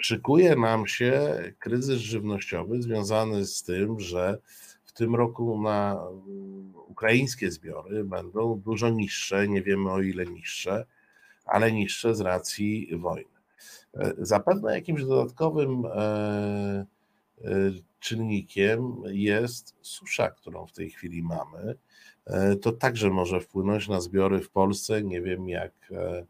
[SPEAKER 3] szykuje nam się kryzys żywnościowy związany z tym, że w tym roku na ukraińskie zbiory będą dużo niższe, nie wiemy o ile niższe, ale niższe z racji wojny. Zapewne jakimś dodatkowym czynnikiem jest susza, którą w tej chwili mamy E, to także może wpłynąć na zbiory w Polsce. Nie wiem jak e,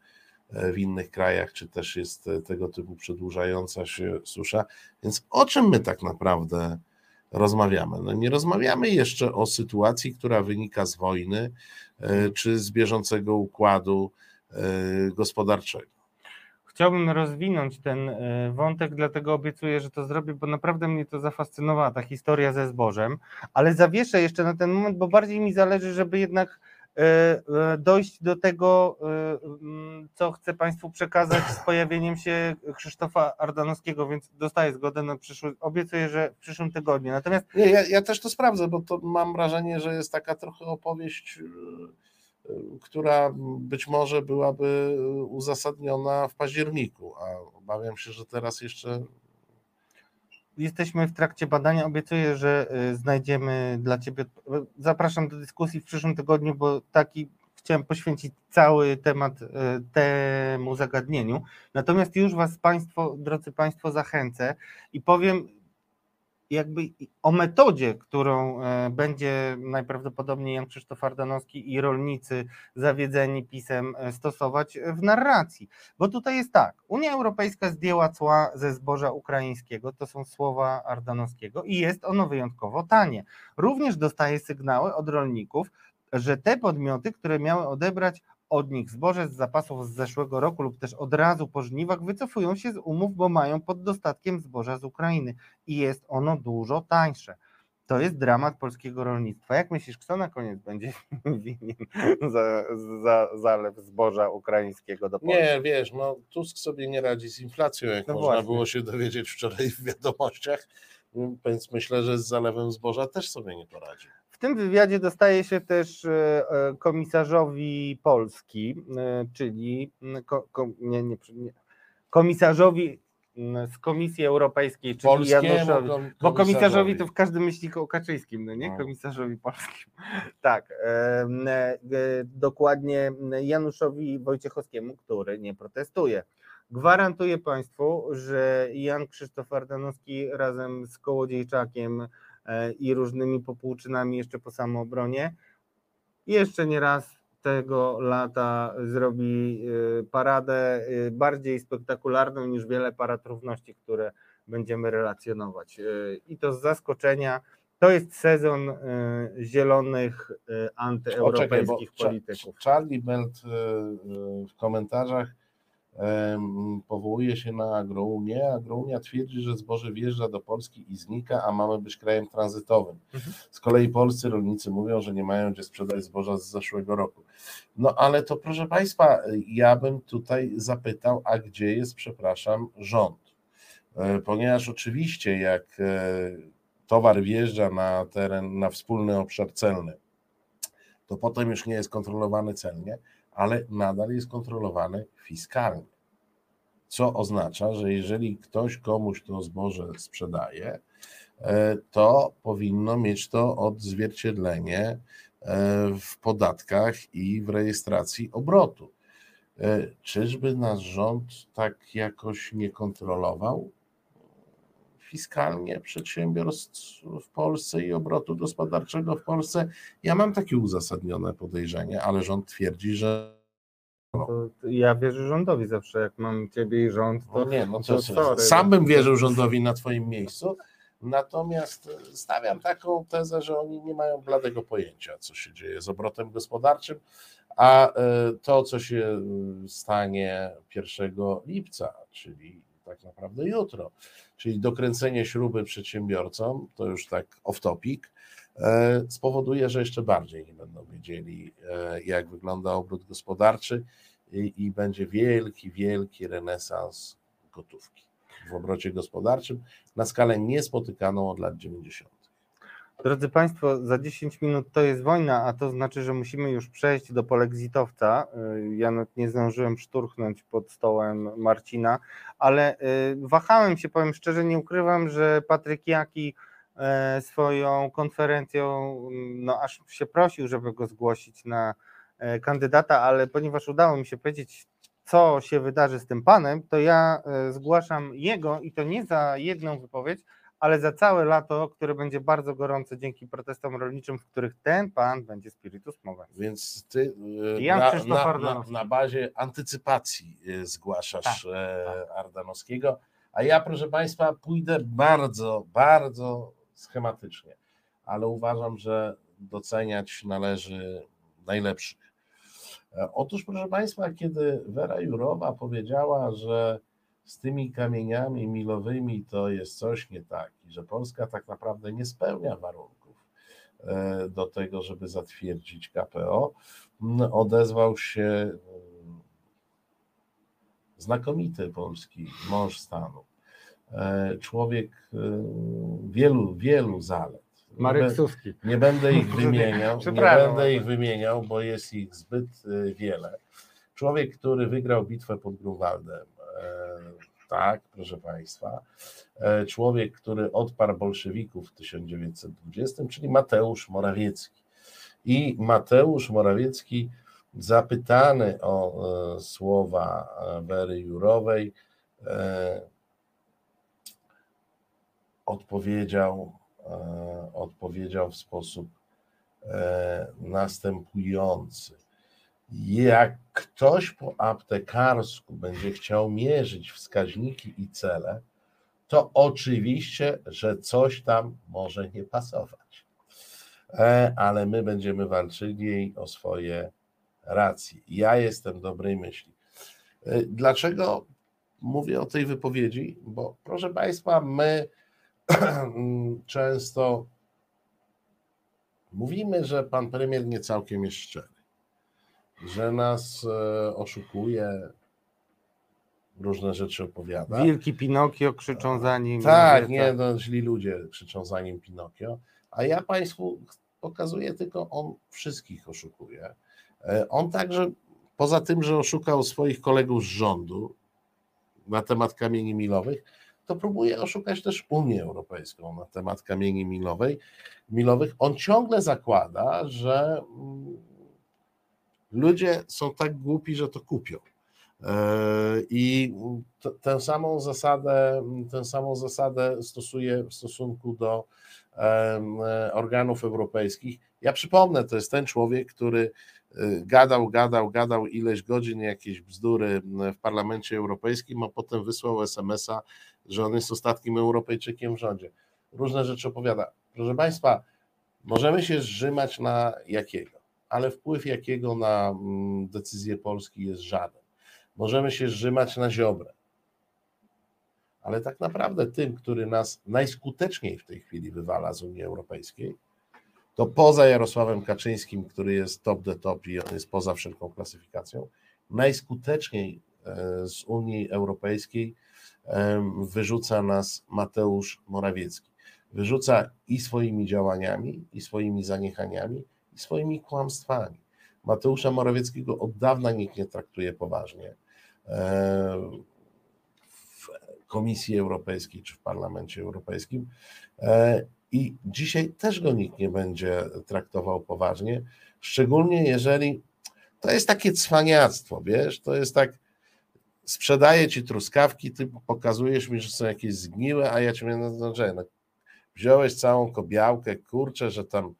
[SPEAKER 3] e, w innych krajach, czy też jest tego typu przedłużająca się susza. Więc o czym my tak naprawdę rozmawiamy? No nie rozmawiamy jeszcze o sytuacji, która wynika z wojny, czy z bieżącego układu gospodarczego.
[SPEAKER 2] Chciałbym rozwinąć ten e, wątek, dlatego obiecuję, że to zrobię, bo naprawdę mnie to zafascynowała ta historia ze zbożem, ale zawieszę jeszcze na ten moment, bo bardziej mi zależy, żeby jednak e, dojść do tego, e, mm, co chcę Państwu przekazać z pojawieniem się Krzysztofa Ardanowskiego, więc dostaję zgodę na przyszły, obiecuję, że w przyszłym tygodniu. Natomiast
[SPEAKER 3] Nie, ja, ja też to sprawdzę, bo to mam wrażenie, że jest taka trochę opowieść, która być może byłaby uzasadniona w październiku, a obawiam się, że teraz jeszcze
[SPEAKER 2] jesteśmy w trakcie badania. Obiecuję, że y, znajdziemy dla Ciebie. Zapraszam do dyskusji w przyszłym tygodniu, bo taki chciałem poświęcić cały temat y, temu zagadnieniu. Natomiast już Was Państwo, drodzy Państwo, zachęcę i powiem jakby o metodzie, którą e, będzie najprawdopodobniej Jan Krzysztof Ardanowski i rolnicy zawiedzeni pisem e, stosować w narracji. Bo tutaj jest tak, Unia Europejska zdjęła cła ze zboża ukraińskiego, to są słowa Ardanowskiego i jest ono wyjątkowo tanie. Również dostaje sygnały od rolników, że te podmioty, które miały odebrać od nich zboże z zapasów z zeszłego roku lub też od razu po żniwach wycofują się z umów, bo mają pod dostatkiem zboża z Ukrainy i jest ono dużo tańsze. To jest dramat polskiego rolnictwa. Jak myślisz, kto na koniec będzie winien za, za zalew zboża ukraińskiego do Polski?
[SPEAKER 3] Nie, wiesz, no Tusk sobie nie radzi z inflacją, jak
[SPEAKER 2] No
[SPEAKER 3] można
[SPEAKER 2] właśnie.
[SPEAKER 3] było się dowiedzieć wczoraj w wiadomościach, więc myślę, że z zalewem zboża też sobie nie poradzi.
[SPEAKER 2] W tym wywiadzie dostaje się też e, e, komisarzowi Polski, e, czyli mm, ko, ko, nie, nie, nie, komisarzowi mm, z Komisji Europejskiej, czyli
[SPEAKER 3] Polskiemu
[SPEAKER 2] Januszowi.
[SPEAKER 3] kom-
[SPEAKER 2] Bo komisarzowi to w każdym myśli o Kaczyńskim, no nie?
[SPEAKER 3] No.
[SPEAKER 2] Komisarzowi polskim. Tak. e, e, dokładnie Januszowi Wojciechowskiemu, który nie protestuje. Gwarantuję Państwu, że Jan Krzysztof Ardanowski razem z Kołodziejczakiem i różnymi popłuczynami jeszcze po samoobronie jeszcze nie raz tego lata zrobi e, paradę e, bardziej spektakularną niż wiele parad równości, które będziemy relacjonować. E, I to z zaskoczenia. To jest sezon e, zielonych e, antyeuropejskich
[SPEAKER 3] Cza-
[SPEAKER 2] polityków.
[SPEAKER 3] Charlie Belt e, e, w komentarzach powołuje się na Agrounię. Agrounia twierdzi, że zboże wjeżdża do Polski i znika, a mamy być krajem tranzytowym.
[SPEAKER 2] Mhm.
[SPEAKER 3] Z kolei polscy rolnicy mówią, że nie mają gdzie sprzedać zboża z zeszłego roku. No ale to proszę Państwa, ja bym tutaj zapytał, a gdzie jest, przepraszam, rząd? E, Ponieważ oczywiście jak e, towar wjeżdża na teren, na wspólny obszar celny, to potem już nie jest kontrolowany celnie, ale nadal jest kontrolowany fiskalnie. Co oznacza, że jeżeli ktoś komuś to zboże sprzedaje, e, to powinno mieć to odzwierciedlenie e, w podatkach i w rejestracji obrotu. E, Czyżby nasz rząd tak jakoś nie kontrolował fiskalnie przedsiębiorstw w Polsce i obrotu gospodarczego w Polsce? Ja mam takie uzasadnione podejrzenie, ale rząd twierdzi, że
[SPEAKER 2] To ja wierzę rządowi zawsze, jak mam ciebie i rząd, to
[SPEAKER 3] no nie, no to
[SPEAKER 2] to sorry.
[SPEAKER 3] sam bym wierzył rządowi na twoim miejscu. Natomiast stawiam taką tezę, że oni nie mają bladego pojęcia, co się dzieje z obrotem gospodarczym, a e, to, co się e, stanie 1 lipca, czyli tak naprawdę jutro, czyli dokręcenie śruby przedsiębiorcom, to już tak off topic, e, spowoduje, że jeszcze bardziej nie będą wiedzieli, e, jak wygląda obrót gospodarczy i, i będzie wielki, wielki renesans gotówki w obrocie gospodarczym na skalę niespotykaną od lat 90.
[SPEAKER 2] Drodzy Państwo, za 10 minut to jest wojna, a to znaczy, że musimy już przejść do polexitowca. Y, Ja nie zdążyłem szturchnąć pod stołem Marcina, ale y, wahałem się, powiem szczerze, nie ukrywam, że Patryk Jaki e, swoją konferencją, no aż się prosił, żeby go zgłosić na e, kandydata, ale ponieważ udało mi się powiedzieć, co się wydarzy z tym panem, to ja e, zgłaszam jego i to nie za jedną wypowiedź, ale za całe lato, które będzie bardzo gorące dzięki protestom rolniczym, w których ten pan będzie spiritus movens.
[SPEAKER 3] Więc ty e,
[SPEAKER 2] Jan
[SPEAKER 3] na, na, na, na bazie antycypacji e, zgłaszasz
[SPEAKER 2] Tak,
[SPEAKER 3] e, Ardanowskiego, a ja, proszę Państwa, pójdę bardzo, bardzo schematycznie, ale uważam, że doceniać należy najlepszych. Otóż, proszę Państwa, kiedy Wera Jurowa powiedziała, że z tymi kamieniami milowymi to jest coś nie tak i że Polska tak naprawdę nie spełnia warunków e, do tego, żeby zatwierdzić KPO, m, odezwał się m, znakomity polski mąż stanu. E, Człowiek e, wielu, wielu zalet.
[SPEAKER 2] Marek Suski.
[SPEAKER 3] nie będę ich wymieniał, nie będę ich wymieniał, bo jest ich zbyt wiele. Człowiek, który wygrał bitwę pod Grunwaldem, tak, proszę Państwa. E, Człowiek, który odparł bolszewików w 1920, czyli Mateusz Morawiecki. I Mateusz Morawiecki, zapytany o e, słowa e, Wery Jurowej, e, odpowiedział, e, odpowiedział w sposób e, następujący. Jak ktoś po aptekarsku będzie chciał mierzyć wskaźniki i cele, to oczywiście, że coś tam może nie pasować. E, Ale my będziemy walczyli o swoje racje. Ja jestem dobrej myśli. E, Dlaczego mówię o tej wypowiedzi? Bo proszę Państwa, my często mówimy, że pan premier nie całkiem jest szczery, że nas e, oszukuje, różne rzeczy opowiada.
[SPEAKER 2] Wilki Pinokio krzyczą za nim.
[SPEAKER 3] Tak, nie, no, źli ludzie krzyczą za nim Pinokio, a ja Państwu pokazuję tylko, on wszystkich oszukuje. E, On także, poza tym, że oszukał swoich kolegów z rządu na temat kamieni milowych, to próbuje oszukać też Unię Europejską na temat kamieni milowej, milowych. On ciągle zakłada, że mm, ludzie są tak głupi, że to kupią. E, I tę samą zasadę, tę samą zasadę stosuje w stosunku do organów europejskich. Ja przypomnę, to jest ten człowiek, który e, gadał, gadał, gadał ileś godzin jakieś bzdury w Parlamencie Europejskim, a potem wysłał SMS-a, że on jest ostatnim Europejczykiem w rządzie. Różne rzeczy opowiada. Proszę Państwa, możemy się zrzymać na jakiego, ale wpływ jakiego na mm, decyzję Polski jest żaden. Możemy się zrzymać na Ziobrę, ale tak naprawdę tym, który nas najskuteczniej w tej chwili wywala z Unii Europejskiej, to poza Jarosławem Kaczyńskim, który jest top the top i on jest poza wszelką klasyfikacją, najskuteczniej e, z Unii Europejskiej wyrzuca nas Mateusz Morawiecki. Wyrzuca i swoimi działaniami, i swoimi zaniechaniami, i swoimi kłamstwami. Mateusza Morawieckiego od dawna nikt nie traktuje poważnie. E, W Komisji Europejskiej czy w Parlamencie Europejskim. E, I dzisiaj też go nikt nie będzie traktował poważnie, szczególnie jeżeli to jest takie cwaniactwo, wiesz, to jest tak, sprzedaję ci truskawki, ty pokazujesz mi, że są jakieś zgniłe, a ja ci mówię, no, no, no wziąłeś całą kobiałkę, kurczę, że tam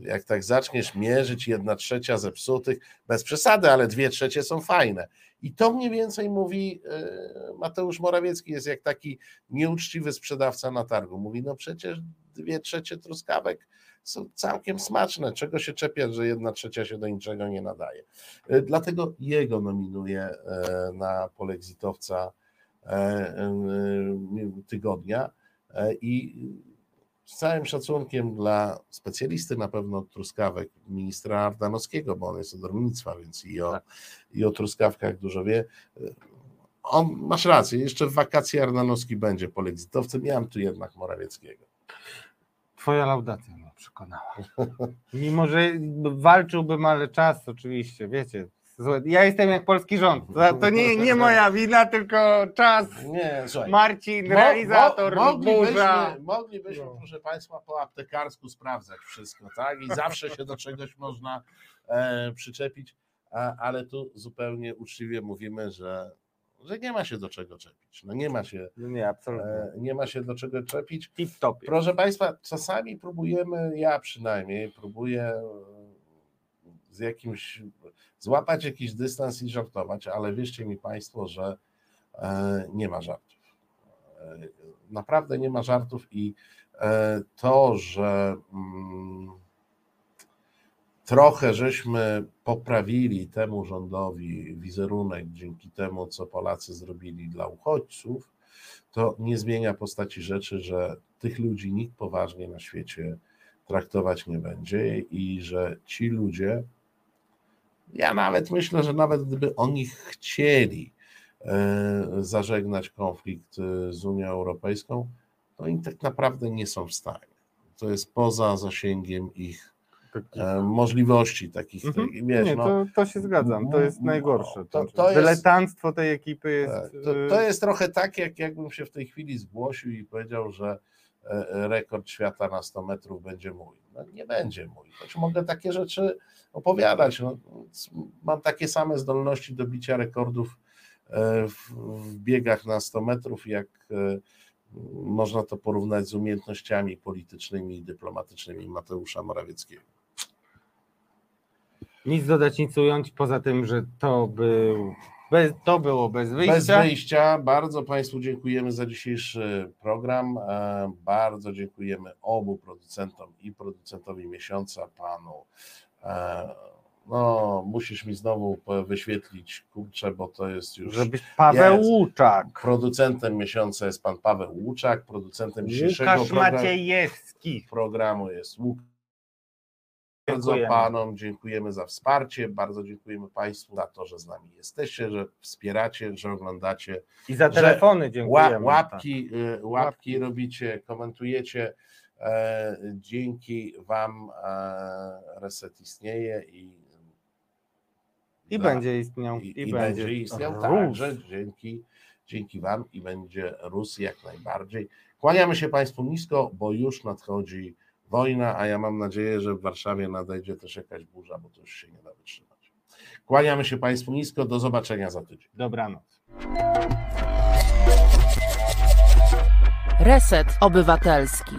[SPEAKER 3] jak tak zaczniesz mierzyć jedna trzecia zepsutych, bez przesady, ale dwie trzecie są fajne. I to mniej więcej mówi e, Mateusz Morawiecki, jest jak taki nieuczciwy sprzedawca na targu. Mówi, no przecież dwie trzecie truskawek są całkiem smaczne, czego się czepiać, że jedna trzecia się do niczego nie nadaje. E, Dlatego jego nominuję e, na polexitowca tygodnia i z całym szacunkiem dla specjalisty na pewno od truskawek, ministra Ardanowskiego, bo on jest od rolnictwa, więc i o, i o truskawkach dużo wie. On, masz rację, jeszcze w wakacje Ardanowski będzie polexitowcem, ja mam tu jednak Morawieckiego.
[SPEAKER 2] Twoja laudacja mnie przekonała. Mimo, że walczyłbym, ale czas oczywiście, wiecie. Złe- Ja jestem jak polski rząd. To, nie, nie moja wina, tylko czas.
[SPEAKER 3] Nie, słuchaj.
[SPEAKER 2] Marcin,
[SPEAKER 3] Mo-
[SPEAKER 2] realizator,
[SPEAKER 3] mo- moglibyśmy,
[SPEAKER 2] burza.
[SPEAKER 3] moglibyśmy
[SPEAKER 2] No.
[SPEAKER 3] proszę Państwa, po aptekarsku sprawdzać wszystko, tak? I zawsze się do czegoś można e, przyczepić, a, ale tu zupełnie uczciwie mówimy, że, że nie ma się do czego czepić. No nie ma się,
[SPEAKER 2] No Nie, absolutnie.
[SPEAKER 3] e, nie ma się do czego czepić.
[SPEAKER 2] Tip top.
[SPEAKER 3] Proszę Państwa, czasami próbujemy, ja przynajmniej próbuję e, z jakimś, złapać jakiś dystans i żartować, ale wierzcie mi Państwo, że e, nie ma żartów. E, Naprawdę nie ma żartów i e, to, że mm, trochę żeśmy poprawili temu rządowi wizerunek dzięki temu, co Polacy zrobili dla uchodźców, to nie zmienia postaci rzeczy, że tych ludzi nikt poważnie na świecie traktować nie będzie i że ci ludzie, ja nawet myślę, że nawet gdyby oni chcieli e, zażegnać konflikt e, z Unią Europejską, to oni tak naprawdę nie są w stanie. To jest poza zasięgiem ich e, możliwości takich.
[SPEAKER 2] Mhm.
[SPEAKER 3] wiesz,
[SPEAKER 2] Nie,
[SPEAKER 3] no,
[SPEAKER 2] to, to się zgadzam, to jest
[SPEAKER 3] no,
[SPEAKER 2] najgorsze.
[SPEAKER 3] to-
[SPEAKER 2] To,
[SPEAKER 3] to
[SPEAKER 2] Dyletanstwo tej ekipy jest...
[SPEAKER 3] Tak, to, to jest trochę tak, jak jakbym się w tej chwili zgłosił i powiedział, że rekord świata na 100 metrów będzie mój. No, nie będzie mój, choć mogę takie rzeczy opowiadać. No, mam takie same zdolności do bicia rekordów e, w, w biegach na 100 metrów, jak e, można to porównać z umiejętnościami politycznymi i dyplomatycznymi Mateusza Morawieckiego.
[SPEAKER 2] Nic dodać, nic ująć, poza tym, że to był... Bez, to było bez wyjścia.
[SPEAKER 3] Bez wyjścia. Bardzo Państwu dziękujemy za dzisiejszy program. E, Bardzo dziękujemy obu producentom i producentowi miesiąca, panu. e, No, musisz mi znowu wyświetlić, kurczę, bo to jest już.
[SPEAKER 2] Żebyś Paweł
[SPEAKER 3] Jest.
[SPEAKER 2] Łuczak.
[SPEAKER 3] Producentem miesiąca jest pan Paweł Łuczak, producentem dzisiejszego
[SPEAKER 2] Łukasz
[SPEAKER 3] programu,
[SPEAKER 2] Maciejewski.
[SPEAKER 3] programu jest Łukasz. Bardzo
[SPEAKER 2] Dziękujemy.
[SPEAKER 3] Panom dziękujemy za wsparcie, bardzo dziękujemy Państwu za to, że z nami jesteście, że wspieracie, że oglądacie.
[SPEAKER 2] I za telefony dziękujemy.
[SPEAKER 3] łapki, y, łapki robicie, komentujecie. E, dzięki Wam e, Reset istnieje i,
[SPEAKER 2] I
[SPEAKER 3] za-
[SPEAKER 2] będzie istniał.
[SPEAKER 3] i,
[SPEAKER 2] I,
[SPEAKER 3] i
[SPEAKER 2] będzie,
[SPEAKER 3] będzie istniał także dzięki, dzięki Wam i będzie rósł jak najbardziej. Kłaniamy się Państwu nisko, bo już nadchodzi wojna, a ja mam nadzieję, że w Warszawie nadejdzie też jakaś burza, bo to już się nie da wytrzymać. Kłaniamy się Państwu nisko, do zobaczenia za tydzień.
[SPEAKER 2] Dobranoc.
[SPEAKER 6] Reset Obywatelski.